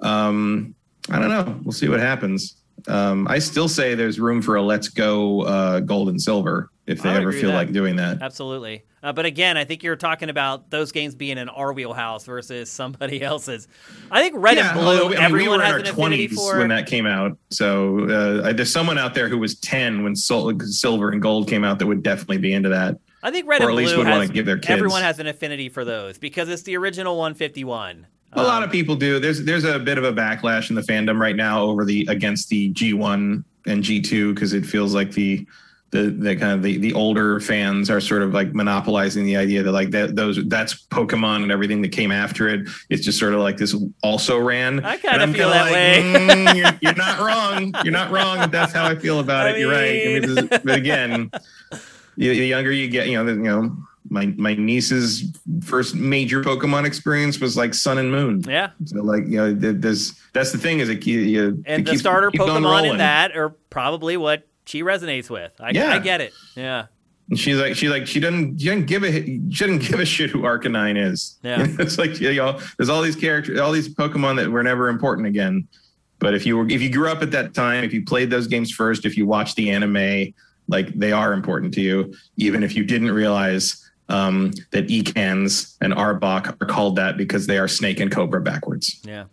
um, I don't know. We'll see what happens. Um, I still say there's room for a Let's Go uh, Gold and Silver if they ever feel like doing that. Absolutely. Uh, but again, I think you're talking about those games being in our wheelhouse versus somebody [laughs] else's. I think Red and Blue, although, I mean, we everyone were has in an our affinity 20s for. when that came out. So uh, there's someone out there who was 10 when Sol- Silver and Gold came out that would definitely be into that. I think Red or and at least Blue would wanna give their kids. everyone has an affinity for those because it's the original 151. A lot of people do. There's there's a bit of a backlash in the fandom right now over the against the G1 and G2 because it feels like the the the kind of the, the older fans are sort of like monopolizing the idea that like that those that's Pokemon and everything that came after it. It's just sort of like this also ran. I kinda feel kinda that way. "Mm, you're, you're not wrong. You're not wrong. That's how I feel about [laughs] I it. You're right. I mean, mean- is- but again, the, the younger you get, you know, the, you know. My my niece's first major Pokemon experience was like Sun and Moon. Yeah. So like you know, th- there's that's the thing is it you, you And it the keeps- starter keeps Pokemon in that are probably what she resonates with. I, Yeah. I get it. Yeah. And she's like she like she doesn't she doesn't give a she doesn't give a shit who Arcanine is. Yeah. [laughs] it's like you know, there's all these characters, all these Pokemon that were never important again. But if you were if you grew up at that time, if you played those games first, if you watched the anime, like they are important to you, even if you didn't realize um, that Ekans and Arbok are called that because they are snake and cobra backwards. Yeah.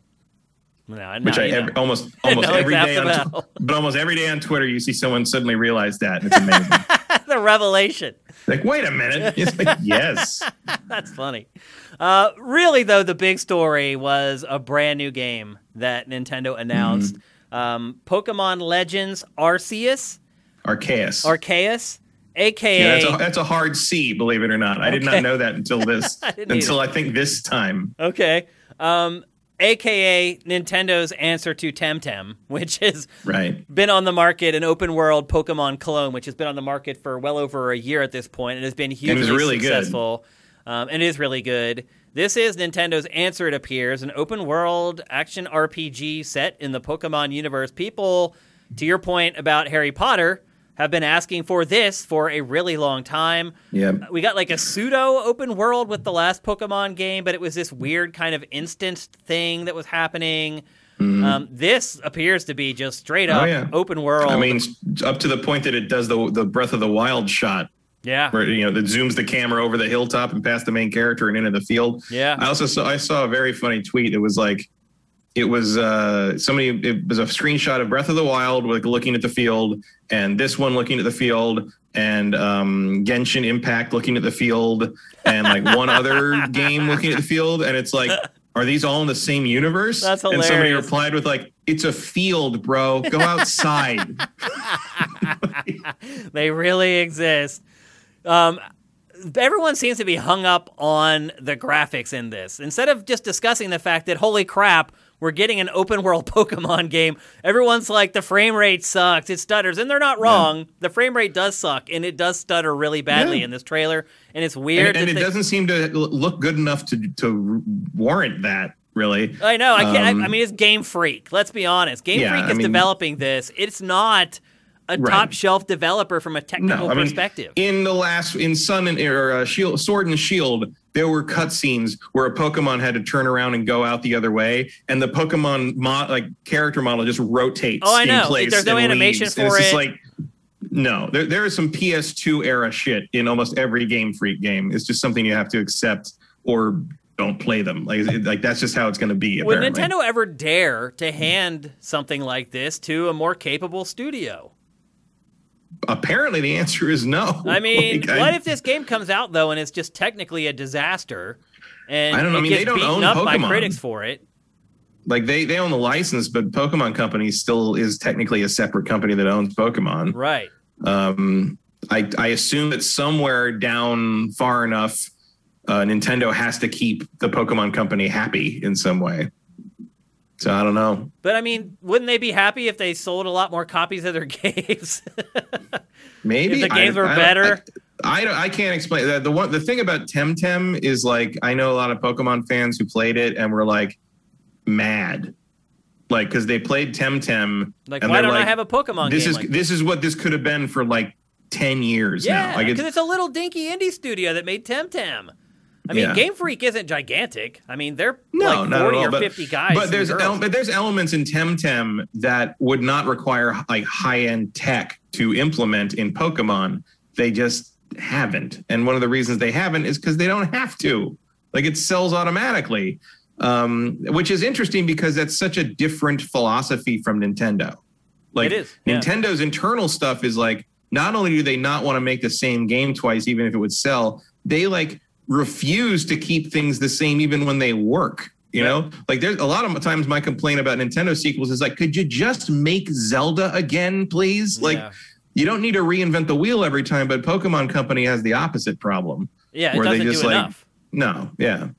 No, which I [laughs] every, almost almost every day on, but almost every day on Twitter you see someone suddenly realize that and it's [laughs] amazing. the revelation. like, wait a minute. [laughs] It's like, yes. That's funny. Uh, really, though, the big story was a brand new game that Nintendo announced. Mm-hmm. Um, Pokemon Legends Arceus, Arceus. Arceus, aka yeah, that's a, that's a hard C, believe it or not. I did not know that until this I until I think this time. okay. Um, aka Nintendo's answer to Temtem, which has Right. been on the market, an open world Pokemon clone, which has been on the market for well over a year at this point and has been hugely was really good. successful. Um, and is really good. This is Nintendo's answer, it appears, an open world action RPG set in the Pokemon universe. People, to your point about Harry Potter, have been asking for this for a really long time. Yeah. We got like a pseudo open world with the last Pokemon game, but it was this weird kind of instant thing that was happening. Um, this appears to be just straight up Mm-hmm. Oh, yeah. open world. I mean, up to the point that it does the the Breath of the Wild shot, yeah, where you know that zooms the camera over the hilltop and past the main character and into the field. Yeah. I also saw I saw a very funny tweet. It was like it was uh somebody it was a screenshot of Breath of the Wild like looking at the field and this one looking at the field and um Genshin Impact looking at the field and like one other [laughs] game looking at the field and it's like are these all in the same universe? That's And somebody replied with like it's a field, bro. Go outside. [laughs] [laughs] they really exist. Um, everyone seems to be hung up on the graphics in this. Instead of just discussing the fact that, holy crap, we're getting an open world [laughs] Pokemon game, everyone's like, the frame rate sucks, it stutters. And they're not wrong. The frame rate does suck, and it does stutter really badly Yeah. in this trailer. And it's weird. and, and it they- doesn't seem to look good enough to to warrant that really I know. I can't. I- Um, I mean, it's Game Freak. Let's be honest. Game Yeah, Freak I is mean- developing this. It's not a Right. top shelf developer from a technical no i mean perspective. in the last in sun and or uh, shield sword and shield there were cutscenes where a pokemon had to turn around and go out the other way and the pokemon mo- like character model just rotates Oh, I in know. place There's no animation leaves. For it's just like no there, there is some ps2 era shit in almost every game freak game it's just something you have to accept or don't play them like it- like that's just how it's going to be Would apparently. Nintendo ever dare to hand something like this to a more capable studio? Apparently the answer is no I [laughs] mean, Like, I- what if this game comes out though and it's just technically a disaster, and I don't know. it I mean, gets they don't own up by Pokemon. critics for it? like they they own the license, but Pokemon Company still is technically a separate company that owns Pokemon. Right. Um, I I assume that somewhere down far enough, uh, Nintendo has to keep the Pokemon Company happy in some way. So I don't know. But I mean, wouldn't they be happy if they sold a lot more copies of their [laughs] games? Maybe If the games I- were I- better? I, I, I can't explain that. The one the thing about Temtem is like I know a lot of Pokemon fans who played it and were like mad, like because they played Temtem. like, and why don't I have a Pokemon this game? is like this is what this could have been for like 10 years Yeah, now like because it's, it's, a little dinky indie studio that made Temtem. I mean, Yeah. Game Freak isn't gigantic. I mean, they're no like not 40 all, or but, 50 guys. but there's ele- but there's elements in temtem that would not require like high-end tech to implement in pokemon they just haven't and one of the reasons they haven't is because they don't have to like it sells automatically um, which is interesting because that's such a different philosophy from nintendo like It is, yeah. nintendo's internal stuff is like not only do they not want to make the same game twice even if it would sell they like refuse to keep things the same even when they work you Yeah. know like there's a lot of times my complaint about nintendo sequels is like could you just make zelda again please like yeah. you don't need to reinvent the wheel every time but pokemon company has the opposite problem Yeah, where they doesn't just do like enough. no yeah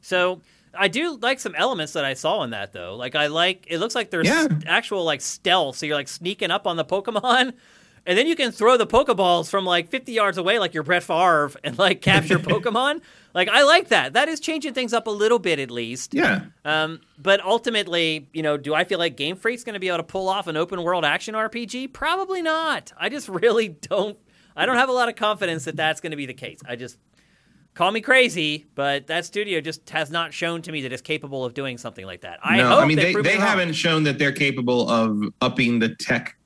So I do like some elements that I saw in that though. Like I like it looks like there's Yeah. actual like stealth, so you're like sneaking up on the Pokemon. [laughs] And then you can throw the Pokeballs from like 50 yards away, like you're Brett Favre, [laughs] and like capture [laughs] Pokemon. Like I like that. That is changing things up a little bit, at least. yeah Um, but ultimately, you know, do I feel like Game Freak's going to be able to pull off an open world action RPG? Probably not. I just [laughs] really don't. I don't have a lot of confidence that that's going to be the case. I just call me crazy, but that studio just has not shown to me that it's capable of doing something like that. I no hope i mean they, they haven't shown that they're capable of upping the tech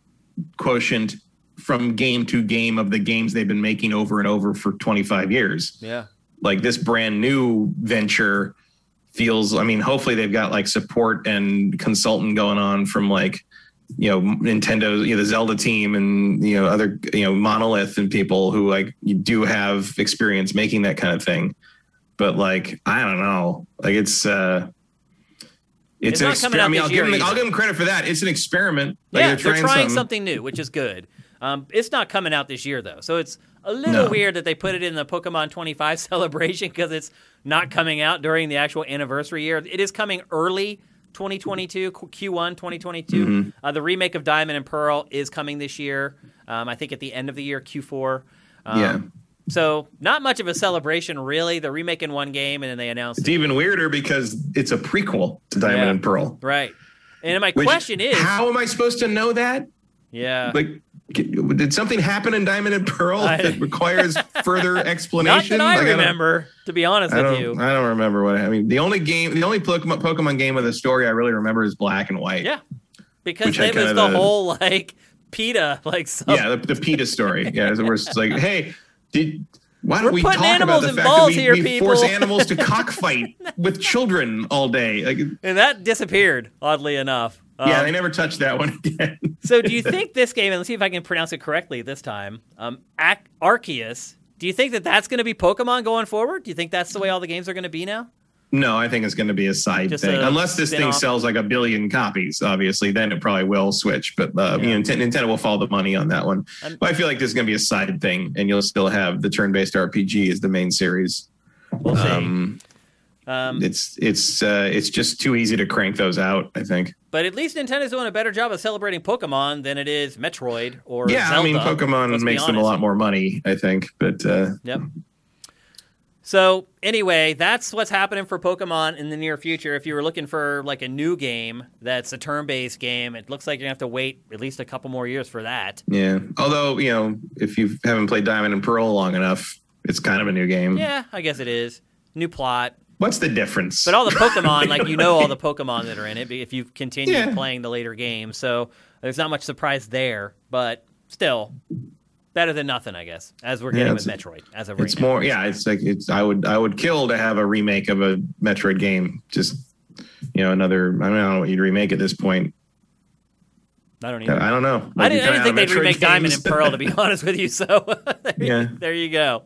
quotient from game to game of the games they've been making over and over for 25 years Yeah. like this brand new venture feels i mean hopefully they've got like support and consultant going on from like you know nintendo you know the zelda team and you know other you know monolith and people who like you do have experience making that kind of thing but like i don't know like it's uh It's it's, an out I mean, I'll give, them, I'll give them credit for that. It's an experiment. Like yeah, they're trying, something. something new, which is good. Um, it's not coming out this year though, so it's A little No. weird that they put it in the Pokemon 25 [laughs] celebration because it's not coming out during the actual anniversary year. It is coming early 2022, Q- Q1 2022. Mm-hmm. Uh, the remake of Diamond and Pearl is coming this year. Um, I think at the end of the year, Q4. Um, Yeah. So not much of a celebration, really. They're remaking one game and then they announced It's even weirder because it's a prequel to Diamond Yeah. and Pearl. right. And my Which- question is, how am I supposed to know that? yeah, Like, did something happen in Diamond and Pearl I- that requires further [laughs] not explanation? that I Like, don't- remember, to be honest with you. I don't remember what I mean. The only game, the only Pokemon, Pokemon game with a story I really remember is Black and White. Yeah, because it was the [laughs] whole like PETA like sub- Yeah, the, the PETA story. [laughs] Yeah, so we're like, hey, did why don't We're we talk about the fact that we, here, we force animals to cockfight with children all day? Like, and that disappeared oddly enough. Yeah, Um, they never touched that one [laughs] again. so do you think this game? And let's see if I can pronounce it correctly this time. Um, Ac- Arceus. Do you think that that's going to be Pokemon going forward? Do you think that's the way all the games are going to be now? No, I think it's going to be a side Just thing. a Unless this thing spin-off. sells like a billion copies, obviously, then it probably will switch. But uh, Yeah. you know, Nintendo, will follow the money on that one. And- but I feel like this is going to be a side thing, and you'll still have the turn-based RPG as the main series. We'll see. Um, Um, it's it's uh, it's just too easy to crank those out. I think. But at least Nintendo's doing a better job of celebrating Pokemon than it is Metroid or yeah, Zelda. I mean, Pokemon makes them a lot more money. I think, but uh, Yep. So anyway, that's what's happening for Pokemon in the near future. If you were looking for like a new game that's a turn-based game, it looks like you're gonna have to wait at least a couple more years for that. yeah. Although you know, if you haven't played Diamond and Pearl long enough, it's kind of a new game. Yeah, I guess it is. New plot. What's the difference? But all the Pokemon, [laughs] like you know all the Pokemon that are in it if you continue Yeah. playing the later game, So there's not much surprise there, but still better than nothing, I guess, as we're Yeah, getting with Metroid as a it's now. more yeah it's like it's i would i would kill to have a remake of a metroid game just you know another i don't know what you'd remake at this point I don't even i don't know I didn't, I didn't think they'd remake Metroid Diamond and Pearl, to be [laughs] honest with you. So [laughs] there, Yeah. there you go.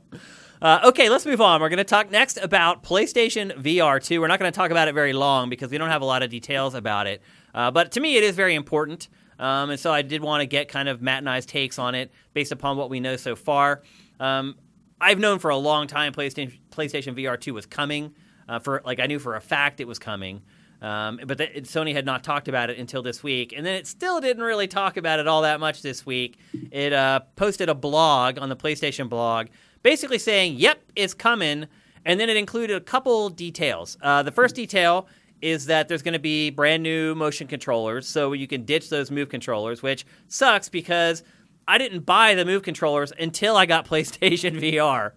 Uh, okay, let's move on. We're going to talk next about PlayStation VR 2. We're not going to talk about it very long because we don't have a lot of details about it. Uh, but to me, it is very important. Um, and so I did want to get kind of Matt and I's takes on it based upon what we know so far. Um, I've known for a long time PlayStation, PlayStation VR 2 was coming. Uh, for like I knew for a fact it was coming. Um, but the, Sony had not talked about it until this week, and then it still didn't really talk about it all that much this week. It uh, posted a blog on the PlayStation blog, basically saying, "Yep, it's coming," and then it included a couple details. Uh, the first detail is that there's going to be brand new motion controllers, so you can ditch those Move controllers, which sucks because I didn't buy the Move controllers until I got [laughs] PlayStation VR.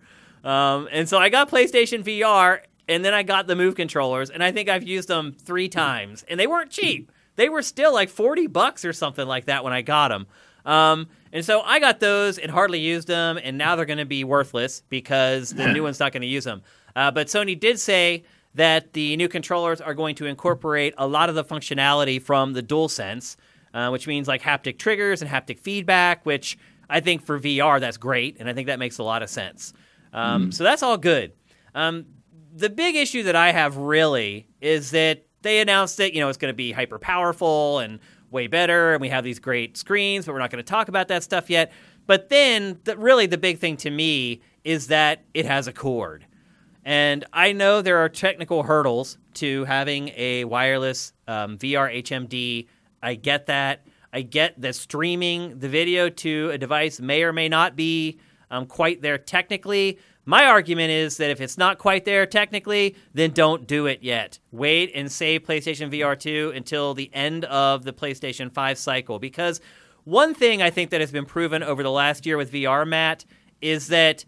Um, and so I got PlayStation VR, and then I got the Move controllers, and I think I've used them three times, and they weren't cheap. They were still like forty bucks or something like that when I got them. Um, and so I got those and hardly used them, and now they're going to be worthless because the new [clears throat] one's not going to use them. Uh, but Sony did say that the new controllers are going to incorporate a lot of the functionality from the DualSense, uh, which means like haptic triggers and haptic feedback, which I think for VR that's great, and I think that makes a lot of sense. Um, So that's all good. Um, the big issue that I have really is that they announced that you know it's going to be hyper powerful and way better, and we have these great screens, but we're not going to talk about that stuff yet. But then, the, really, the big thing to me is that it has a cord. And I know there are technical hurdles to having a wireless um, VR HMD. I get that. I get that streaming the video to a device may or may not be um, quite there technically. My argument is that if it's not quite there technically, then don't do it yet. Wait and save PlayStation VR 2 until the end of the PlayStation 5 cycle. Because one thing I think that has been proven over the last year with VR, Matt, is that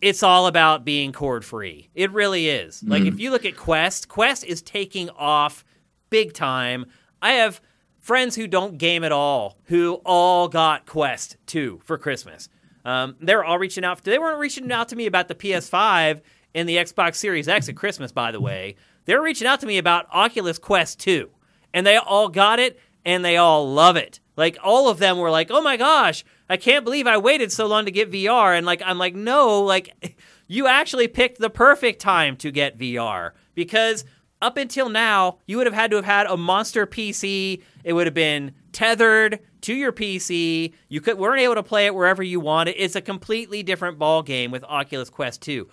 it's all about being cord free. It really is. Like if mm-hmm. you look at Quest, Quest is taking off big time. I have friends who don't game at all who all got Quest 2 for Christmas. Um, they were all reaching out. They weren't reaching out to me about the PS5 and the Xbox Series X at Christmas, by the way. They were reaching out to me about Oculus Quest 2. And they all got it and they all love it. Like all of them were like, "Oh my gosh, I can't believe I waited so long to get VR." And like I'm like, "No, like [laughs] you actually picked the perfect time to get VR because up until now, you would have had to have had a monster PC. It would have been tethered to your PC. You could weren't able to play it wherever you wanted. It's a completely different ball game with Oculus Quest 2.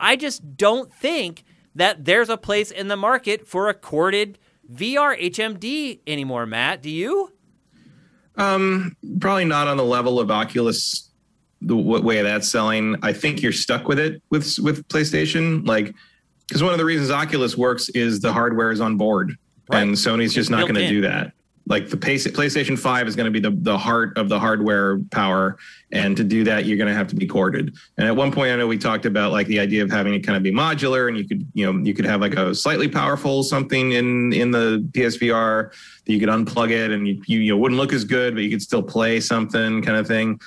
I just don't think that there's a place in the market for a corded VR HMD anymore, Matt. Do you? Um, probably not on the level of Oculus, the way that's selling. I think you're stuck with it with with PlayStation, like because one of the reasons Oculus works is the hardware is on board, right. and Sony's just not going to do that like the PlayStation 5 is going to be the, the heart of the hardware power. And to do that, you're going to have to be corded. And at one point, I know we talked about like the idea of having it kind of be modular and you could, you know, you could have like a slightly powerful something in, in the PSVR that you could unplug it and you, you, you wouldn't look as good, but you could still play something kind of thing.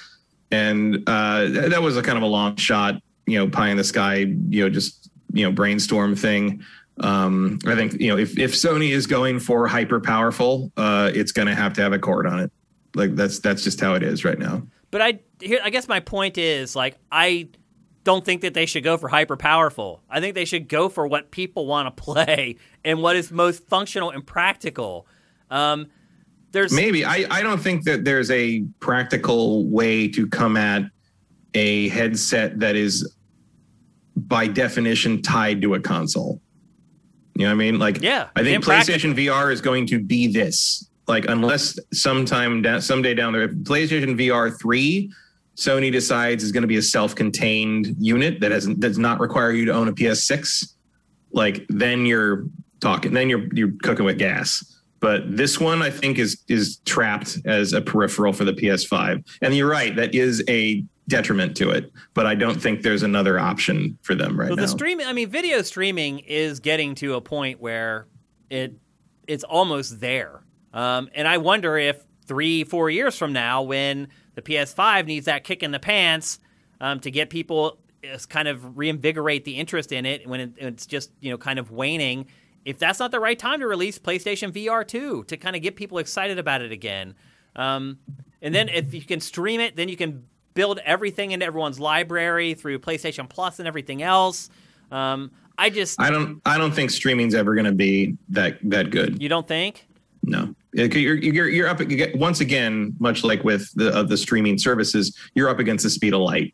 And uh, that was a kind of a long shot, you know, pie in the sky, you know, just, you know, brainstorm thing. Um, I think you know if if Sony is going for hyper powerful, uh, it's going to have to have a cord on it. Like that's that's just how it is right now. But I here I guess my point is like I don't think that they should go for hyper powerful. I think they should go for what people want to [laughs] play and what is most functional and practical. Um, there's maybe I, I don't think that there's a practical way to come at a headset that is by definition tied to a console. You know what I mean? Like, yeah, I think PlayStation VR is going to be this. Like, unless sometime da- someday down there, PlayStation VR three, Sony decides is going to be a self-contained unit that has does not require you to own a PS6. Like, then you're talking. Then you're you're cooking with gas. But this one, I think, is is trapped as a peripheral for the PS5. And you're right, that is a detriment to it. But I don't think there's another option for them right so now. The streaming, I mean, video streaming is getting to a point where it it's almost there. Um, and I wonder if three, four years from now, when the PS5 needs that kick in the pants um, to get people uh, kind of reinvigorate the interest in it when it, it's just you know kind of waning. If that's not the right time to release PlayStation VR 2 to kind of get people excited about it again, um, and then if you can stream it, then you can build everything into everyone's library through PlayStation Plus and everything else. Um, I just I don't I don't think streaming's ever going to be that that good. You don't think? No, you're you're, you're up once again, much like with the uh, the streaming services, you're up against the speed of light,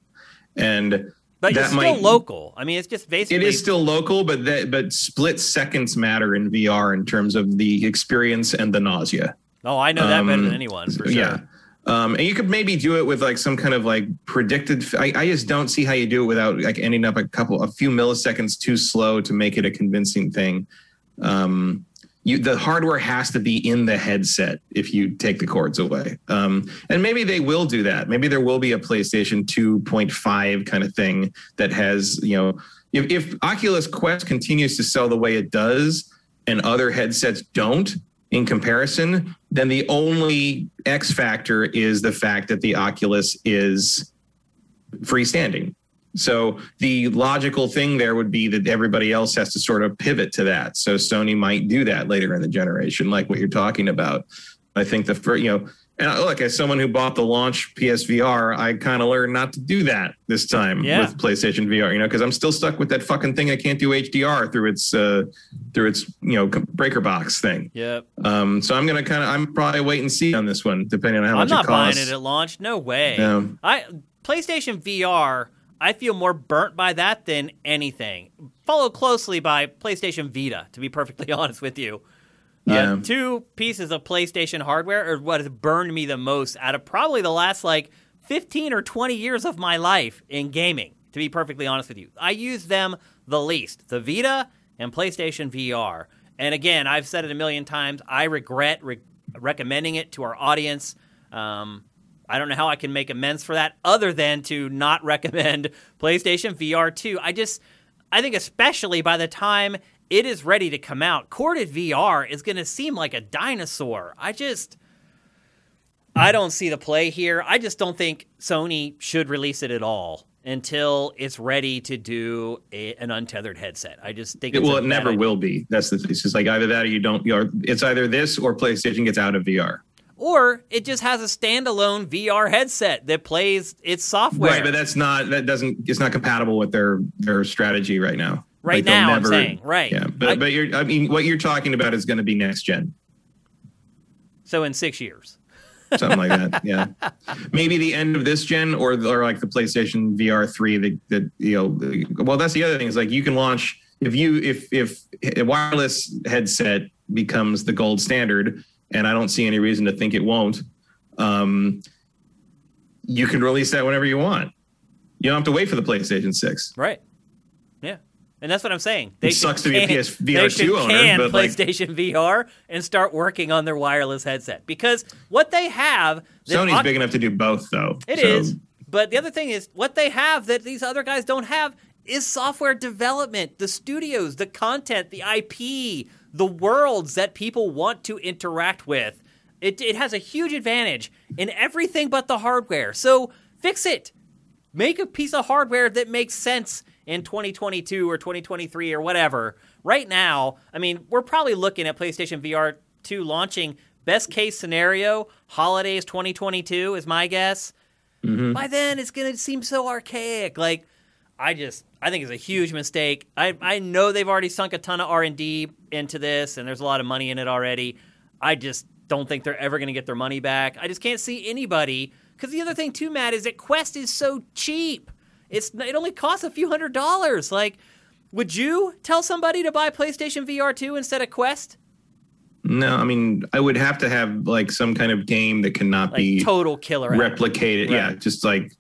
and but it's still might, local. I mean, it's just basically it is still local, but that but split seconds matter in VR in terms of the experience and the nausea. Oh, I know that um, better than anyone. For sure. Yeah. Um, and you could maybe do it with like some kind of like predicted. I, I, just don't see how you do it without like ending up a couple, a few milliseconds too slow to make it a convincing thing. Um, you, the hardware has to be in the headset if you take the cords away. Um, and maybe they will do that. Maybe there will be a PlayStation 2.5 kind of thing that has, you know, if, if Oculus Quest continues to sell the way it does and other headsets don't, in comparison, then the only X factor is the fact that the Oculus is freestanding. So the logical thing there would be that everybody else has to sort of pivot to that. So Sony might do that later in the generation, like what you're talking about. I think the first, you know, and look, as someone who bought the launch PSVR, I kind of learned not to do that this time yeah. with PlayStation VR. You know, because I'm still stuck with that fucking thing. I can't do HDR through its uh, through its you know breaker box thing. Yep. Um. So I'm gonna kind of I'm probably wait and see on this one, depending on how I'm much it costs. I'm not buying it at launch. No way. No. I PlayStation VR. I feel more burnt by that than anything. Followed closely by PlayStation Vita, to be perfectly [laughs] honest with you. Uh, yeah. Uh, two pieces of PlayStation hardware are what has burned me the most out of probably the last like 15 or 20 years of my life in gaming, to be perfectly honest with you. I use them the least the Vita and PlayStation VR. And again, I've said it a million times. I regret re- recommending it to our audience. Um, I don't know how I can make amends for that other than to not [laughs] recommend PlayStation VR 2. I just, I think, especially by the time it is ready to come out. Corded VR is going to seem like a dinosaur. I just I don't see the play here. I just don't think Sony should release it at all until it's ready to do a, an untethered headset. I just think it, well, it never idea. will be. That's the thing. It's just like either that or you don't. You it's either this or PlayStation gets out of VR. Or it just has a standalone VR headset that plays its software. Right, but that's not that doesn't it's not compatible with their their strategy right now. Right like now, never, I'm saying right. Yeah, but I, but you're I mean what you're talking about is going to be next gen. So in six years. [laughs] something like that. Yeah, [laughs] maybe the end of this gen, or or like the PlayStation VR three. That that you know, well, that's the other thing is like you can launch if you if if a wireless headset becomes the gold standard, and I don't see any reason to think it won't. Um, you can release that whenever you want. You don't have to wait for the PlayStation Six. Right. And that's what I'm saying. It sucks to be a PS they VR should two owner, can but like PlayStation VR and start working on their wireless headset because what they have Sony's Oc- big enough to do both, though. It So, is. But the other thing is, what they have that these other guys don't have is software development, the studios, the content, the IP, the worlds that people want to interact with. It, it has a huge advantage in everything but the hardware. So fix it. Make a piece of hardware that makes sense in 2022 or 2023 or whatever. Right now, I mean, we're probably looking at PlayStation VR 2 launching best case scenario, holidays 2022 is my guess. Mm-hmm. By then, it's going to seem so archaic. Like, I just, I think it's a huge mistake. I, I know they've already sunk a ton of R&D into this, and there's a lot of money in it already. I just don't think they're ever going to get their money back. I just can't see anybody. Because the other thing too, Matt, is that Quest is so cheap. It's it only costs a few hundred dollars. Like, would you tell somebody to buy PlayStation VR 2 instead of Quest? No, I mean, I would have to have like some kind of game that cannot Like be total killer app. replicated. Yeah, Right. just like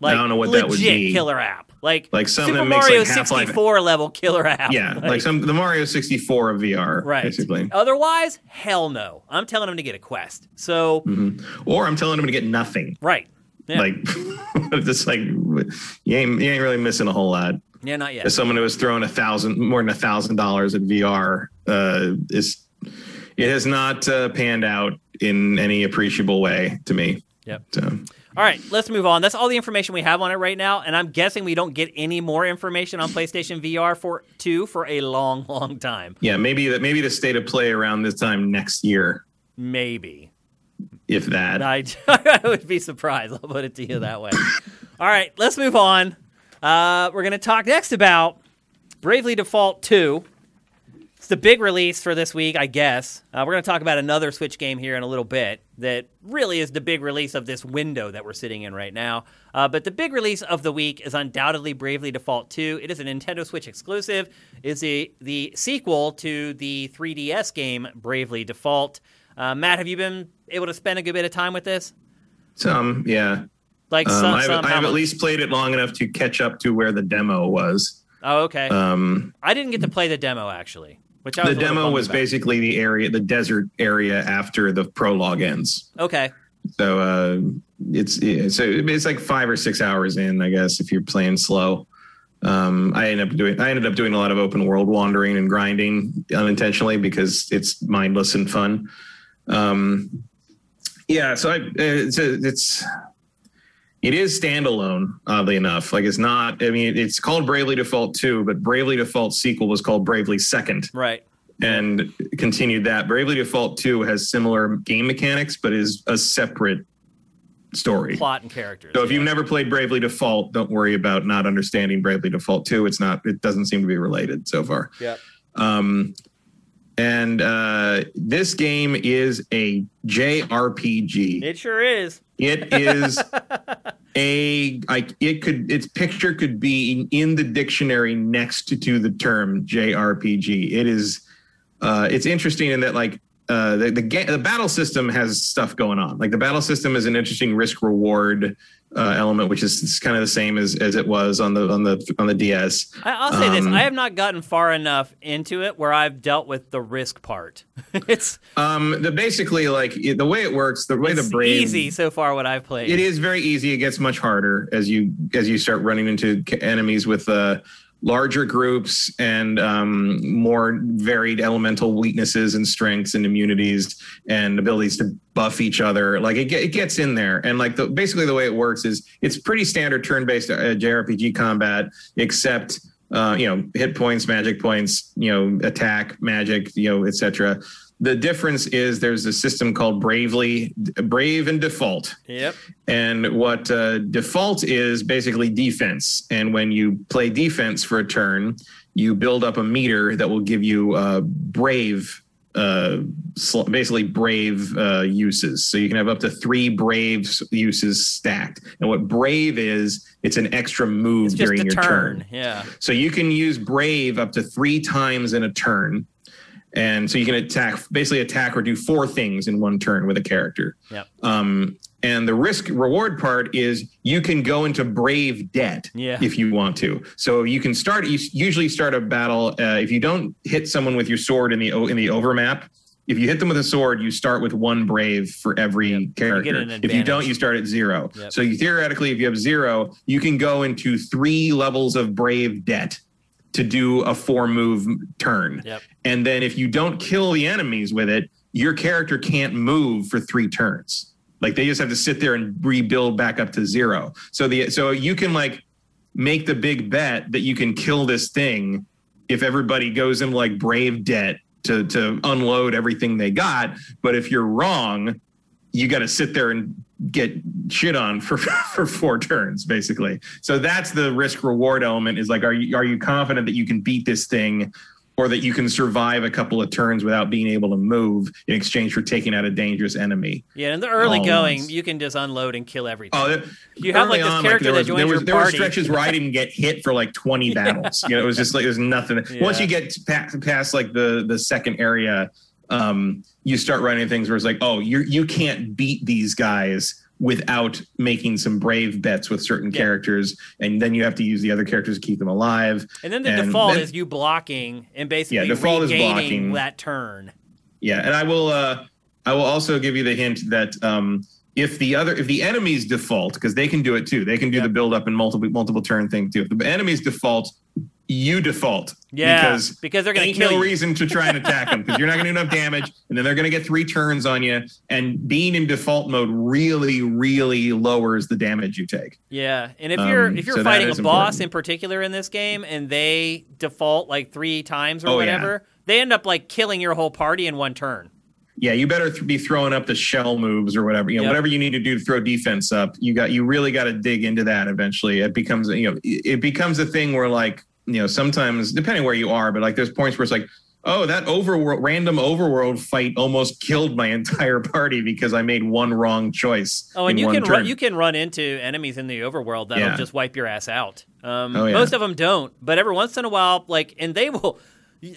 like, I don't know what that would be. killer app. Like, Like something Super that makes, Mario like, Half-Life- 64 level killer app. yeah, [laughs] like, some the Mario 64 of VR, Right. basically. Otherwise, hell no. I'm telling them to get a Quest. So, mm-hmm. Or I'm telling them to get nothing. right. Yeah. Like, [laughs] just like you ain't you ain't really missing a whole lot. yeah, not yet. As someone who has thrown a thousand more than a thousand dollars at VR, uh, is it has not uh, panned out in any appreciable way to me. Yep. So. All right, let's move on. That's all the information we have on it right now, and I'm guessing we don't get any more information on PlayStation VR for 2 for a long, [laughs] long time. Yeah, maybe that maybe the state of play around this time next year, Maybe. If that. I, [laughs] I would be surprised. I'll put it to you that way. All right, let's move on. Uh, we're going to talk next about Bravely Default 2. It's the big release for this week, I guess. Uh, we're going to talk about another Switch game here in a little bit that really is the big release of this window that we're sitting in right now. Uh, but the big release of the week is undoubtedly Bravely Default 2. It is a Nintendo Switch exclusive. It's the, the sequel to the 3DS game Bravely Default. Uh, Matt, have you been able to spend a good bit of time with this? Some, yeah. Like Um, some, I've, some, I've at least played it long enough to catch up to where the demo was. Oh, okay. Um, I didn't get to play the demo actually, which I the demo was about. basically the area, the desert area after the prologue ends. okay. So uh, it's yeah, so it's like five or six hours in, I guess, if you're playing slow. Um, I ended up doing I ended up doing a lot of open world wandering and grinding unintentionally because it's mindless and fun. Um, yeah, so I, it's it's it is standalone. Oddly enough, like it's not. I mean, it's called Bravely Default two, but Bravely Default sequel was called Bravely Second Right. and continued that. Bravely Default 2 has similar game mechanics, but is a separate story. Plot and characters. So if yeah. you've never played Bravely Default, don't worry about not understanding Bravely Default 2. It's not, it doesn't seem to be related so far. Yeah. Um, and uh, this game is a JRPG. It sure is. It is [laughs] a like it could its picture could be in the dictionary next to, to the term JRPG. It is uh it's interesting in that like uh the the, ga- the battle system has stuff going on. Like the battle system is an interesting risk reward uh, element, which is, kind of the same as as it was on the on the on the DS. I, I'll say this: Um, I have not gotten far enough into it where I've dealt with the risk part. [laughs] it's Um, the basically like the way it works, the way the brain easy so far. What I've played. It is very easy. It gets much harder as you as you start running into enemies with uh, larger groups and um, more varied elemental weaknesses and strengths and immunities and abilities to buff each other. Like it, it gets in there, and like the basically the way it works is it's pretty standard turn-based uh, JRPG combat, except uh, you know hit points, magic points, you know attack, magic, you know etc. The difference is there's a system called Bravely, Brave and Default. Yep. And what uh, default is basically defense. And when you play defense for a turn, you build up a meter that will give you uh, brave uh, sl- basically brave uh, uses. So you can have up to three brave uses stacked. And what brave is, it's an extra move during your turn. turn. Yeah. So you can use brave up to three times in a turn. And so you can attack, basically attack or do four things in one turn with a character. Yep. Um, and the risk reward part is you can go into brave debt Yeah. if you want to. So you can start. You usually start a battle uh, if you don't hit someone with your sword in the in the overmap. If you hit them with a sword, you start with one brave for every Yep. Character. an If you don't, you start at zero. Yep. So you, theoretically, if you have zero, you can go into three levels of brave debt to do a four move turn. Yep. And then if you don't kill the enemies with it, your character can't move for three turns. Like they just have to sit there and rebuild back up to zero. So the so you can like make the big bet that you can kill this thing if everybody goes in like brave debt to to unload everything they got. But if you're wrong, you got to sit there and get shit on for [laughs] for four turns basically. So that's the risk reward element is like are you are you confident that you can beat this thing or that you can survive a couple of turns without being able to move in exchange for taking out a dangerous enemy. Yeah. In the early All going, you can just unload and kill everything. Oh, You have, like, this character there that joins there was, your there were stretches where I didn't get hit for like 20 [laughs] battles. You know, it was just like there's nothing. Once you get past, past like the the second area, um, you start running things where it's like, oh, you you can't beat these guys without making some brave bets with certain Yeah. characters, and then you have to use the other characters to keep them alive. and then the and default then- is you blocking and basically Yeah, default is blocking. that turn. Yeah, and I will uh I will also give you the hint that um if the other if the enemies default because they can do it too they can do Yep. the build up and multiple multiple turn thing too if the enemies default you default Yeah, because because they're gonna ain't kill no you. reason to try and attack them because you're not going to do enough damage and then they're going to get three turns on you and being in default mode really really lowers the damage you take Yeah, and if Um, you're if you're so fighting a boss important. in particular in this game and they default like three times or Oh, yeah. whatever, they end up like killing your whole party in one turn. yeah you better th- be throwing up the shell moves or whatever you know Yep. whatever you need to do to throw defense up you got you really got to dig into that eventually it becomes you know it becomes a thing where like you know sometimes depending where you are but like there's points where it's like oh that overworld random overworld fight almost [laughs] killed my entire party because i made one wrong choice Oh, and you can run, you can run into enemies in the overworld that'll Yeah. just wipe your ass out. Um, Oh, yeah. Most of them don't, but every once in a while, like, and they will.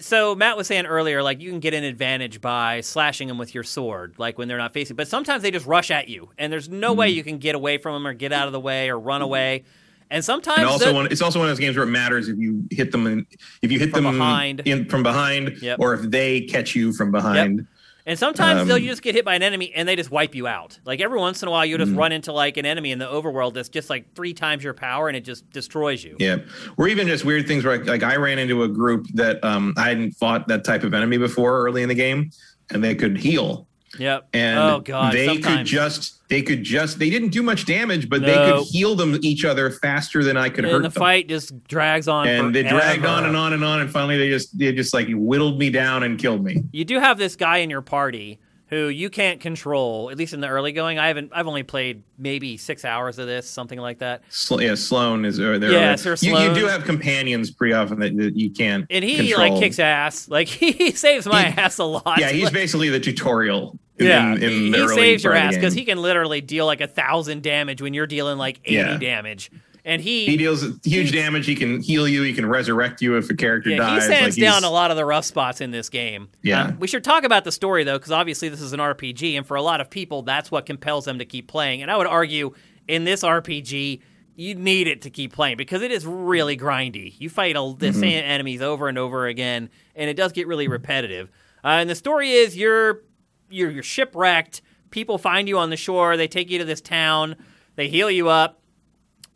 So Matt was saying earlier, like you can get an advantage by slashing them with your sword, like when they're not facing. But sometimes they just rush at you, and there's no way Mm-hmm. you can get away from them or get out of the way or run away. And sometimes and also the- one, it's also one of those games where it matters if you hit them in, if you hit From them behind. in from behind Yep. or if they catch you from behind And sometimes Um, they'll you just get hit by an enemy and they just wipe you out. Like every once in a while, you Mm-hmm. just run into like an enemy in the overworld that's just like three times your power and it just destroys you. Yeah, or even just weird things where like, like I ran into a group that um, I hadn't fought that type of enemy before early in the game, and they could heal, Yep. and oh god. they could sometimes. just they could just they didn't do much damage, but they could heal them each other faster than I could and hurt the them. fight just drags on. and they dragged on and on and on, and finally they just they just like whittled me down and killed me. You do have this guy in your party who you can't control. At least in the early going, I haven't. I've only played maybe six hours of this, something like that. Sl- yeah, Sloan is uh, there. Yeah, Sir you, you do have companions pretty often that, that you can't. And he control. like kicks ass. Like [laughs] he saves my He- ass a lot. Yeah, he's [laughs] Like, basically the tutorial. In, yeah, in, in he, the he saves your ass because he can literally deal like a thousand damage when you're dealing like eighty Yeah. damage. And he He deals huge He- damage. He can heal you. He can resurrect you if a character dies. He sands like down a lot of the rough spots in this game. Yeah. Um, we should talk about the story though, because obviously this is an RPG, and for a lot of people, that's what compels them to keep playing. And I would argue in this RPG, you need it to keep playing because it is really grindy. You fight a, the Mm-hmm. same enemies over and over again, and it does get really repetitive. Uh, and the story is you're you're you're shipwrecked. People find you on the shore. They take you to this town. They heal you up.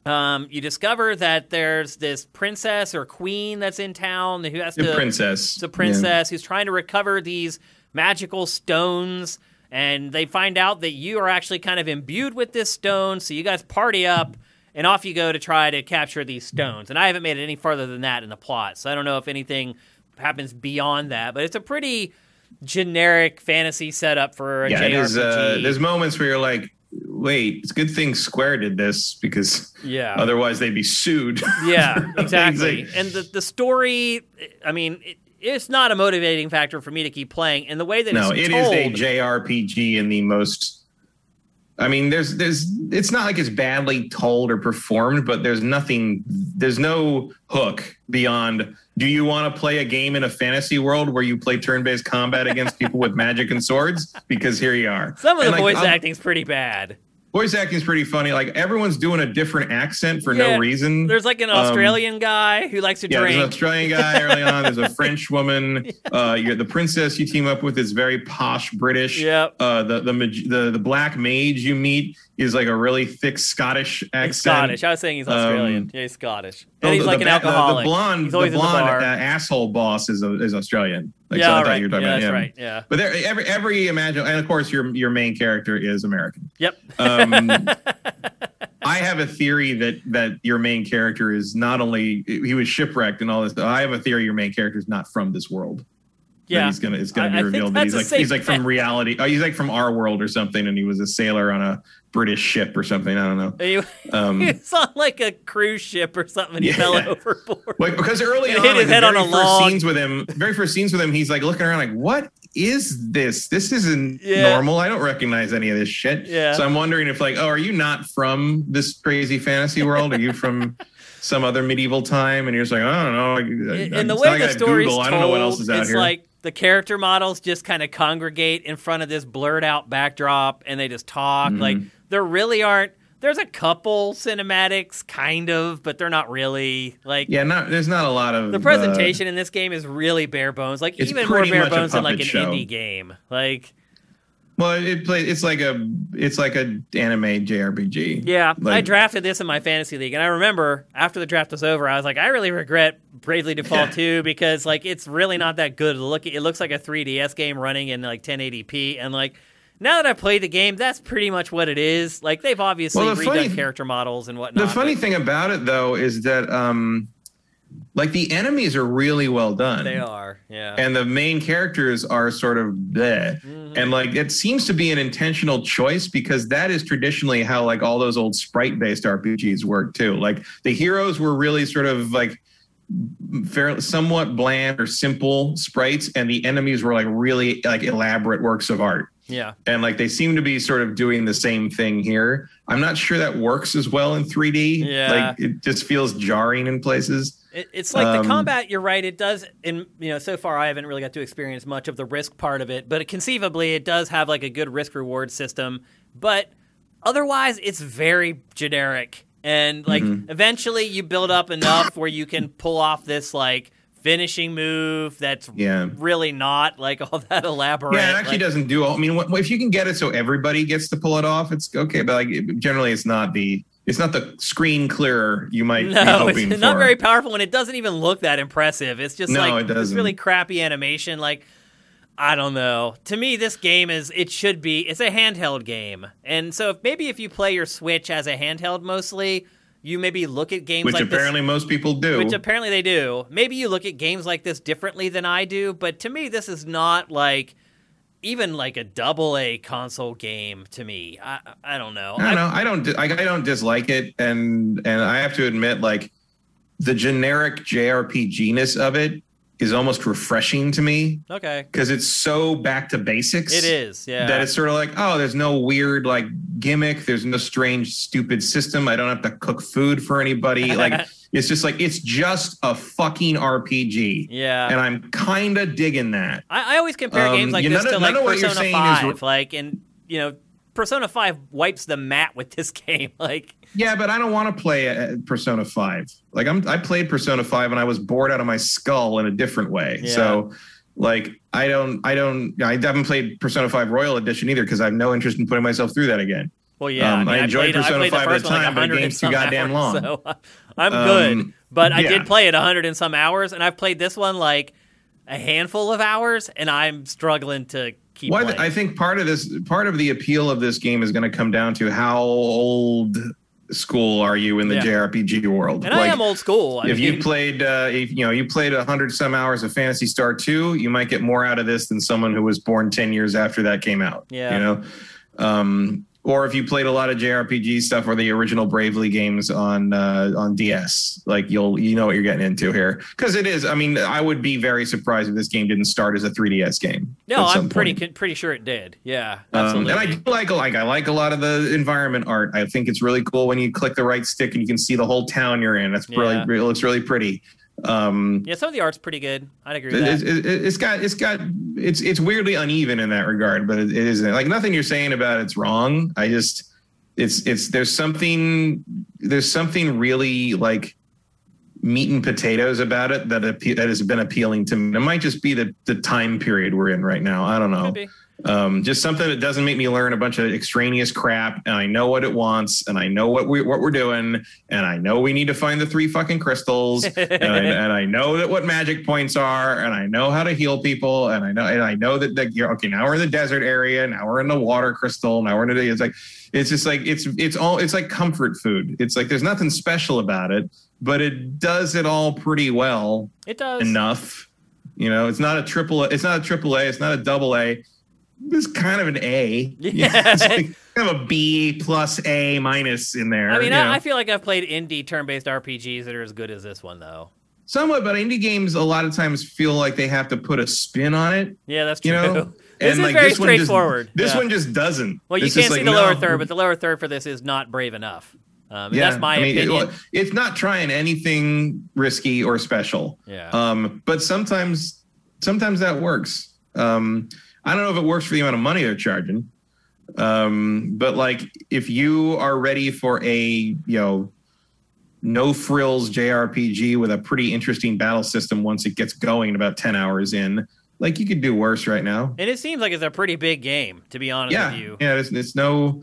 Um, you discover that there's this princess or queen that's in town who has The to. princess. It's a princess who's trying to recover these magical stones, and they find out that you are actually kind of imbued with this stone. So you guys party up, and off you go to try to capture these stones. And I haven't made it any further than that in the plot, so I don't know if anything happens beyond that. But it's a pretty generic fantasy setup for a Yeah, JRPG. is. Uh, there's moments where you're like, wait, it's a good thing Square did this because yeah. otherwise they'd be sued. [laughs] Yeah, [laughs] exactly. Like- and the the story, I mean, it, it's not a motivating factor for me to keep playing. And the way that no, it's it told, is a JRPG in the most. I mean, there's there's it's not like it's badly told or performed, but there's nothing. There's no hook beyond. Do you want to play a game in a fantasy world where you play turn-based combat against people with magic and swords? Because here you are. some of the like, voice I'm- acting's pretty bad. voice acting is pretty funny. Like everyone's doing a different accent for Yeah, no reason. There's like an Um, Australian guy who likes to yeah, there's an. Australian guy early on. There's a French [laughs] woman. Uh, you're, the princess you team up with is very posh British. Yep. Uh, the, the the the black mage you meet is like a really thick Scottish accent. He's Scottish. I was saying he's Australian. Um, yeah, he's Scottish. Oh, And he's the- like the, an ba- the- alcoholic. The, blonde, he's the blonde uh, asshole boss is a, is Australian. Like, yeah, so I thought right. you were talking yeah, about that's him. right. Yeah. But there, every every imagine, and of course your your main character is American. Yep. Um, [laughs] I have a theory that that your main character is not only he was shipwrecked and all this. I have a theory your main character is not from this world. Yeah. he's gonna it's gonna I- be revealed that he's like he's like from reality. Oh, he's like from our world or something, and he was a sailor on a British ship or something. I don't know. He, Um, [laughs] he was on like a cruise ship or something. and He Yeah. fell overboard. Like because early He on, hit like, his the head on very a first log. scenes with him, very first scenes with him, he's like looking around like, what is this? This isn't Yeah. normal. I don't recognize any of this shit. Yeah. So I'm wondering if like, oh, are you not from this crazy fantasy [laughs] world? Are you from some other medieval time? And you're just like, I don't know. I- I- and the way like the I story's Google. told, I don't know what else is out it's here. like the character models just kind of congregate in front of this blurred out backdrop and they just talk. Mm-hmm. Like there really aren't. There's a couple cinematics, kind of, but they're not really like. yeah, not there's not a lot of The presentation in this game is really bare bones, like even more bare bones than like an show. indie game. Like, Uh, well, it play. It's like a it's like a anime JRPG. yeah, I drafted this in my fantasy league, and I remember after the draft was over, I was like, I really regret Bravely Default 2 because like it's really not that good. Look, it looks like a 3DS game running in like 1080p, and like now that I played the game, that's pretty much what it is. Like they've obviously Well, the redone character models and whatnot. The funny but thing about it though is that um like the enemies are really well done. they are, yeah. And the main characters are sort of bleh. Mhm. And like it seems to be an intentional choice because that is traditionally how like all those old sprite based RPGs work too. Like the heroes were really sort of like fairly somewhat bland or simple sprites and the enemies were like really like elaborate works of art yeah, and like they seem to be sort of doing the same thing here. I'm not sure that works as well in 3D. Yeah. Like it just feels jarring in places. It, it's like Um, the combat. You're right. It does. In you know, so far I haven't really got to experience much of the risk part of it, but it, conceivably it does have like a good risk reward system. But otherwise, it's very generic. And like Mm-hmm. eventually, you build up enough where you can pull off this like finishing move that's Yeah. really not like all that elaborate. Yeah, it actually Like, doesn't do all. I mean, if you can get it so everybody gets to pull it off, it's okay. But like generally, it's not the it's not the screen clearer you might be No, hoping it's not for. very powerful, and it doesn't even look that impressive. It's just No, like it this really crappy animation. Like, I don't know. To me, this game is it should be. It's a handheld game, and so if, maybe if you play your Switch as a handheld mostly, you maybe look at games which like apparently most people do. Which apparently they do. Maybe you look at games like this differently than I do, but to me, this is not like even like a double A console game. To me, I I don't know. I don't know. I don't. I, I don't dislike it, and and I have to admit, like the generic JRPG-ness of it is almost refreshing to me okay, because it's so back to basics. it is. Yeah. That it's sort of like, oh, there's no weird like gimmick. There's no strange, stupid system. I don't have to cook food for anybody. [laughs] Like it's just like it's just a fucking RPG. yeah. And I'm kind of digging that. I, I always compare Um, games like this none to like none of what you're Persona saying is Five, like and you know, Persona Five wipes the mat with this [laughs] game. Like, Yeah, but I don't want to play uh, Persona 5. Like I'm I played Persona 5 and I was bored out of my skull in a different way. Yeah. So like I don't I don't I haven't played Persona 5 Royal Edition either because I have no interest in putting myself through that again. well, yeah, Um, I, mean, I enjoyed played, Persona the 5 at the one like time, but the game's too goddamn hours, long. So [laughs] I'm Um, good, but I yeah. did play it 100 and some hours, and I've played this one like a handful of hours, and I'm struggling to keep Well. I think part of this part of the appeal of this game is going to come down to how old school are you in the Yeah. JRPG world? and I am old school. I if you played uh, if you know you played 100 some hours of Phantasy Star 2 you might get more out of this than someone who was born 10 years after that came out Yeah. you know um or if you played a lot of JRPG stuff or the original Bravely games on uh, on DS, like you'll you know what you're getting into here because it is. I mean, I would be very surprised if this game didn't start as a 3DS game. No, I'm pretty point. pretty sure it did. Yeah, Um, absolutely. and I do like like I like a lot of the environment art. I think it's really cool when you click the right stick and you can see the whole town you're in. That's really Yeah. it looks really pretty. Um, yeah, some of the art's pretty good. I'd agree with it, that. it, has got it's got it's it's weirdly uneven in that regard, but it, it isn't like nothing you're saying about it's wrong. I just it's it's there's something there's something really like meat and potatoes about it that that has been appealing to me. It might just be the the time period we're in right now. I don't know. Um, just something that doesn't make me learn a bunch of extraneous crap, and I know what it wants, and I know what we what we're doing, and I know we need to find the three fucking crystals, [laughs] and, I, and I know that what magic points are, and I know how to heal people, and I know and I know that, that you're okay. Now we're in the desert area, now we're in the water crystal, now we're in the. It's like it's just like it's it's all it's like comfort food. It's like there's nothing special about it, but it does it all pretty well It does. enough. You know, it's not a triple. It's not a triple A. It's not a double A. It's kind of an A. [laughs] Yeah. [laughs] it's like kind of a B plus A minus in there. I mean. I, I feel like I've played indie turn-based RPGs that are as good as this one, though. somewhat, but indie games a lot of times feel like they have to put a spin on it. Yeah, that's true. You know, [laughs] this And, is like, very this one just- straightforward. This Yeah. one just doesn't. Well, you can't see like, the lower no. third, but the lower third for this is not brave enough. Um, Yeah, that's my I mean, it- opinion. well, it's not trying anything risky or special. yeah. Um, but sometimes, sometimes that works. Um, I don't know if it works for the amount of money they're charging. Um, but like, if you are ready for a you know no frills JRPG with a pretty interesting battle system once it gets going about ten hours in, like you could do worse right now. and it seems like it's a pretty big game, to be honest Yeah, with you. yeah. It's, it's no.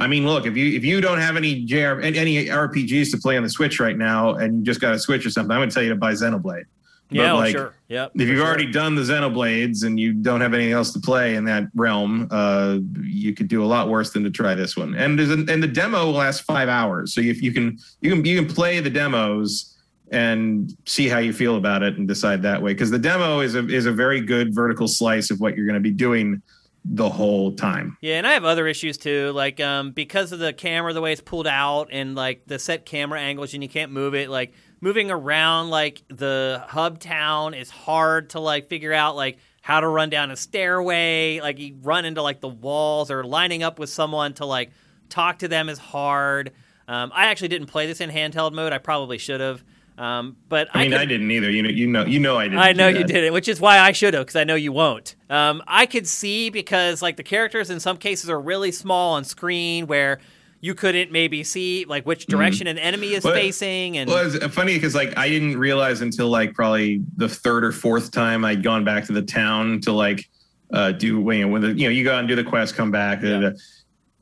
I mean, look if you if you don't have any JR any any RPGs to play on the Switch right now, and you just got a Switch or something, I'm going to tell you to buy Xenoblade. Yeah, oh, like, sure. Yep. if you've sure. already done the Xenoblades and you don't have anything else to play in that realm, uh, you could do a lot worse than to try this one. And there's an, and the demo lasts five hours, so if you can you can you can play the demos and see how you feel about it and decide that way. Because the demo is a is a very good vertical slice of what you're going to be doing the whole time. Yeah, and I have other issues too, like um, because of the camera, the way it's pulled out, and like the set camera angles, and you can't move it. Like moving around, like the hub town is hard to like figure out, like how to run down a stairway. Like you run into like the walls, or lining up with someone to like talk to them is hard. Um, I actually didn't play this in handheld mode. I probably should have. Um, but I mean, could- I, didn't either. You know, you know, you know, I didn't. I know you did it, which is why I should have, because I know you won't. Um, I could see because like the characters in some cases are really small on screen, where you couldn't maybe see like which direction an enemy is Well, facing, and Well, it's funny because like I didn't realize until like probably the third or fourth time I'd gone back to the town to like uh, do you know, when the you know you go out and do the quest, come back. da, da, da.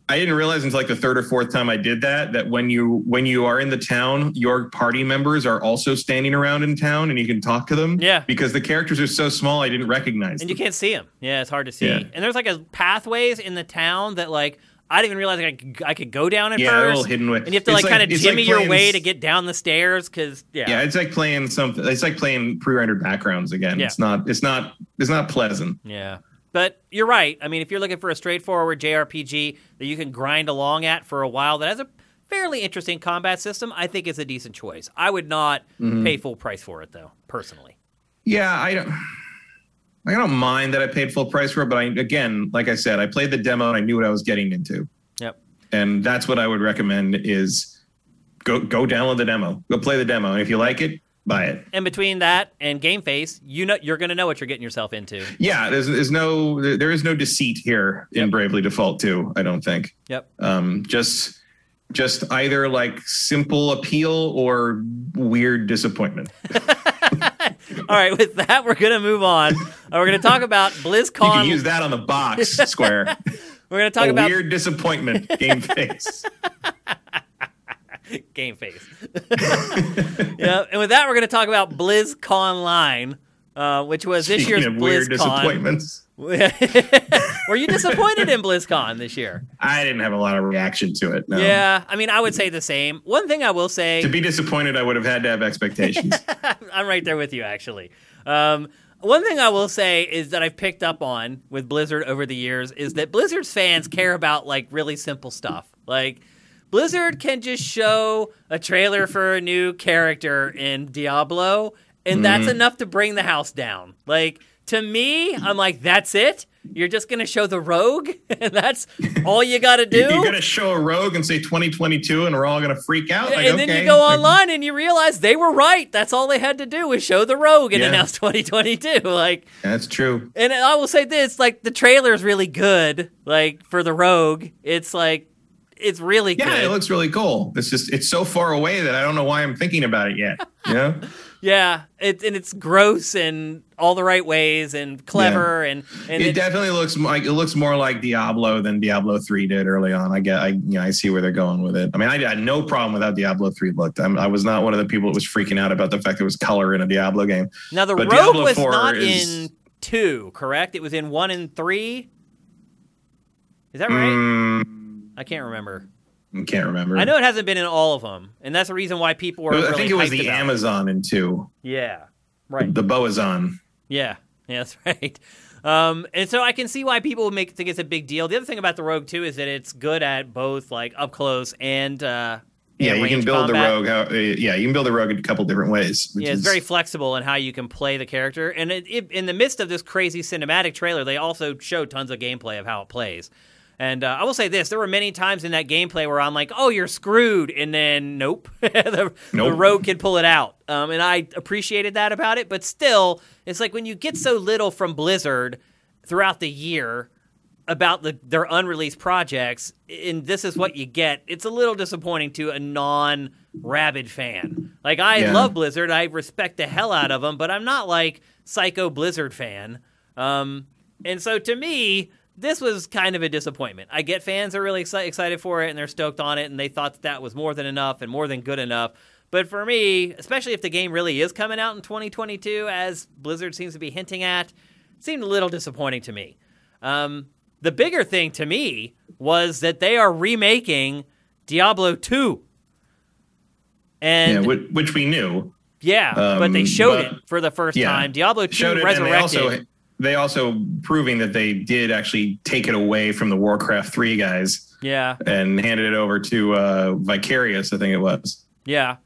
I didn't realize until like the third or fourth time I did that that when you when you are in the town, your party members are also standing around in town and you can talk to them. Yeah. because the characters are so small, I didn't recognize and them. you can't see them. Yeah, it's hard to see. Yeah. And there's like a pathways in the town that like I didn't even realize I, could, I could go down at Yeah, first, all hidden way. and you have to It's like, kind of it's like jimmy your way to get down the stairs because yeah. yeah, it's like playing something. It's like playing pre-rendered backgrounds again. Yeah. It's not. It's not. It's not pleasant. Yeah. But you're right. I mean, if you're looking for a straightforward JRPG that you can grind along at for a while that has a fairly interesting combat system, I think it's a decent choice. I would not Mm-hmm. pay full price for it though, personally. Yeah, I don't. I don't mind that I paid full price for it, but I again, like I said, I played the demo and I knew what I was getting into, Yep. and that's what I would recommend: is go go download the demo, go play the demo, and if you like it, buy it. And between that and Game Face, you know you're going to know what you're getting yourself into. Yeah, there's, there's no there is no deceit here in Yep. Bravely Default 2, I don't think. Yep. Um, just just either like simple appeal or weird disappointment. [laughs] All right, with that, we're going to move on. Uh, we're going to talk about BlizzCon. You can use that on the box [laughs] square. we're going to talk a about weird disappointment game face. [laughs] Game Face. [laughs] yeah, and with that, we're going to talk about BlizzConline, uh, which was this year's of weird BlizzCon. disappointments. [laughs] Were you disappointed in BlizzCon this year? I didn't have a lot of reaction to it. No. Yeah, I mean, I would say the same. One thing I will say To be disappointed, I would have had to have expectations. [laughs] I'm right there with you, actually. Um, One thing I will say is that I've picked up on with Blizzard over the years is that Blizzard's fans care about like really simple stuff. Like Blizzard can just show a trailer for a new character in Diablo, and that's mm-hmm. enough to bring the house down. Like to me, I'm like, that's it. You're just gonna show the rogue, [laughs] and that's all you got to do. You're gonna show a rogue and say 2022, and we're all gonna freak out. Like, and then okay. you go online and you realize they were right. That's all they had to do was show the rogue and Yeah. announce 2022. [laughs] Like, That's true. and I will say this: like the trailer is really good. Like for the rogue, it's like it's really Yeah, good. it looks really cool. It's just it's so far away that I don't know why I'm thinking about it yet. You know? [laughs] yeah, it, and it's gross in all the right ways and clever and and it, it- definitely looks like it looks more like Diablo than Diablo three did early on. I get, I you know, I see where they're going with it. I mean, I had no problem with how Diablo three looked. I'm, I was not one of the people that was freaking out about the fact there was color in a Diablo game. now the but rogue Diablo was not is- in two, correct? It was in one and three. Is that right? Mm, I can't remember. I can't remember. I know it hasn't been in all of them, and that's the reason why people were. I really think it was the Amazon in two, Yeah, right. the Boazon. Yeah, yeah, that's [laughs] right. Um, and so I can see why people make think it's a big deal. The other thing about the Rogue too is that it's good at both like up close and uh, Yeah, you can build combat. the rogue. How, uh, yeah, you can build the rogue in a couple different ways. which Yeah, it's is- very flexible in how you can play the character. And it, it, in the midst of this crazy cinematic trailer, they also show tons of gameplay of how it plays. And uh, I will say this: there were many times in that gameplay where I'm like, "Oh, you're screwed," and then nope, [laughs] the, the rogue can pull it out. Um, and I appreciated that about it. But still, it's like when you get so little from Blizzard throughout the year about the, their unreleased projects, and this is what you get. It's a little disappointing to a non-rabid fan. Like I Yeah. love Blizzard, I respect the hell out of them, but I'm not like psycho Blizzard fan. Um, and so to me, this was kind of a disappointment. I get fans are really exci- excited for it and they're stoked on it, and they thought that, that was more than enough and more than good enough. But for me, especially if the game really is coming out in 2022, as Blizzard seems to be hinting at, seemed a little disappointing to me. Um, the bigger thing to me was that they are remaking Diablo 2. And yeah, which, which we knew. Yeah. But they um, showed but- it for the first yeah, time. Diablo 2 Showed it, and resurrected. They also proving that they did actually take it away from the Warcraft three guys yeah, and handed it over to uh, Vicarious. I think it was. yeah.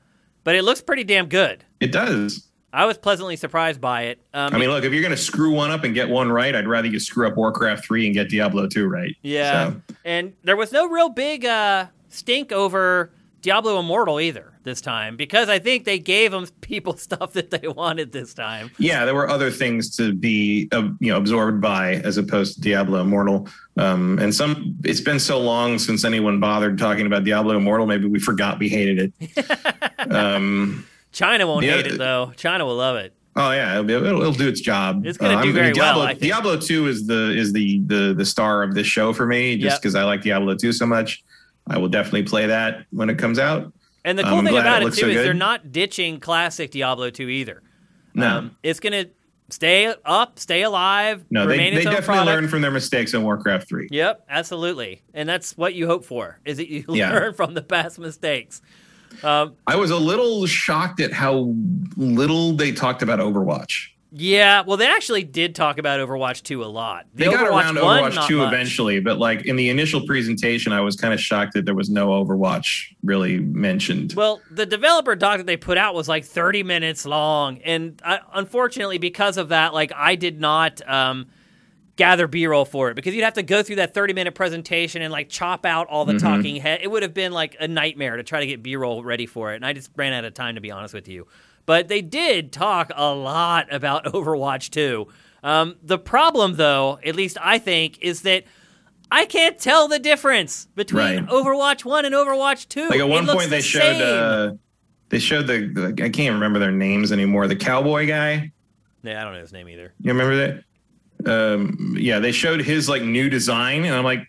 But it looks pretty damn good. It does. I was pleasantly surprised by it. Um, I mean, look, if you're going to screw one up and get one right, I'd rather you screw up Warcraft 3 and get Diablo 2 right. Yeah. So, And there was no real big uh, stink over Diablo Immortal either this time because I think they gave them [laughs] people stuff that they wanted this time. yeah, there were other things to be uh, you know absorbed by as opposed to Diablo Immortal. Um, and some it's been so long since anyone bothered talking about Diablo Immortal, maybe we forgot we hated it. [laughs] um, China won't Yeah. hate it though. China will love it. Oh yeah, it'll, be- it'll, it'll do its job. It's gonna Uh, do I'm- very Diablo, well, I think. Diablo two is the is the the the star of this show for me, just Yep. because I like Diablo two so much. I will definitely play that when it comes out. And the cool I'm thing about it it, too so is good. they're not ditching classic Diablo 2 either. No, Um, it's going to stay up, stay alive, no, they, remain they its own definitely product. learned from their mistakes in Warcraft three. Yep, absolutely. And that's what you hope for, is that you [laughs] Yeah. learn from the past mistakes. Um, I was a little shocked at how little they talked about Overwatch. Yeah, well, they actually did talk about Overwatch 2 a lot. The They got around to 1, Overwatch 2 much. eventually, but like in the initial presentation, I was kind of shocked that there was no Overwatch really mentioned. Well, the developer doc that they put out was like 30 minutes long, and I, unfortunately, because of that, like I did not um, gather B-roll for it because you'd have to go through that 30-minute presentation and like chop out all the talking head. It would have been like a nightmare to try to get B-roll ready for it, and I just ran out of time to be honest with you. But they did talk a lot about [laughs] Overwatch 2. Um, the problem, though, at least I think, is that. I can't tell the difference between Right. Overwatch 1 and Overwatch 2. like at one point, the they showed uh, they showed the, the I can't remember their names anymore. The cowboy guy, Yeah, I don't know his name either. you remember that? Um, yeah, they showed his like new design, and I'm like,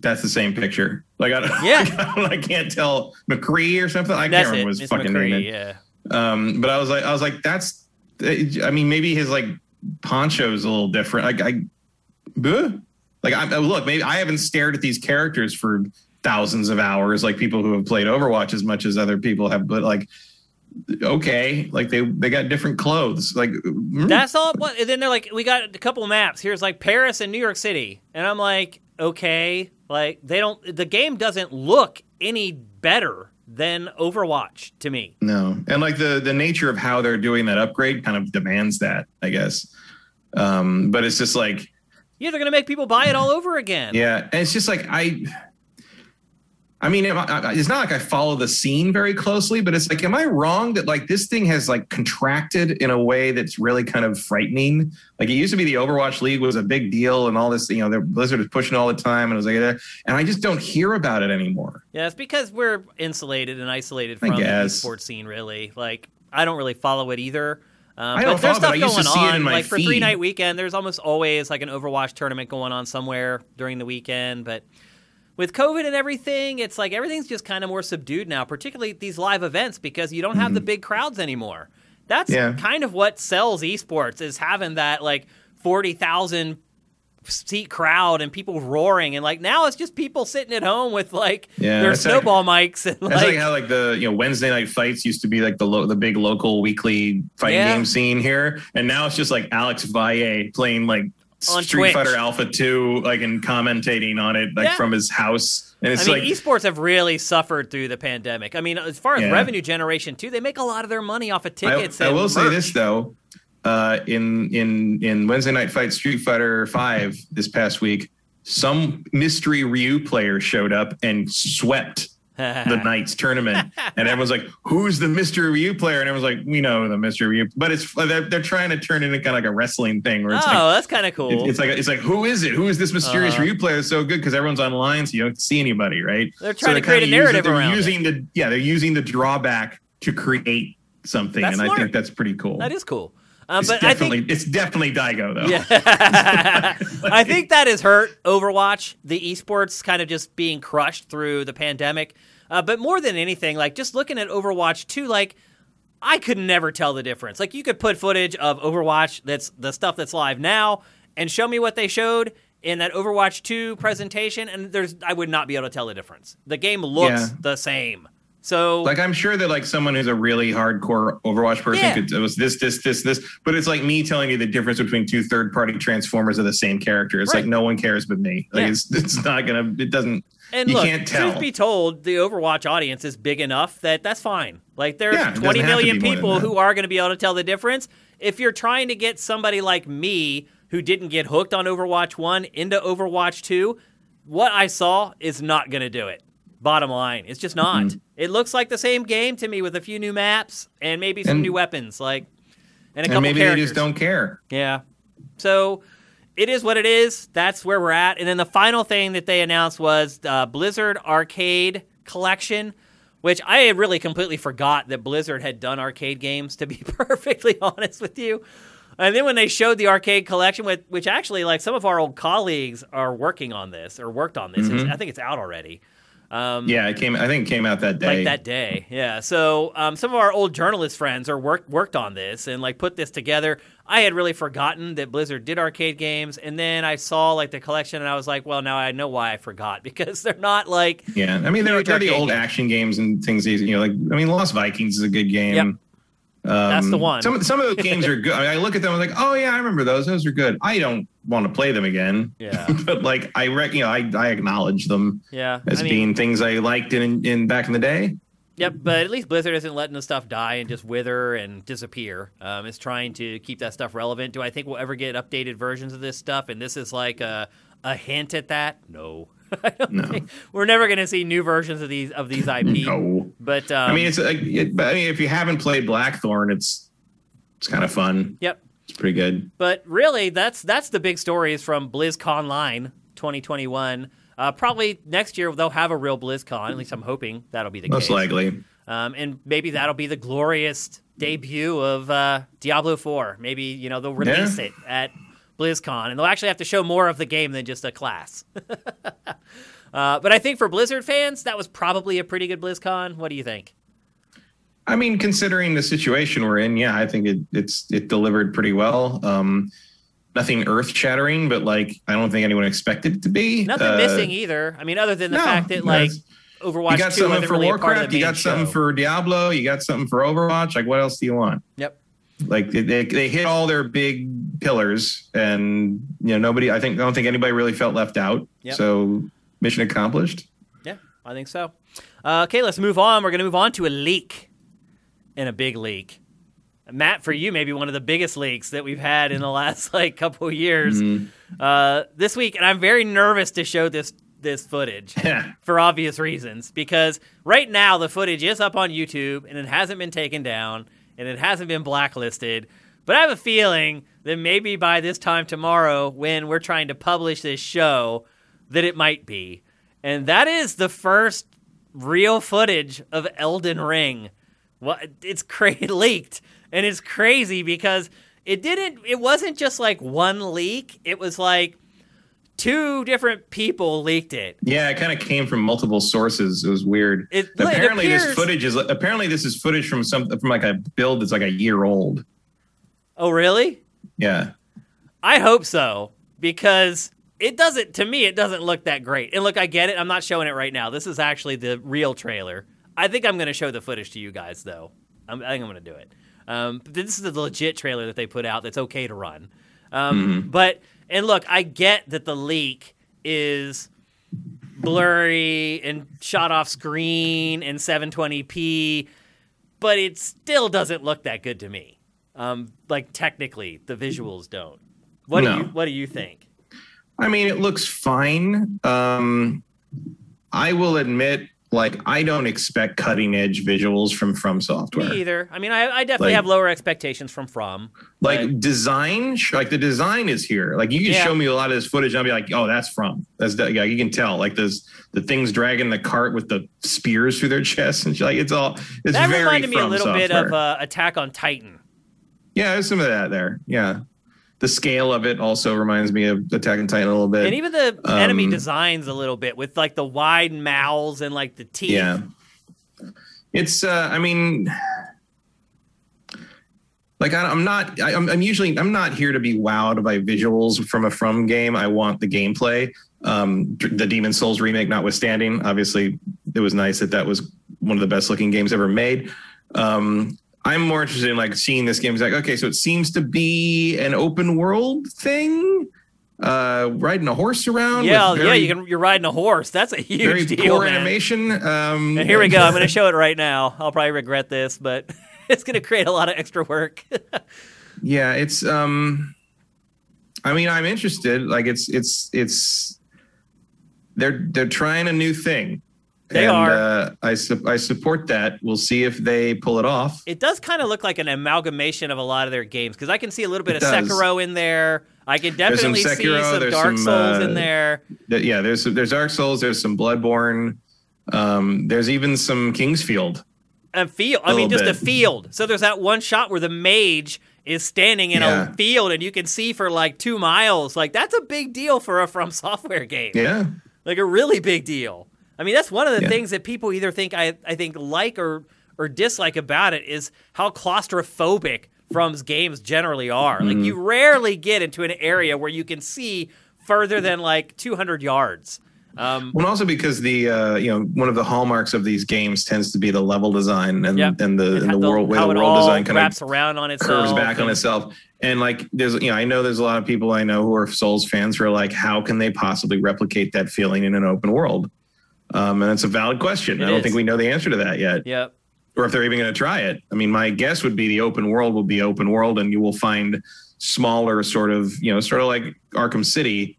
that's the same picture. Like I [laughs] Yeah. I can't tell McCree or something. I can't That's remember it. his fucking McCree, name. yeah. Um, but I was like, I was like, that's. I mean, maybe his like poncho is a little different. Like I, Buh. like I look, maybe I haven't stared at these characters for thousands of hours, like people who have played Overwatch as much as other people have. But like, okay. Like they they got different clothes. Like mm, That's all. And then they're like, we got a couple maps. Here's like Paris and New York City, and I'm like, okay, like they don't. The game doesn't look any better than Overwatch to me. no, and like the the nature of how they're doing that upgrade kind of demands that, I guess. Um, but it's just like Yeah, they're gonna make people buy it all over again. Yeah, and it's just like I. I mean, I- it's not like I follow the scene very closely, but it's like, am I wrong that like this thing has like contracted in a way that's really kind of frightening? Like it used to be the Overwatch League was a big deal and all this, you know, the Blizzard was pushing all the time, and it was like, and I just don't hear about it anymore. Yeah, it's because we're insulated and isolated from the guess. esports scene. Really, like I don't really follow it either. Um, I don't but there's follow stuff but I used to going see it on. in my like for three night weekend, there's almost always like an Overwatch tournament going on somewhere during the weekend. But with COVID and everything, it's like everything's just kind of more subdued now, particularly these live events because you don't have the big crowds anymore. That's Mm-hmm. Yeah. kind of what sells esports is having that like forty thousand seat crowd and people roaring and like now it's just people sitting at home with like Yeah, their it's like- snowball mics and That's like, like, how like the you know Wednesday night fights used to be like the lo- the big local weekly fighting Yeah. game scene here, and now it's just like Alex Valle playing like On Street Twitch. Fighter Alpha Two, like and commentating on it like Yeah. from his house, and I it's mean, like esports have really suffered through the pandemic. I mean, as far as Yeah. revenue generation too, they make a lot of their money off of tickets. I and will say this though, uh, in in in Wednesday night fight Street Fighter Five this past week, some mystery Ryu player showed up and swept the [laughs] night's tournament, and everyone's like, "Who's the mystery Ryu player?" And everyone's like, "We know the mystery Ryu," but it's they're, they're trying to turn it into kind of like a wrestling thing where it's oh, like. that's kind of cool. it- It's like it's like who is it? Who is this mysterious Uh-huh. Ryu player that's so good? Because everyone's online, so you don't see anybody, right? They're So trying to create a narrative it- around They're it. using the yeah, they're using the drawback to create something, That's and I think that's pretty cool. that is cool. Um, It's but I definitely think it's definitely Daigo though. Yeah. [laughs] I think that has hurt Overwatch, the esports kind of just being crushed through the pandemic. Uh, but more than anything, like just looking at Overwatch 2, like I could never tell the difference. Like you could put footage of Overwatch that's the stuff that's live now and show me what they showed in that Overwatch 2 presentation and there's I would not be able to tell the difference. The game looks Yeah. the same. So Like I'm sure that like someone who's a really hardcore Overwatch person Yeah. could it was this, this, this, this, but it's like me telling you the difference between two third party transformers of the same character. It's Right. like no one cares but me. Like Yeah. it's it's not gonna it doesn't And you look, can't tell. truth be told, the Overwatch audience is big enough that that's fine. Like there's Yeah, it doesn't 20 have to million be more than people who are going to be able to tell the difference. If you're trying to get somebody like me who didn't get hooked on Overwatch 1 into Overwatch 2, what I saw is not going to do it. Bottom line, it's just not. Mm-hmm. It looks like the same game to me with a few new maps and maybe some And- new weapons like and a and couple maybe characters. they just don't care. Yeah. So it is what it is. That's where we're at. And then the final thing that they announced was uh, Blizzard Arcade Collection, which I had really completely forgot that Blizzard had done arcade games, to be [laughs] perfectly honest with you. And then when they showed the arcade collection, with, which actually, like some of our old colleagues are working on this or worked on this, Mm-hmm. I think it's out already. Um, Yeah, it came I think it came out that day. like that day. Yeah. So um, some of our old journalist friends are work, worked on this and like put this together. I had really forgotten that Blizzard did arcade games, and then I saw like the collection, and I was like, well, now I know why I forgot [laughs] because they're not like Yeah, I mean they're, they're the old games. action games and things. You know, like I mean, Lost Vikings is a good game. Yep. Um, That's the one. Some of- some of those games are [laughs] good. I, mean, I look at them I'm like, oh yeah, I remember those. Those are good. I don't want to play them again. Yeah. [laughs] but like I rec, you know, I, I acknowledge them yeah. as I mean, being things I liked in in back in the day. Yep, but at least Blizzard isn't letting the stuff die and just wither and disappear. Um, it's trying to keep that stuff relevant. Do I think we'll ever get updated versions of this stuff? And this is like a, a hint at that? No. [laughs] No. we're never going to see new versions of these of these IP. No, But um, I mean it's like, it, but I mean if you haven't played Blackthorne, it's it's kind of fun. yep. It's pretty good. But really, that's that's the big stories from BlizzConline 2021. Uh, probably next year they'll have a real BlizzCon. At least I'm hoping that'll be the Most case. Most likely. Um, and maybe that'll be the glorious debut of uh, Diablo 4. Maybe you know they'll release Yeah. it at BlizzCon, and they'll actually have to show more of the game than just a class. [laughs] uh, but I think for Blizzard fans, that was probably a pretty good BlizzCon. What do you think? I mean, considering the situation we're in, yeah, I think it it's it delivered pretty well. Um, nothing earth shattering, but like I don't think anyone expected it to be. Nothing Uh, missing either. I mean, other than the no, fact that like Overwatch. You got something for really a part of Warcraft. You got something for Diablo. You got something for Overwatch. Like, what else do you want? Yep. Like they, they, hit all their big pillars, and you know nobody. I think I don't think anybody really felt left out. Yep. So mission accomplished. Yeah, I think so. Uh, okay, let's move on. We're to move on to a leak, and a big leak. Matt, for you, maybe one of the biggest leaks that we've had in the last [laughs] like couple of years uh, this week, and I'm very nervous to show this this footage [laughs] for obvious reasons because right now the footage is up on YouTube and it hasn't been taken down and it hasn't been blacklisted. But I have a feeling that maybe by this time tomorrow, when we're trying to publish this show, that it might be. And that is the first real footage of Elden Ring. What it's [laughs] cra- leaked, and it's crazy because it didn't. It wasn't just like one leak. It was like two different people leaked it. Yeah, it kind of came from multiple sources. It was weird. It- it apparently, appears- this footage is apparently this is footage from some from like a build that's like a year old. Oh, really? Yeah. I hope so because it doesn't. To me, it doesn't look that great. And look, I get it. I'm not showing it right now. This is actually the real trailer. I think I'm going to show the footage to you guys, though. I'm, I think I'm going to do it. Um, this is the legit trailer that they put out. That's okay to run. Um, But and look, I get that the leak is blurry and shot off screen in 720p, but it still doesn't look that good to me. Um, like technically, the visuals don't. What No. do you What do you think? I mean, it looks fine. Um, I will admit, like, I don't expect cutting edge visuals from From Software. Me either. I mean, I, I definitely Like- have lower expectations from From. Like but- design, like the design is here. Like you can Yeah. show me a lot of this footage, and I'll be like, "Oh, that's from." That's the, yeah, you can tell. Like those the things dragging the cart with the spears through their chests, and shit. like it's all. It's that very reminded me a little bit of uh, Attack on Titan. yeah, there's some of that there. Yeah, the scale of it also reminds me of Attack on Titan a little bit. And even the enemy Um, designs a little bit with like the wide mouths and like the teeth. Yeah. It's, uh, I mean, like I, I'm not, I, I'm, I'm usually, I'm not here to be wowed by visuals from a From game. I want the gameplay. Um, the Demon Souls remake notwithstanding, obviously it was nice that that was one of the best looking games ever made. Um, I'm more interested in like seeing this game. It's like, okay, so it seems to be an open world thing. Uh, riding a horse around. Yeah, with yeah, you can. You're riding a horse. That's a very huge deal, poor man. animation. Um, And here we go. I'm going [laughs] to show it right now. I'll probably regret this, but [laughs] it's going to create a lot of extra work. [laughs] Yeah, it's um I mean, I'm interested. Like it's it's it's they're they're trying a new thing. They and, are. Uh, I su- I support that. We'll see if they pull it off. it does kind of look like an amalgamation of a lot of their games because I can see a little bit It of does. Sekiro in there. I can There's some definitely see some Dark some, Souls in uh, there. Th- Yeah, there's there's Dark Souls, there's some Bloodborne, um, there's even some King's Field. A field. I a mean, just little a field. So there's that one shot where the mage is standing in Yeah. a field and you can see for like two miles. Like that's a big deal for a From Software game. Yeah, like a really big deal. I mean, that's one of the Yeah. things that people either think I, I think like or or dislike about it is how claustrophobic From's games generally are. Mm-hmm. Like you rarely get into an area where you can see further than like 200 yards. Um, well, also because the uh, you know one of the hallmarks of these games tends to be the level design and Yep. and the and how the world way the world design kind of wraps around on itself. curves back on itself. And like, there's, you know, I know there's a lot of people I know who are Souls fans who are like, how can they possibly replicate that feeling in an open world? Um, and it's a valid question. It I don't is. think we know the answer to that yet, Yep. or if they're even going to try it. I mean, my guess would be the open world will be open world, and you will find smaller, sort of, you know, sort of like Arkham City.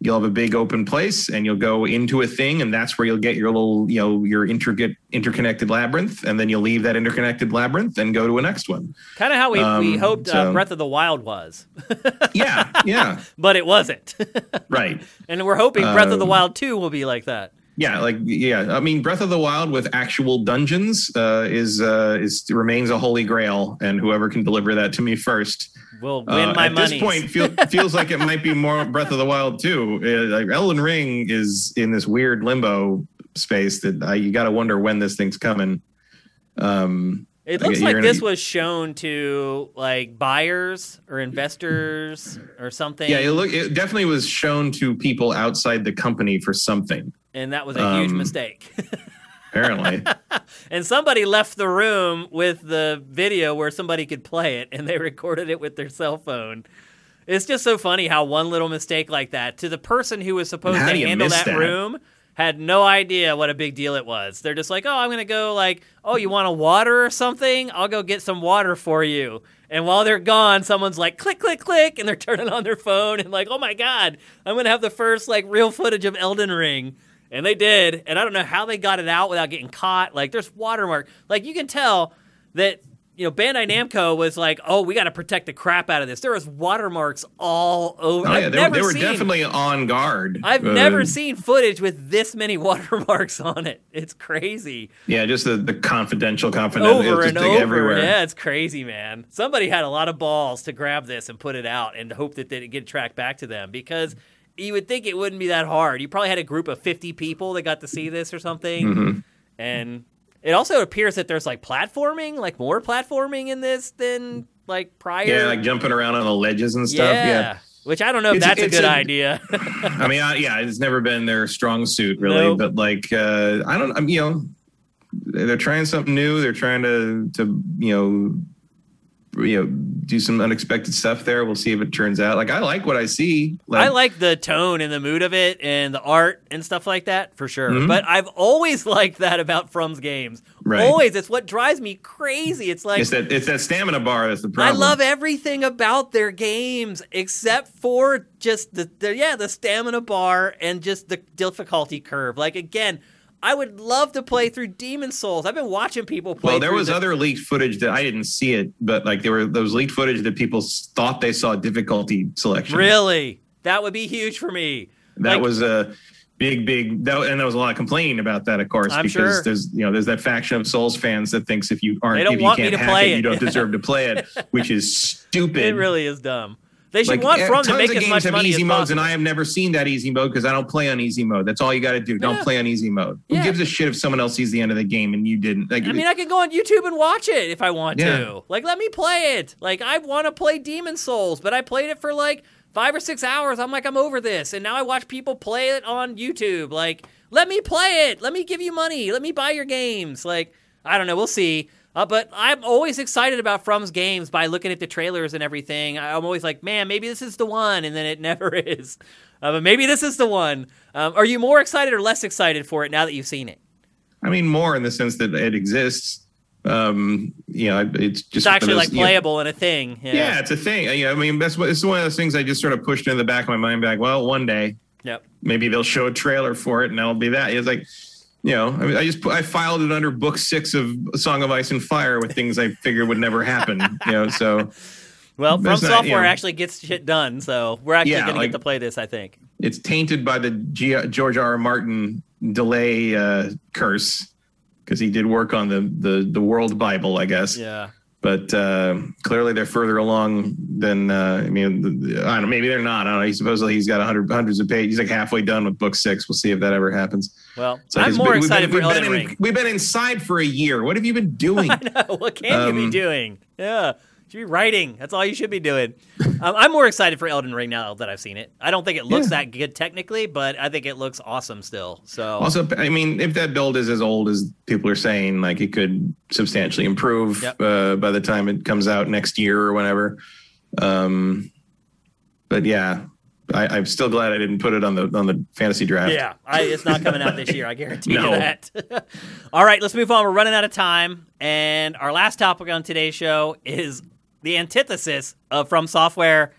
You'll have a big open place, and you'll go into a thing, and that's where you'll get your little, you know, your intricate, interconnected labyrinth, and then you'll leave that interconnected labyrinth and go to a next one. Kind of how we, we Um, hoped uh, Breath of the Wild was, [laughs] Yeah, yeah, but it wasn't. right. [laughs] and we're hoping Breath of the Um, Wild 2 will be like that. Yeah, like yeah. I mean, Breath of the Wild with actual dungeons uh, is uh, is remains a holy grail, and whoever can deliver that to me first. We'll win Uh, my at money. this point, feel, [laughs] feels like it might be more Breath of the Wild too. Uh, like Elden Ring is in this weird limbo space that I, you got to wonder when this thing's coming. Um, It looks you're like this was shown to like buyers or investors or something. yeah, it look it definitely was shown to people outside the company for something. And that was a huge um, mistake. [laughs] Apparently, and somebody left the room with the video where somebody could play it, and they [laughs] recorded it with their cell phone. It's just so funny how one little mistake like that to the person who was supposed How to handle that, that? room had no idea what a big deal it was. They're just like, "Oh, I'm gonna go like, oh, you want a water or something? I'll go get some water for you." And while they're gone, someone's like, "Click, click, click," and they're [laughs] turning on their phone and like, "Oh my god, I'm gonna have the first like real footage of Elden Ring." And they did, and I don't know how they got it out without getting caught. Like, there's watermark. Like, you can tell that you know Bandai Namco was like, "Oh, we got to protect the crap out of this." There was watermarks all over. oh I've yeah, they, they were seen, definitely on guard. I've Uh, never seen footage with this many [laughs] watermarks on it. It's crazy. Yeah, just the, the confidential, confidential, over just and over. everywhere. Yeah, it's crazy, man. Somebody had a lot of balls to grab this and put it out and hope that they didn't get tracked back to them because you would think it wouldn't be that hard. You probably had a group of 50 people that got to see this or something. Mm-hmm. And it also appears that there's like platforming, like more platforming in this than like prior. Yeah, like jumping around on the ledges and stuff. Yeah, Which I don't know if It's- that's a good a- idea. [laughs] I mean, I, yeah, it's never been their strong suit really, Nope. but like, uh, I don't, I'm, you know, they're trying something new. They're trying to, to, you know, you know, do some unexpected stuff there. We'll see if it turns out. Like, I like what I see. I like the tone and the mood of it and the art and stuff like that for sure. Mhm. But I've always [laughs] liked that about From's games. Right. Always. It's what drives me crazy. It's like it's that it's that stamina bar that's the problem. I love everything about their games except for just the, the yeah, the stamina bar and just the difficulty curve. Like again, I would love to play through Demon Souls. I've been watching people play Well, there was the- other leaked footage that I didn't see it, but like there were those leaked footage that people thought they saw difficulty selection. Really? That would be huge for me. That Like- was a big, big, that, and there was a lot of complaining about that, of course, I'm because sure. there's you know there's that faction of Souls fans that thinks if you aren't if you can't hack play it, it. you don't deserve to play it, which is [laughs] stupid. It really is dumb. They should Like, want From to tons make of as games much have money easy as modes, possible. and I have never seen that easy mode because I don't play on easy mode. That's all you got to do. Don't Yeah. play on easy mode. Yeah. Who gives a shit if someone else sees the end of the game and you didn't? Like, I mean, I can go on YouTube and watch it if I want Yeah. to. Like, let me play it. Like, I want to play Demon Souls, but I played it for like five or six hours. I'm like, I'm over this. And now I watch people play it on YouTube. Like, let me play it. Let me give you money. Let me buy your games. Like, I don't know. We'll see. Uh, but I'm always excited about From's games by looking at the trailers and everything. I'm always like, man, maybe this is the one, and then it [laughs] never is. Uh, but maybe this is the one. Um, are you more excited or less excited for it now that you've seen it? I mean, more in the sense that it exists. Um, you know, it's just It's actually of like those, you know, playable and a thing. yeah. it's a thing. Yeah, I mean, that's what it's one of those things I just sort of pushed into the back of my mind. Back, well, one day Yep. maybe they'll show a trailer for it, and that'll be that. It's like, you know, I mean, I just put, I filed it under book six of Song of Ice and Fire with things I figured would never happen. you know, so [laughs] Well, From There's not, Software you know- actually gets shit done, so we're actually Yeah, going to get to play this. I think. it's tainted by the G- George R. R. Martin delay uh, curse because he did work on the the the World Bible, I guess. Yeah. But uh, clearly, they're further along than uh, I mean. I don't know. Maybe they're not. I don't know. He supposedly he's got hundred hundreds of pages. He's like halfway done with book six. We'll see if that ever happens. Well, So I'm more been- we've excited been, for we've Elden been in- Ring. we've been inside for a year. What have you been doing? [laughs] what can you be Um, doing? Yeah. Should be writing. That's all you should be doing. Um, I'm more excited for Elden Ring now that I've seen it. I don't think it looks Yeah. that good technically, but I think it looks awesome still. So Also, I mean, if that build is as old as people are saying, like it could substantially improve Yep. uh, by the time it comes out next year or whenever. Um, but yeah, I, I'm still glad I didn't put it on the on the fantasy draft. Yeah, I, it's not coming out this year. I guarantee [laughs] No. you that. [laughs] All right, let's move on. We're running out of time, and our last topic on today's show is the antithesis of From Software,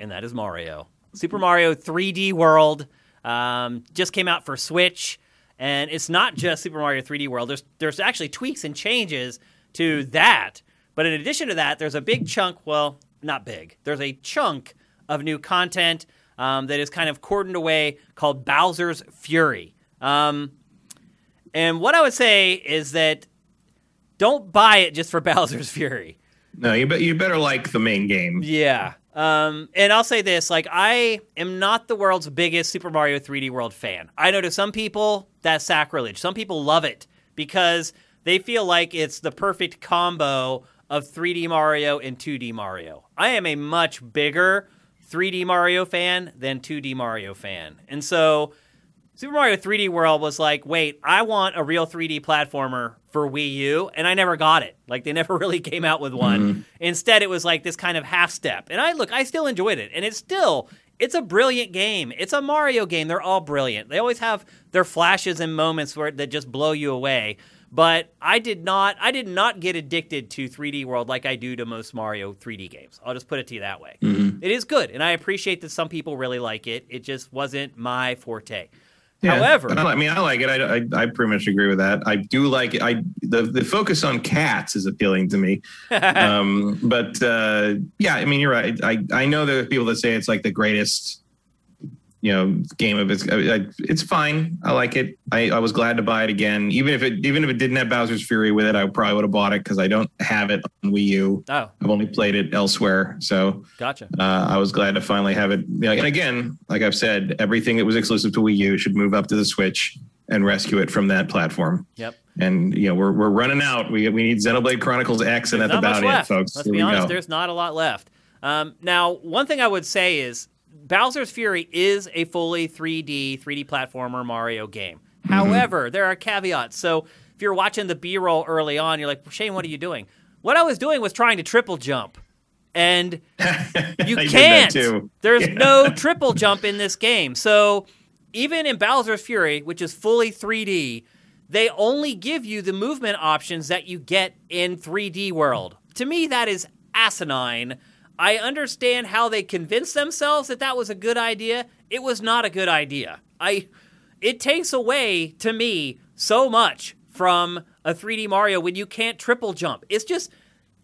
and that is Mario. Super Mario 3D World um, just came out for Switch, and it's not just Super Mario 3D World. There's there's actually tweaks and changes to that, but in addition to that, there's a big chunk. Well, not big. There's a chunk of new content um, that is kind of cordoned away called Bowser's Fury. Um, and what I would say is that don't buy it just for [laughs] Bowser's Fury. No, you bet you better like the main game. Yeah. Um, and I'll say this: like, I am not the world's biggest Super Mario 3D World fan. I know to some people that's sacrilege. Some people love it because they feel like it's the perfect combo of 3D Mario and 2D Mario. I am a much bigger 3D Mario fan than 2D Mario fan, and so Super Mario 3D World was like, wait, I want a real 3D platformer for Wii U, and I never got it. Like they [laughs] never really came out with one. Mm-hmm. Instead, it was like this kind of half step. And I look, I still enjoyed it, and it's still it's a brilliant game. It's a Mario game. They're all brilliant. They always have their flashes and moments where that just blow you away. But I did not I did not get addicted to 3D World like I do to most Mario 3D games. I'll just put it to you that way. Mm-hmm. It is good, and I appreciate that some people really like it. It just wasn't my forte. Yeah, However, I, mean, I like it. I, I, I pretty much agree with that. I do like it. I the the focus on cats is appealing to me. [laughs] um, but uh, yeah, I mean, you're right. I I know there are people that say it's like the greatest, you know, game of its. I, it's fine. I like it. I, I was glad to buy it again, even if it even if it didn't have Bowser's Fury with it. I probably would have bought it because I don't have it on Wii U. oh, I've only played it elsewhere, so gotcha. uh, I was glad to finally have it. You know, and again, like I've said, everything that was exclusive to Wii U should move up to the Switch and rescue it from that platform. Yep. And you know, we're we're running out. We we need Xenoblade Chronicles X, and There's that's about it, folks. Let's Here be honest, go. there's not a lot left. Um, now, one thing I would say is Bowser's Fury is a fully 3D, 3D platformer Mario game. Mm-hmm. However, there are caveats. So if you're watching the B roll early on, you're like, Shane, what are you doing? What I was doing was trying to triple jump. And [laughs] you I did that can't. There's Yeah. [laughs] no triple jump in this game. So even in Bowser's Fury, which is fully 3D, they only give you the movement options that you get in 3D World. To me, that is asinine. I understand how they convinced themselves that that was a good idea. It was not a good idea. I it takes away to me so much from a 3D Mario when you can't triple jump. It's just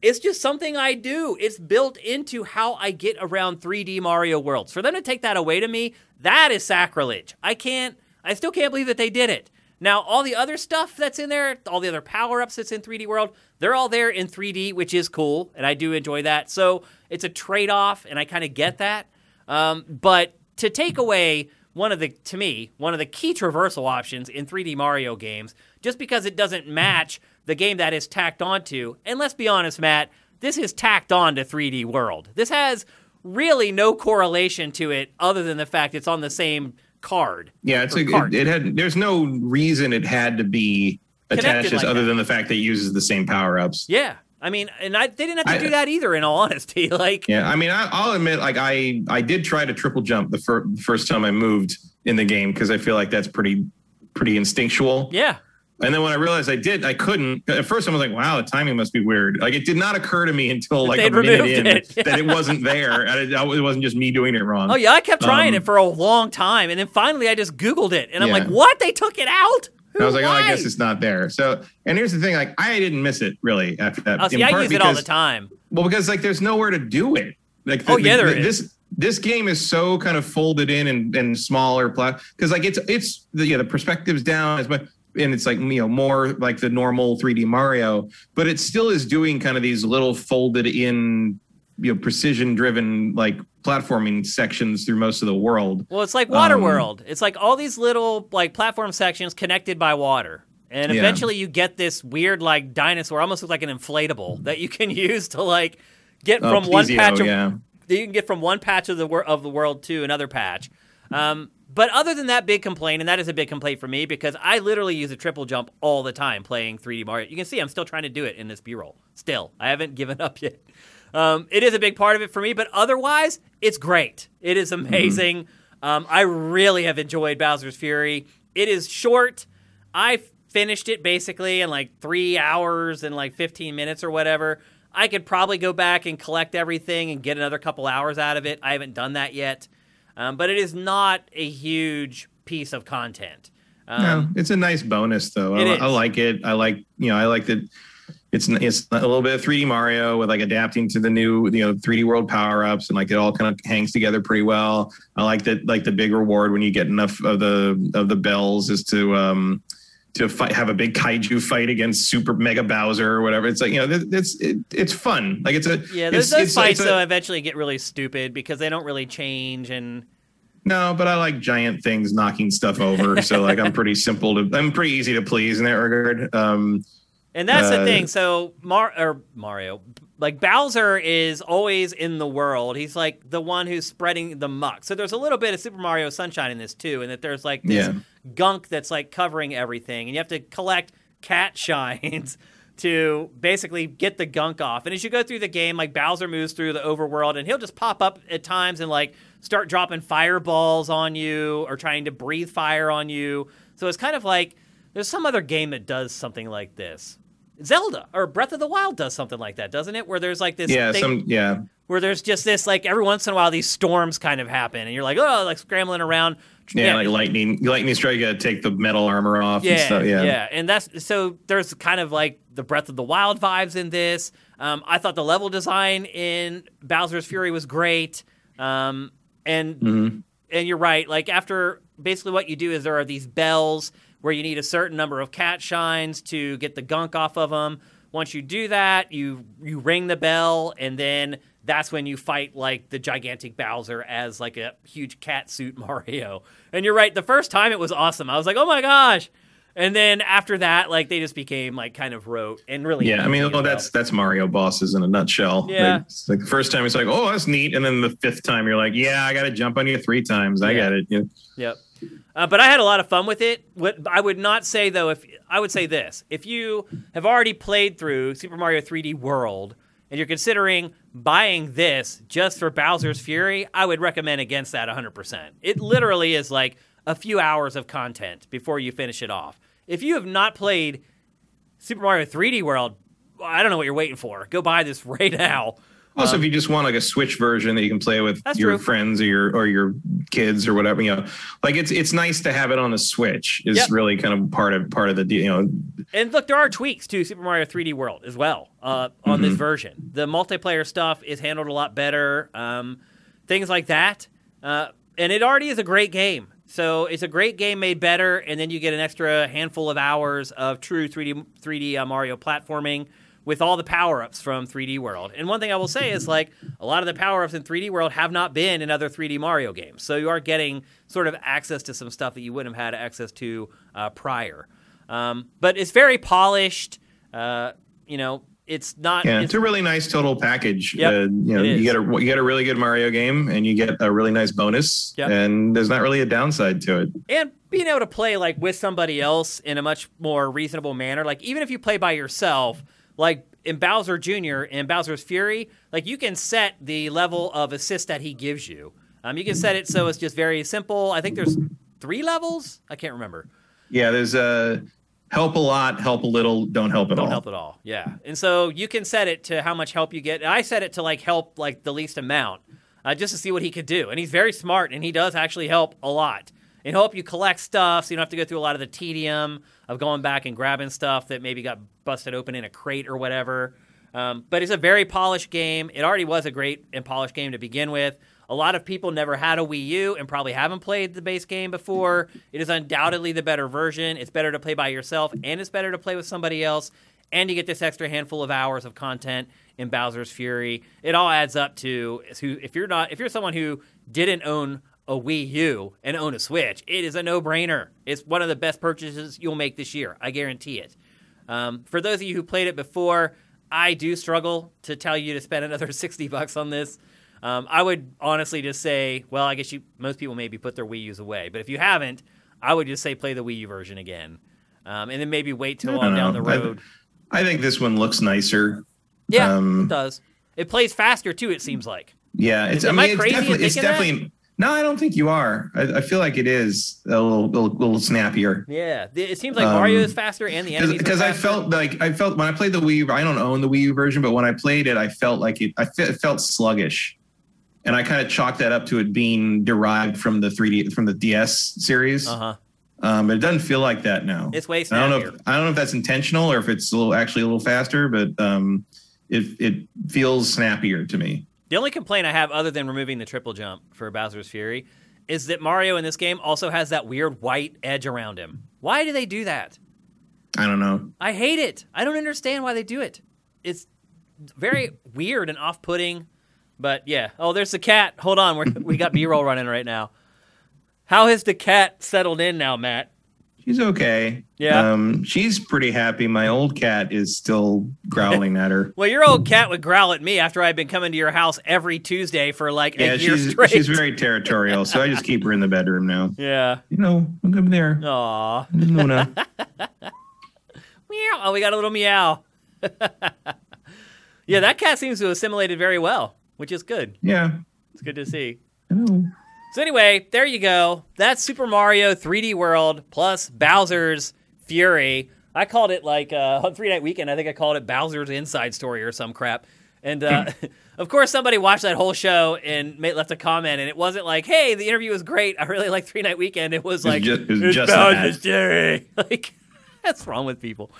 it's just something I do. It's built into how I get around 3D Mario worlds. For them to take that away to me, that is sacrilege. I can't I still can't believe that they did it. Now, all the other stuff that's in there, all the other power-ups that's in 3D World, they're all there in 3D, which is cool, and I do enjoy that. So, it's a trade-off, and I kind of get that. Um, but to take away one of the to me one of the key traversal options in 3D Mario games just because it doesn't match the game that is tacked onto. And let's be honest, Matt, this is tacked on to 3D World. This has really no correlation to it other than the fact it's on the same card. Yeah, it's a, it, it had. There's no reason it had to be attached, like other that. than the fact that it uses the same power ups. Yeah. I mean, and I, they didn't have to I- do that either. In all honesty, [laughs] like Yeah, I mean, I, I'll admit, like I, I did try to triple jump the fir- first time I moved in the game because I feel like that's pretty, pretty instinctual. yeah, And then when I realized I did, I couldn't. At first, I was like, "Wow, the timing must be weird." Like it did not occur to me until like a they'd minute in it. [laughs] that it wasn't there. And it, it wasn't just me doing it wrong. Oh yeah, I kept trying Um, it for a long time, and then finally I just Googled it, and I'm Yeah. like, "What? They took it out?" I was like, "Oh, I guess it's not there." So, and here's the thing: like, I didn't miss it really after that. Oh, see, I use it all the because- time. Well, because like there's nowhere to do it. Like Oh, yeah, there is. this this game is so kind of folded in and, and smaller plat because like it's it's the yeah the perspective's down as much and it's like you know more like the normal 3D Mario, but it still is doing kind of these little folded in you know precision driven like platforming sections through most of the world. Well, it's like Um, Waterworld. it's like all these little like platform sections connected by water. And Yeah. eventually you get this weird like dinosaur, almost look like an inflatable [laughs] that you can use to like get Oh, from one patch of yeah. you can get from one patch of the wor- of the world to another patch. Um, but other than that big complaint, and that is a big complaint for me because I literally use a triple jump all the time playing 3D Mario. You can see I'm still trying to do it in this B-roll. Still, I haven't [laughs] given up yet. Um, it is a big part of it for me, but otherwise, it's great. It is amazing. Um, I really have enjoyed Bowser's Fury. It is short. I finished it basically in like three hours and like 15 minutes or whatever. I could probably go back and collect everything and get another couple hours out of it. I haven't done that yet. Um, but it is not a huge piece of content. Um, No, it's a nice bonus though. I, I like it. I like you know I like that. It's it's a little bit of 3D Mario with like adapting to the new you know 3D World power ups and like it all kind of hangs together pretty well. I like that like the big reward when you get enough of the of the bells is to um to fight have a big kaiju fight against Super Mega Bowser or whatever. It's like you know it, it's it, it's fun. Like it's a yeah, those, it's, those fights though eventually get really stupid because they don't really change and No, but I like giant things knocking stuff over. so like I'm pretty simple to I'm pretty easy to please in that regard. Um And that's the Uh, thing. So Mar or Mario, like Bowser is always in the world. He's like the one who's spreading the muck. So there's a little bit of Super Mario Sunshine in this too, and that there's like this Yeah. gunk that's like covering everything, and you have to collect cat [laughs] shines to basically get the gunk off. And as you go through the game, like Bowser moves through the overworld, and he'll just pop up at times and like start dropping fireballs on you or trying to breathe fire on you. So it's kind of like there's some other game that does something like this. Zelda or Breath of the Wild does something like that, doesn't it? Where there's like this Yeah, thing some yeah. where there's just this like every once in a while these storms kind of happen, and you're like, oh, like scrambling around. Yeah, like lightning lightning strike, you gotta take the metal armor off and Yeah, stuff. Yeah. yeah, and that's so. There's kind of like the Breath of the Wild vibes in this. Um, I thought the level design in Bowser's Fury was great, um, and Mm-hmm. and you're right. Like after basically what you do is there are these bells where you need a certain number of cat shines to get the gunk off of them. Once you do that, you you ring the bell, and then that's when you fight like the gigantic Bowser as like a huge cat suit [laughs] Mario. And you're right. The first time it was awesome. I was like, oh my gosh. And then after that, like they just became like kind of rote and really. Yeah, I mean, well, well. Oh, that's that's Mario bosses in a nutshell. Yeah. Like, it's like the first time it's like, oh, that's neat, and then the fifth time you're like, yeah, I got to jump on you three times. I Yeah. got it. Yeah. Yep. Uh, but I had a lot of fun with it. What I would not say though, if I would say this, if you have already played through Super Mario 3D World and you're considering buying this just for Bowser's Fury, I would recommend against that 100%. It literally is like a few hours of content before you finish it off. If you have not played Super Mario 3D World, I don't know what you're waiting for. Go buy this [laughs] right now. Also, if you just want like a Switch version that you can play with your true. friends or your or your kids or whatever, you know, like it's it's nice to have it on the Switch. Is Yep. really kind of part of part of the. You know, And look, there are tweaks to Super Mario 3D World as well uh, on this version. The multiplayer stuff is handled a lot better, um, things like that. Uh, and it already is a great game. So it's a great game made better, and then you get an extra handful of hours of true 3D 3D uh, Mario platforming with all the power ups from 3D World. And one thing I will say is like a lot of the power ups in 3D World have not been in other 3D Mario games. So you are getting sort of access to some stuff that you wouldn't have had access to uh, prior. Um, but it's very polished. Uh, you know, it's not. yeah, it's, it's a really nice total package. Yep, uh, you know, you get a you get a really good Mario game, and you get a really nice bonus, Yep. and there's not really a downside to it. and being able to play like with somebody else in a much more reasonable manner. Like even if you play by yourself, like in Bowser Jr. in Bowser's Fury, like you can set the level of assist that he gives you. Um, you can set it so it's just very simple. I think there's three levels. I can't remember. Yeah, there's a help a lot, help a little, don't help at all. Don't all. help at all. Yeah. And so you can set it to how much help you get. I set it to like help like the least amount, uh, just to see what he could do. And he's very smart, and he does actually help a lot. And help you collect stuff, so you don't have to go through a lot of the tedium of going back and grabbing stuff that maybe got busted open in a crate or whatever. Um, but it's a very polished game. It already was a great and polished game to begin with. A lot of people never had a Wii U and probably haven't played the base game before. It is undoubtedly the better version. It's better to play by yourself, and it's better to play with somebody else. And you get this extra handful of hours of content in Bowser's Fury. It all adds up to if you're not if you're someone who didn't own a Wii U and own a Switch, it is a no-brainer. It's one of the best purchases you'll make this year. I guarantee it. Um, for those of you who played it before, I do struggle to tell you to spend another [laughs] 60 bucks on this. Um, I would honestly just say, well, I guess you most people maybe put their Wii U's away, but if you haven't, I would just say play the Wii U version again, um, and then maybe wait till I on down the know. I- road. I think this one looks nicer. yeah, um, it does. It plays faster too. It seems like. Yeah, it's. Am I I mean, it's crazy definitely. It's definitely. No, I don't think you are. I, I feel like it is a little, little, little snappier. Yeah, it seems like Um, Mario is faster and the enemies. Because I felt like I felt when I played the Wii. U, I don't own the Wii U version, but when I played it, I felt like it. I fe- felt sluggish, and I kind of chalked that up to it being derived from the 3D from the DS series. Uh huh. Um, but it doesn't feel like that now. It's way I don't know. snappier. If, I don't know if that's intentional or if it's a little actually a little faster, but um, it it feels snappier to me. The only complaint I have, other than removing the triple jump for Bowser's Fury, is that Mario in this game also has that weird white edge around him. Why do they do that? I don't know. I hate it. I don't understand why they do it. It's very weird and off-putting. But yeah. Oh, there's the cat. Hold on, we're, we got B-roll running right now. How has the cat settled in now, Matt? She's okay. Yeah. Um, she's pretty happy. My old cat is still growling at her. [laughs] Well, your old cat would growl at me after I've been coming to your house every Tuesday for like Yeah, a year she's straight. she's very territorial, so I just keep her in the bedroom now. [laughs] yeah. You know, look over there. Aw. Luna. [laughs] Meow. Oh, we got a little meow. yeah, that cat seems to have assimilated very well, which is good. Yeah. It's good to see. Hello. So anyway, there you go. That's Super Mario 3D World plus Bowser's Fury. I called it like uh, [laughs] on Three Night Weekend. I think I called it Bowser's Inside Story or some crap. And uh, [laughs] of course, somebody watched that whole show and made, left a comment, and it wasn't like, "Hey, the interview was great. I really like Three Night Weekend." It was like, ju- it was "It's just Bowser's. Fury." [laughs] Like, what's wrong with people?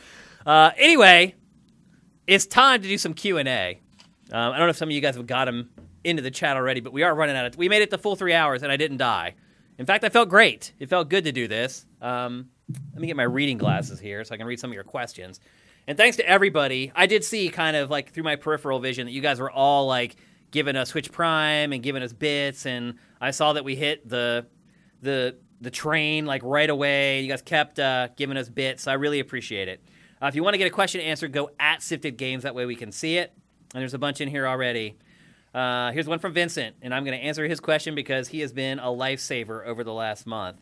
Uh, anyway, it's time to do some Q and A. Um, I don't know if some of you guys have got them into the chat already, but we are running out of. We made it the full three hours, and I didn't die. In fact, I felt great. It felt good to do this. Um, let me get my reading glasses here so I can read some of your questions. And thanks to everybody. I did see kind of like through my peripheral vision that you guys were all like giving us Twitch Prime and giving us bits, and I saw that we hit the the the train like right away. You guys kept uh, giving us bits. So I really appreciate it. Uh, if you want to get a question answered, go at Sifted Games. That way we can see it. And there's a bunch in here already. Uh, here's one from Vincent, and I'm going to answer his question because he has been a lifesaver over the last month.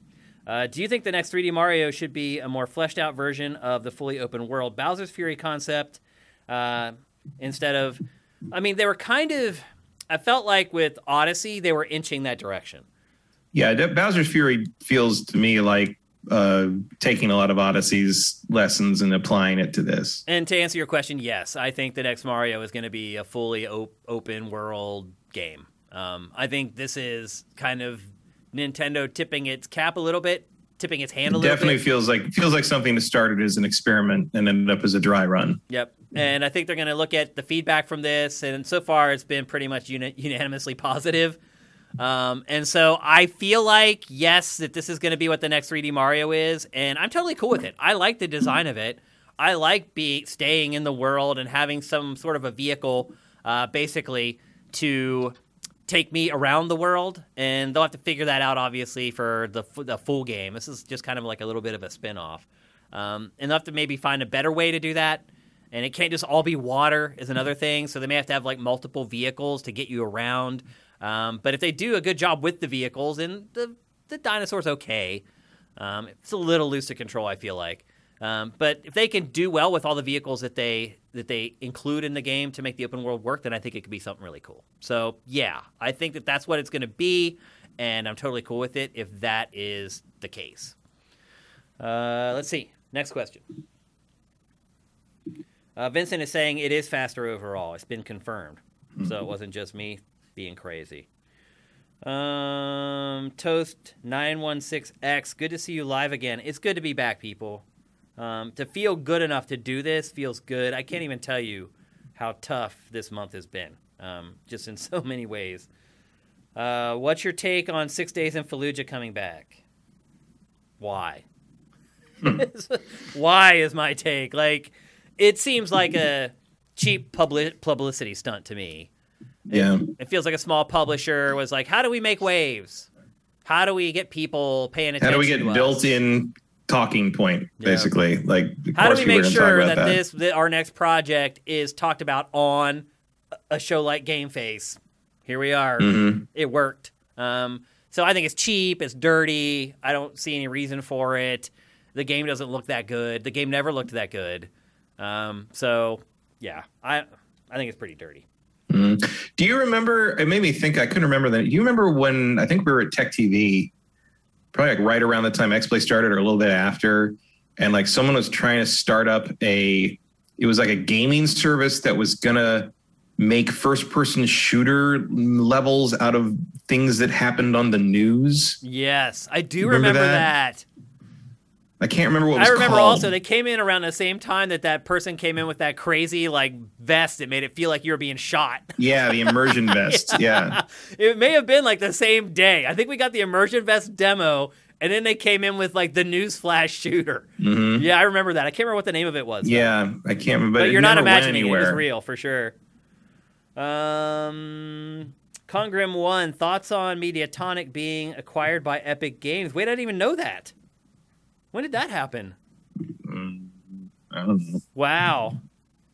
Uh, do you think the next 3D Mario should be a more fleshed out version of the fully open world Bowser's Fury concept uh, instead of? I mean, they were kind of. I felt like with Odyssey, they were inching that direction. Yeah, Bowser's Fury feels to me like uh, taking a lot of Odyssey's lessons and applying it to this. And to answer your question, yes, I think the next Mario is going to be a fully op- open world game. Um, I think this is kind of Nintendo tipping its cap a little bit, tipping its hand a little definitely bit. feels like feels like something that started as an experiment and ended up as a dry run. Yep. And I think they're going to look at the feedback from this, and so far it's been pretty much uni- unanimously positive. Um, and so I feel like yes, that this is going to be what the next 3D Mario is, and I'm totally cool with it. I like the design of it. I like be staying in the world and having some sort of a vehicle, uh, basically to take me around the world. And they'll have to figure that out, obviously, for the the full game. This is just kind of like a little bit of a spin off, um, and they'll have to maybe find a better way to do that. And it can't just all be water is another thing. So they may have to have like multiple vehicles to get you around. Um, but if they do a good job with the vehicles, and the the dinosaur's okay. Um, it's a little loose to control, I feel like. Um, but if they can do well with all the vehicles that they that they include in the game to make the open world work, then I think it could be something really cool. So yeah, I think that that's what it's going to be, and I'm totally cool with it if that is the case. Uh, let's see. Next question. Uh, Vincent is saying it is faster overall. It's been confirmed, so it wasn't just me being crazy. Um, Toast nine one six X. Good to see you live again. It's good to be back, people. Um, to feel good enough to do this feels good. I can't even tell you how tough this month has been, um, just in [laughs] so many ways. Uh, what's your take on Six Days in Fallujah coming back? Why? [laughs] Why is my take? Like, it seems like a cheap publi- publicity stunt to me. Yeah. It feels like a small publisher was like, "How do we make waves? How do we get people paying attention? How do we get us? built-in talking point, Yeah. basically? Like, How do we make sure about that, this that our next project is talked about on a show like Game Face? Here we are. Mhm. It worked. Um, so I think it's cheap. It's dirty. I don't see any reason for it. The game doesn't look that good. The game never looked that good. Um, so yeah, I I think it's pretty dirty. Mhm. Do you remember? It made me think. I couldn't remember that. Do you remember when I think we were at Tech TV, probably like right around the time X Play started, or a little bit after, and like someone was trying to start up a. It was like a gaming service that was gonna make first-person shooter levels out of things that happened on the news. Yes, I do Remember remember, that? that. I can't remember what it was I remember called. also they came in around the same time that that person came in with that crazy like vest that made it feel like you were being shot. yeah, the immersion [laughs] vest. yeah. It may have been like the same day. I think we got the immersion vest demo, and then they came in with like the newsflash shooter. Mhm. Yeah, I remember that. I can't remember what the name of it was. though. Yeah, I can't remember. but it you're not imagining it. It was real for sure. Um, Congrim one thoughts on Mediatonic being acquired by Epic Games. Wait, I didn't even know that. When did that happen? Mm, I don't know. Wow.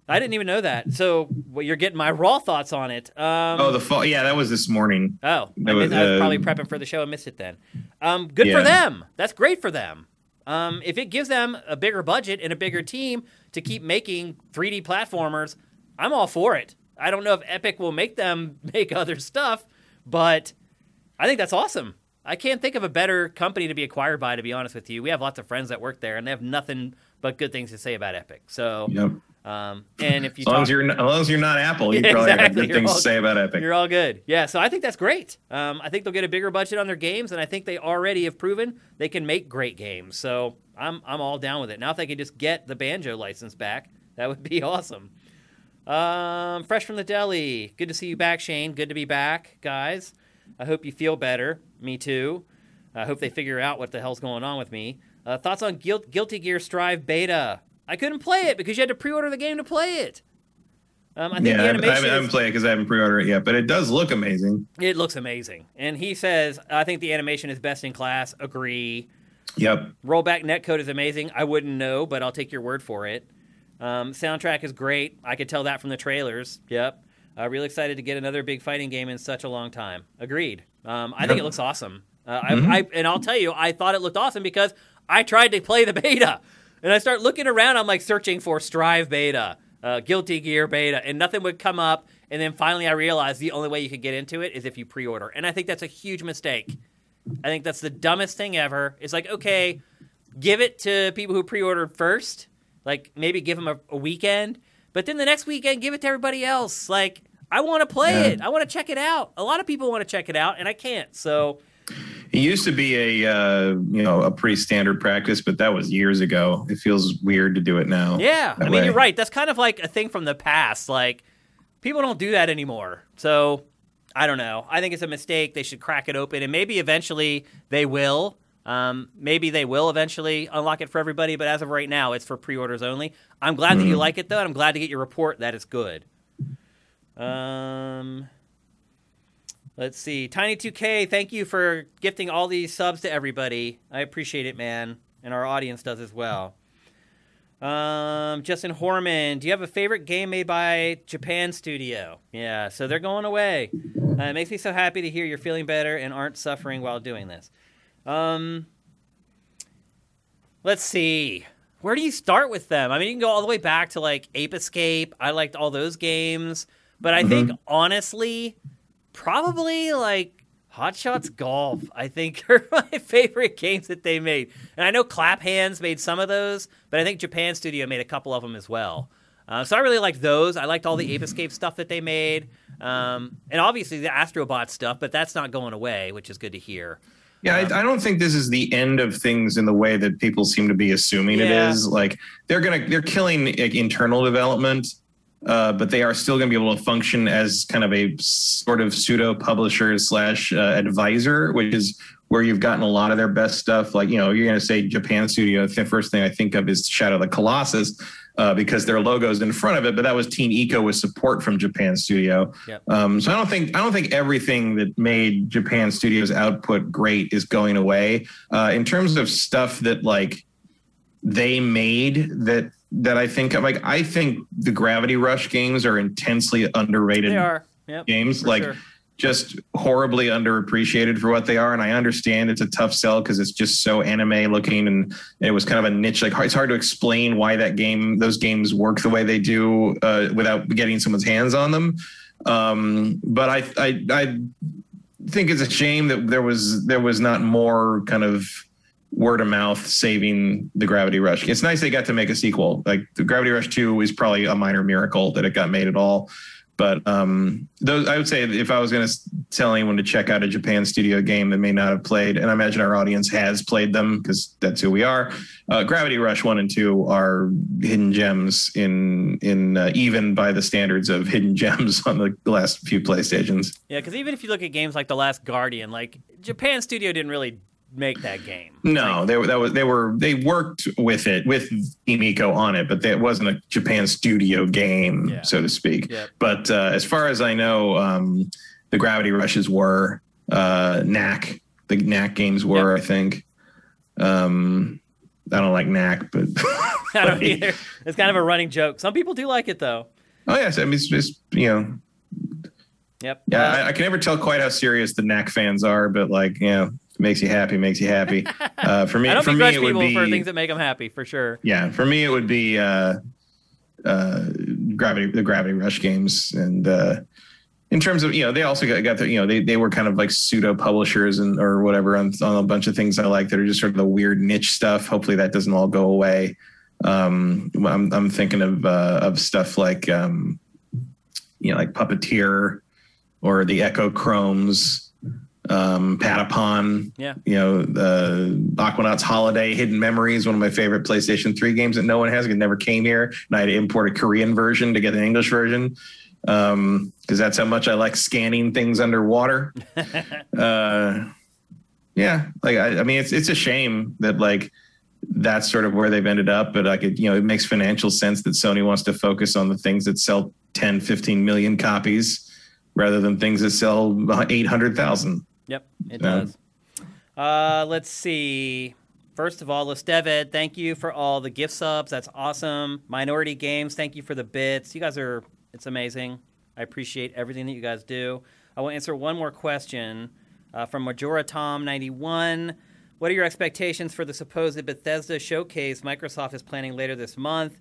I didn't even know that. So well, you're getting my raw thoughts on it. Um, Oh, the fall. Yeah, that was this morning. Oh, I, was, I was uh, probably prepping for the show and missed it then. Um, good for them. That's great for them. Um, if it gives them a bigger budget and a bigger team to keep making 3D platformers, I'm all for it. I don't know if Epic will make them [laughs] make other stuff, but I think that's awesome. I can't think of a better company to be acquired by, to be honest with you. We have lots of friends that work there, and they have nothing but good things to say about Epic. So, Yep. um, and if you As long talk- as you're not, as long as you're not Apple, you Yeah, [laughs] probably exactly. have good You're things all- to say about Epic. You're all good. Yeah, so I think that's great. Um, I think they'll get a bigger budget on their games, and I think they already have proven they can make great games. So I'm I'm all down with it. Now, if they could just get the banjo license back, that would be [laughs] awesome. Um, fresh from the deli. Good to see you back, Shane. Good to be back, guys. I hope you feel better. Me too. I hope they figure out what the hell's going on with me. Uh, thoughts on Guil- Guilty Gear Strive beta? I couldn't play it because you had to pre-order the game to play it. Um, I think yeah, the I haven't, I animation haven't, I haven't played it because I haven't pre-ordered it yet, but it does look amazing. it looks amazing. And he says, I think the animation is best in class. Agree. Yep. Rollback netcode is amazing. I wouldn't know, but I'll take your word for it. Um, soundtrack is great. I could tell that from the trailers. Yep. Uh, really excited to get another big fighting game in such a long time. Agreed. Um, I think it looks awesome. Uh, Mhm. I, I, and I'll tell you, I thought it looked awesome because I tried to play the [laughs] beta. And I start looking around, I'm like searching for Strive beta, uh, Guilty Gear beta, and nothing would come up. And then finally, I realized the only way you could get into it is if you pre order. And I think that's a huge mistake. I think that's the dumbest thing ever. It's like, okay, give it to people who pre-ordered first. Like maybe give them a, a weekend, but then the next weekend give it to everybody else. Like I want to play Yeah. it. I want to check it out. A lot of people want to check it out, and I can't. So It used to be a uh, you know a pretty standard practice, but that was years ago. It feels weird to do it now. yeah, I mean way. you're right. That's kind of like a thing from the past. Like people don't do that anymore. So I don't know. I think it's a mistake. They should crack it open, and maybe eventually they will. Um, maybe they will eventually unlock it for everybody, but as of right now, it's for pre-orders only. I'm glad that you like it though, and I'm glad to get your report that it's good. Um, let's see, Tiny2K, thank you for gifting all these subs to everybody. I appreciate it, man, and our audience does as well. Um, Justin Horman, do you have a favorite game made by Japan Studio? Yeah, so they're going away. Uh, it makes me so happy to hear you're feeling better and aren't suffering while doing this. Um, let's see. Where do you start with them? I mean, you can go all the way back to like Ape Escape. I liked all those games, but I think honestly, probably like Hot Shots Golf. I think [laughs] are my favorite games that they made. And I know Clap Hands made some of those, but I think Japan Studio made a couple of them as well. Uh, so I really liked those. I liked all the Ape Escape stuff that they made, um, and obviously the Astrobot stuff. But that's not going away, which is good to hear. Yeah, I, I don't think this is the end of things in the way that people seem to be assuming Yeah. it is. Like they're gonna they're killing like, internal development, uh, but they are still gonna be able to function as kind of a sort of pseudo publisher slash uh, advisor, which is where you've gotten a lot of their best stuff. Like you know, you're gonna say Japan Studio. The first thing I think of is Shadow of the Colossus. Uh, because their logo's in front of it, but that was Team Ico with support from Japan Studio. Yep. Um, so I don't think I don't think everything that made Japan Studios output great is going away. Uh, in terms of stuff that like they made that that I think like I think the Gravity Rush games are intensely underrated They are. Yep. games. like sure. Just horribly underappreciated for what they are. And I understand it's a tough sell because it's just so anime looking and it was kind of a niche. Like it's hard to explain why that game, those games work the way they do uh, without getting someone's hands on them. Um, but I, I, I think it's a shame that there was there was not more kind of word of mouth saving the Gravity Rush. It's nice they got to make a sequel. Like the Gravity Rush Two is probably a minor miracle that it got made at all. But um, those, I would say, if I was going to tell anyone to check out a Japan Studio game that may not have played, and I imagine our audience has played them because that's who we are. Uh, Gravity Rush One and Two are hidden gems in in uh, even by the standards of hidden [laughs] gems on the last few PlayStations. Yeah, because even if you look at games like The Last Guardian, like Japan Studio didn't really make that game. No, they were that was they were they worked with it with Team Ico on it, but it wasn't a Japan studio game, Yeah. so to speak. Yep. But uh, as far as I know, um, the Gravity Rushes were uh, Knack. The Knack games were, I think. Um, I don't like knack, but [laughs] [laughs] I don't either. It's kind of a running joke. Some people do like it though. Oh yes, I mean it's just you know. Yep. Yeah, Uh, I, I can never tell quite how serious the knack fans are, but like you know, makes you happy, makes you happy. [laughs] Uh, for me, I don't for me, it would people be for things that make them happy, for sure. yeah. For me, it would be uh, uh, gravity, the Gravity Rush games, and uh, in terms of you know, they also got, got the you know they they were kind of like pseudo publishers and or whatever on, on a bunch of things I like that are just sort of the weird niche stuff. Hopefully, that doesn't all go away. Um, I'm I'm thinking of uh, of stuff like um, you know like Puppeteer or the Echochromes. Um, Patapon, Yeah. you know, the Aquanauts Holiday, Hidden Memories, one of my favorite PlayStation 3 games that no one has. It never came here. And I had to import a Korean version to get an English version. Um, because that's how much I like scanning things underwater. [laughs] uh yeah, like I, I mean it's it's a shame that like that's sort of where they've ended up, but like it, you know, it makes financial sense that Sony wants to focus on the things that sell 10, 15 million copies rather than things that sell 800,000. Yep, it Yeah. does. Uh, let's see. First of all, Lestevid, thank you for all the gift subs. That's awesome. Minority Games, thank you for the bits. You guys are, it's amazing. I appreciate everything that you guys do. I will answer one more question uh, from Majora Tom 91. What are your expectations for the supposed Bethesda showcase Microsoft is planning later this month?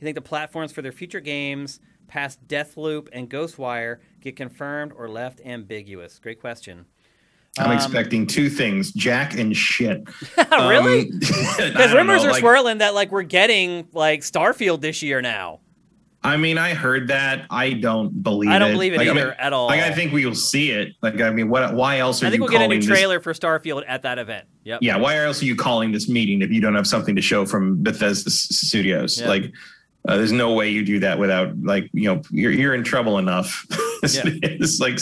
You think the platforms for their future games past Deathloop and Ghostwire get confirmed or left ambiguous? Great question. I'm Um, expecting two things: Jack and shit. [laughs] really? Um, [laughs] Because rumors are swirling that like we're getting like Starfield this year now. I mean, I heard that. I don't believe. I don't it. believe it Like, I either mean- at all. Like, I think we will see it. Like, I mean, what? Why else are I think you we'll get a calling new this- trailer for Starfield at that event. Yep. Yeah, why else are you calling this meeting if you don't have something to show from Bethesda Studios? Yeah. Like, uh, there's no way you do that without like you know you're you're in trouble enough. [laughs] As Yeah. it is. like,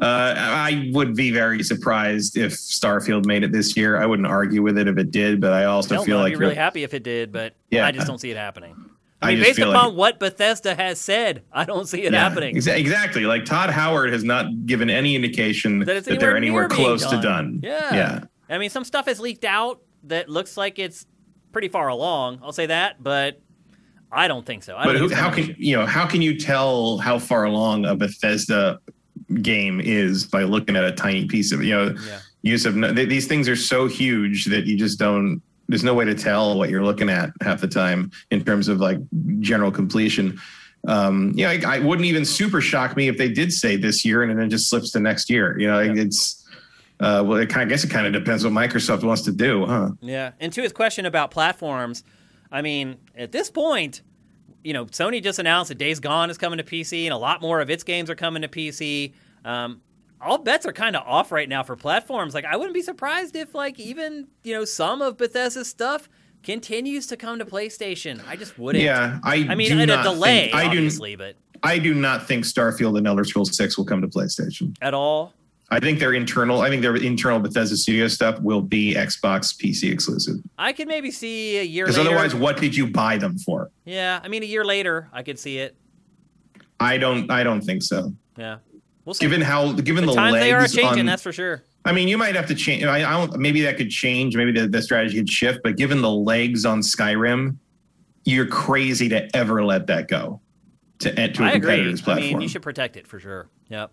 uh, I would be very surprised if Starfield made it this year. I wouldn't argue with it if it did, but I also feel no, I'd like be really happy if it did, but Yeah. I just don't see it happening. [laughs] I I mean, just based upon like- what Bethesda has said, I don't see it Yeah, happening. exa- exactly. Like Todd Howard has not given any indication That that, they're anywhere anywhere near being close to done. done. Yeah. Yeah. I mean, some stuff has leaked out that looks like it's pretty far along. I'll say that, but I don't think so. I But who, how can you know how can you tell how far along a Bethesda game is by looking at a tiny piece of you know Yeah. use of th- these things are so huge that you just don't there's no way to tell what you're looking at half the time in terms of like general completion. Um, yeah, I, I wouldn't even super shock me if they did say this year and then it just slips to next year. You know, Yeah. it's uh, well, it kind I guess it kind of depends what Microsoft wants to do, huh? Yeah. And to his question about platforms, I mean, at this point, you know, Sony just announced that Days Gone is coming to PC, and a lot more of its games are coming to PC. Um, all bets are kind of off right now for platforms. Like, I wouldn't be surprised if, like, even you know, some of Bethesda's stuff continues to come to PlayStation. I just wouldn't. Yeah, I. I mean, do at a delay, think- I do. obviously, but I do not think Starfield and Elder Scrolls Six will come to PlayStation. at all. I think their internal. I think their internal Bethesda Studio stuff will be Xbox PC exclusive. I could maybe see a year later. Because otherwise, what did you buy them for? yeah, I mean, a year later, I could see it. I don't. I don't think so. Yeah, we'll see. Given how, given the the, legs they are changing, on, that's for sure. I mean, you might have to change. I, I don't. Maybe that could change. Maybe the, the strategy could shift. But given the legs on Skyrim, you're crazy to ever let that go to to a I competitor's I platform. mean, you should protect it for sure. Yep.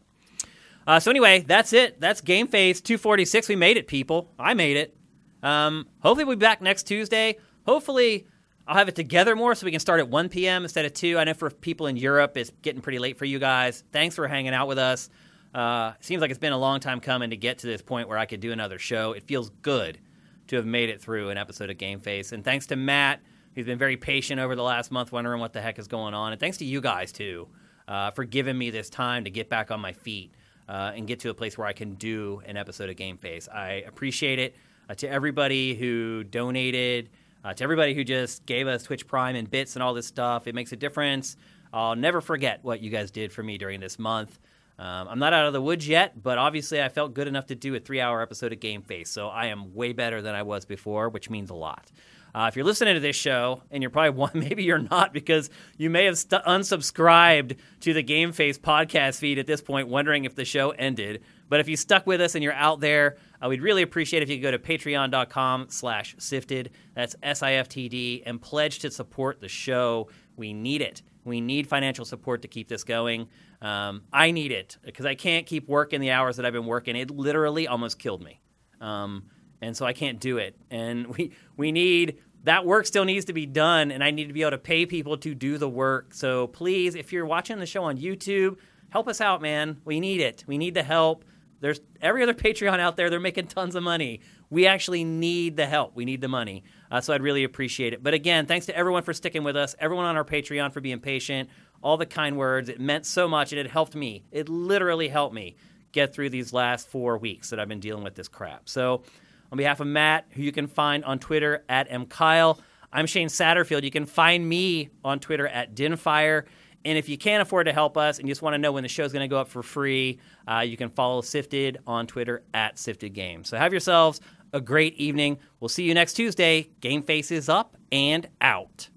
Uh, so anyway, that's it. That's Game Face 246. We made it, people. I made it. Um, hopefully, we'll be back next Tuesday. Hopefully, I'll have it together more so we can start at 1 p.m. instead of 2. I know for people in Europe, it's getting pretty late for you guys. Thanks for hanging out with us. Uh, seems like it's been a long time coming to get to this point where I could do another show. It feels good to have made it through an episode of Game Face. And thanks to Matt, who's been very patient over the last month, wondering what the heck is going on. And thanks to you guys, too, uh, for giving me this time to get back on my feet uh, and get to a place where I can do an episode of Game Face. I appreciate it. Uh, to everybody who donated, uh, to everybody who just gave us Twitch Prime and bits and all this stuff, it makes a difference. I'll never forget what you guys did for me during this month. Um, I'm not out of the woods yet, but obviously I felt good enough to do a three hour episode of Game Face. So I am way better than I was before, which means a lot. Uh, if you're listening to this show, and you're probably [laughs] one, maybe you're not because you may have st- unsubscribed to the Game Face podcast feed at this point, wondering if the show ended. But if you stuck with us and you're out there, uh, we'd really appreciate if you could go to patreon.com slash sifted. That's S-I-F-T-D and pledge to support the show. We need it. We need financial support to keep this going. Um, I need it because I can't keep working the hours that I've been working. It literally almost killed me. Um, and so I can't do it. And [laughs] we, we need that work still needs to be done, and I need to be able to pay people to do the work. So please, if you're watching the show on YouTube, help us out, man. We need it. We need the help. There's every other [laughs] Patreon out there, they're making tons of money. We actually need the help. We need the money. Uh, so I'd really appreciate it. But again, thanks to everyone for sticking with us, everyone on our Patreon for being patient, all the kind words. It meant so much, and it helped me. It literally helped me get through these last four weeks that I've been dealing with this crap. So on behalf of Matt, who you can find on Twitter at mkyle, I'm Shane Satterfield. You can find me on Twitter at Dinfire. And if you can't afford to help us and you just want to know when the show's going to go up for free, uh, you can follow Sifted on Twitter at Sifted Games. So have yourselves a great evening. We'll see you next Tuesday. Game Face is up and out.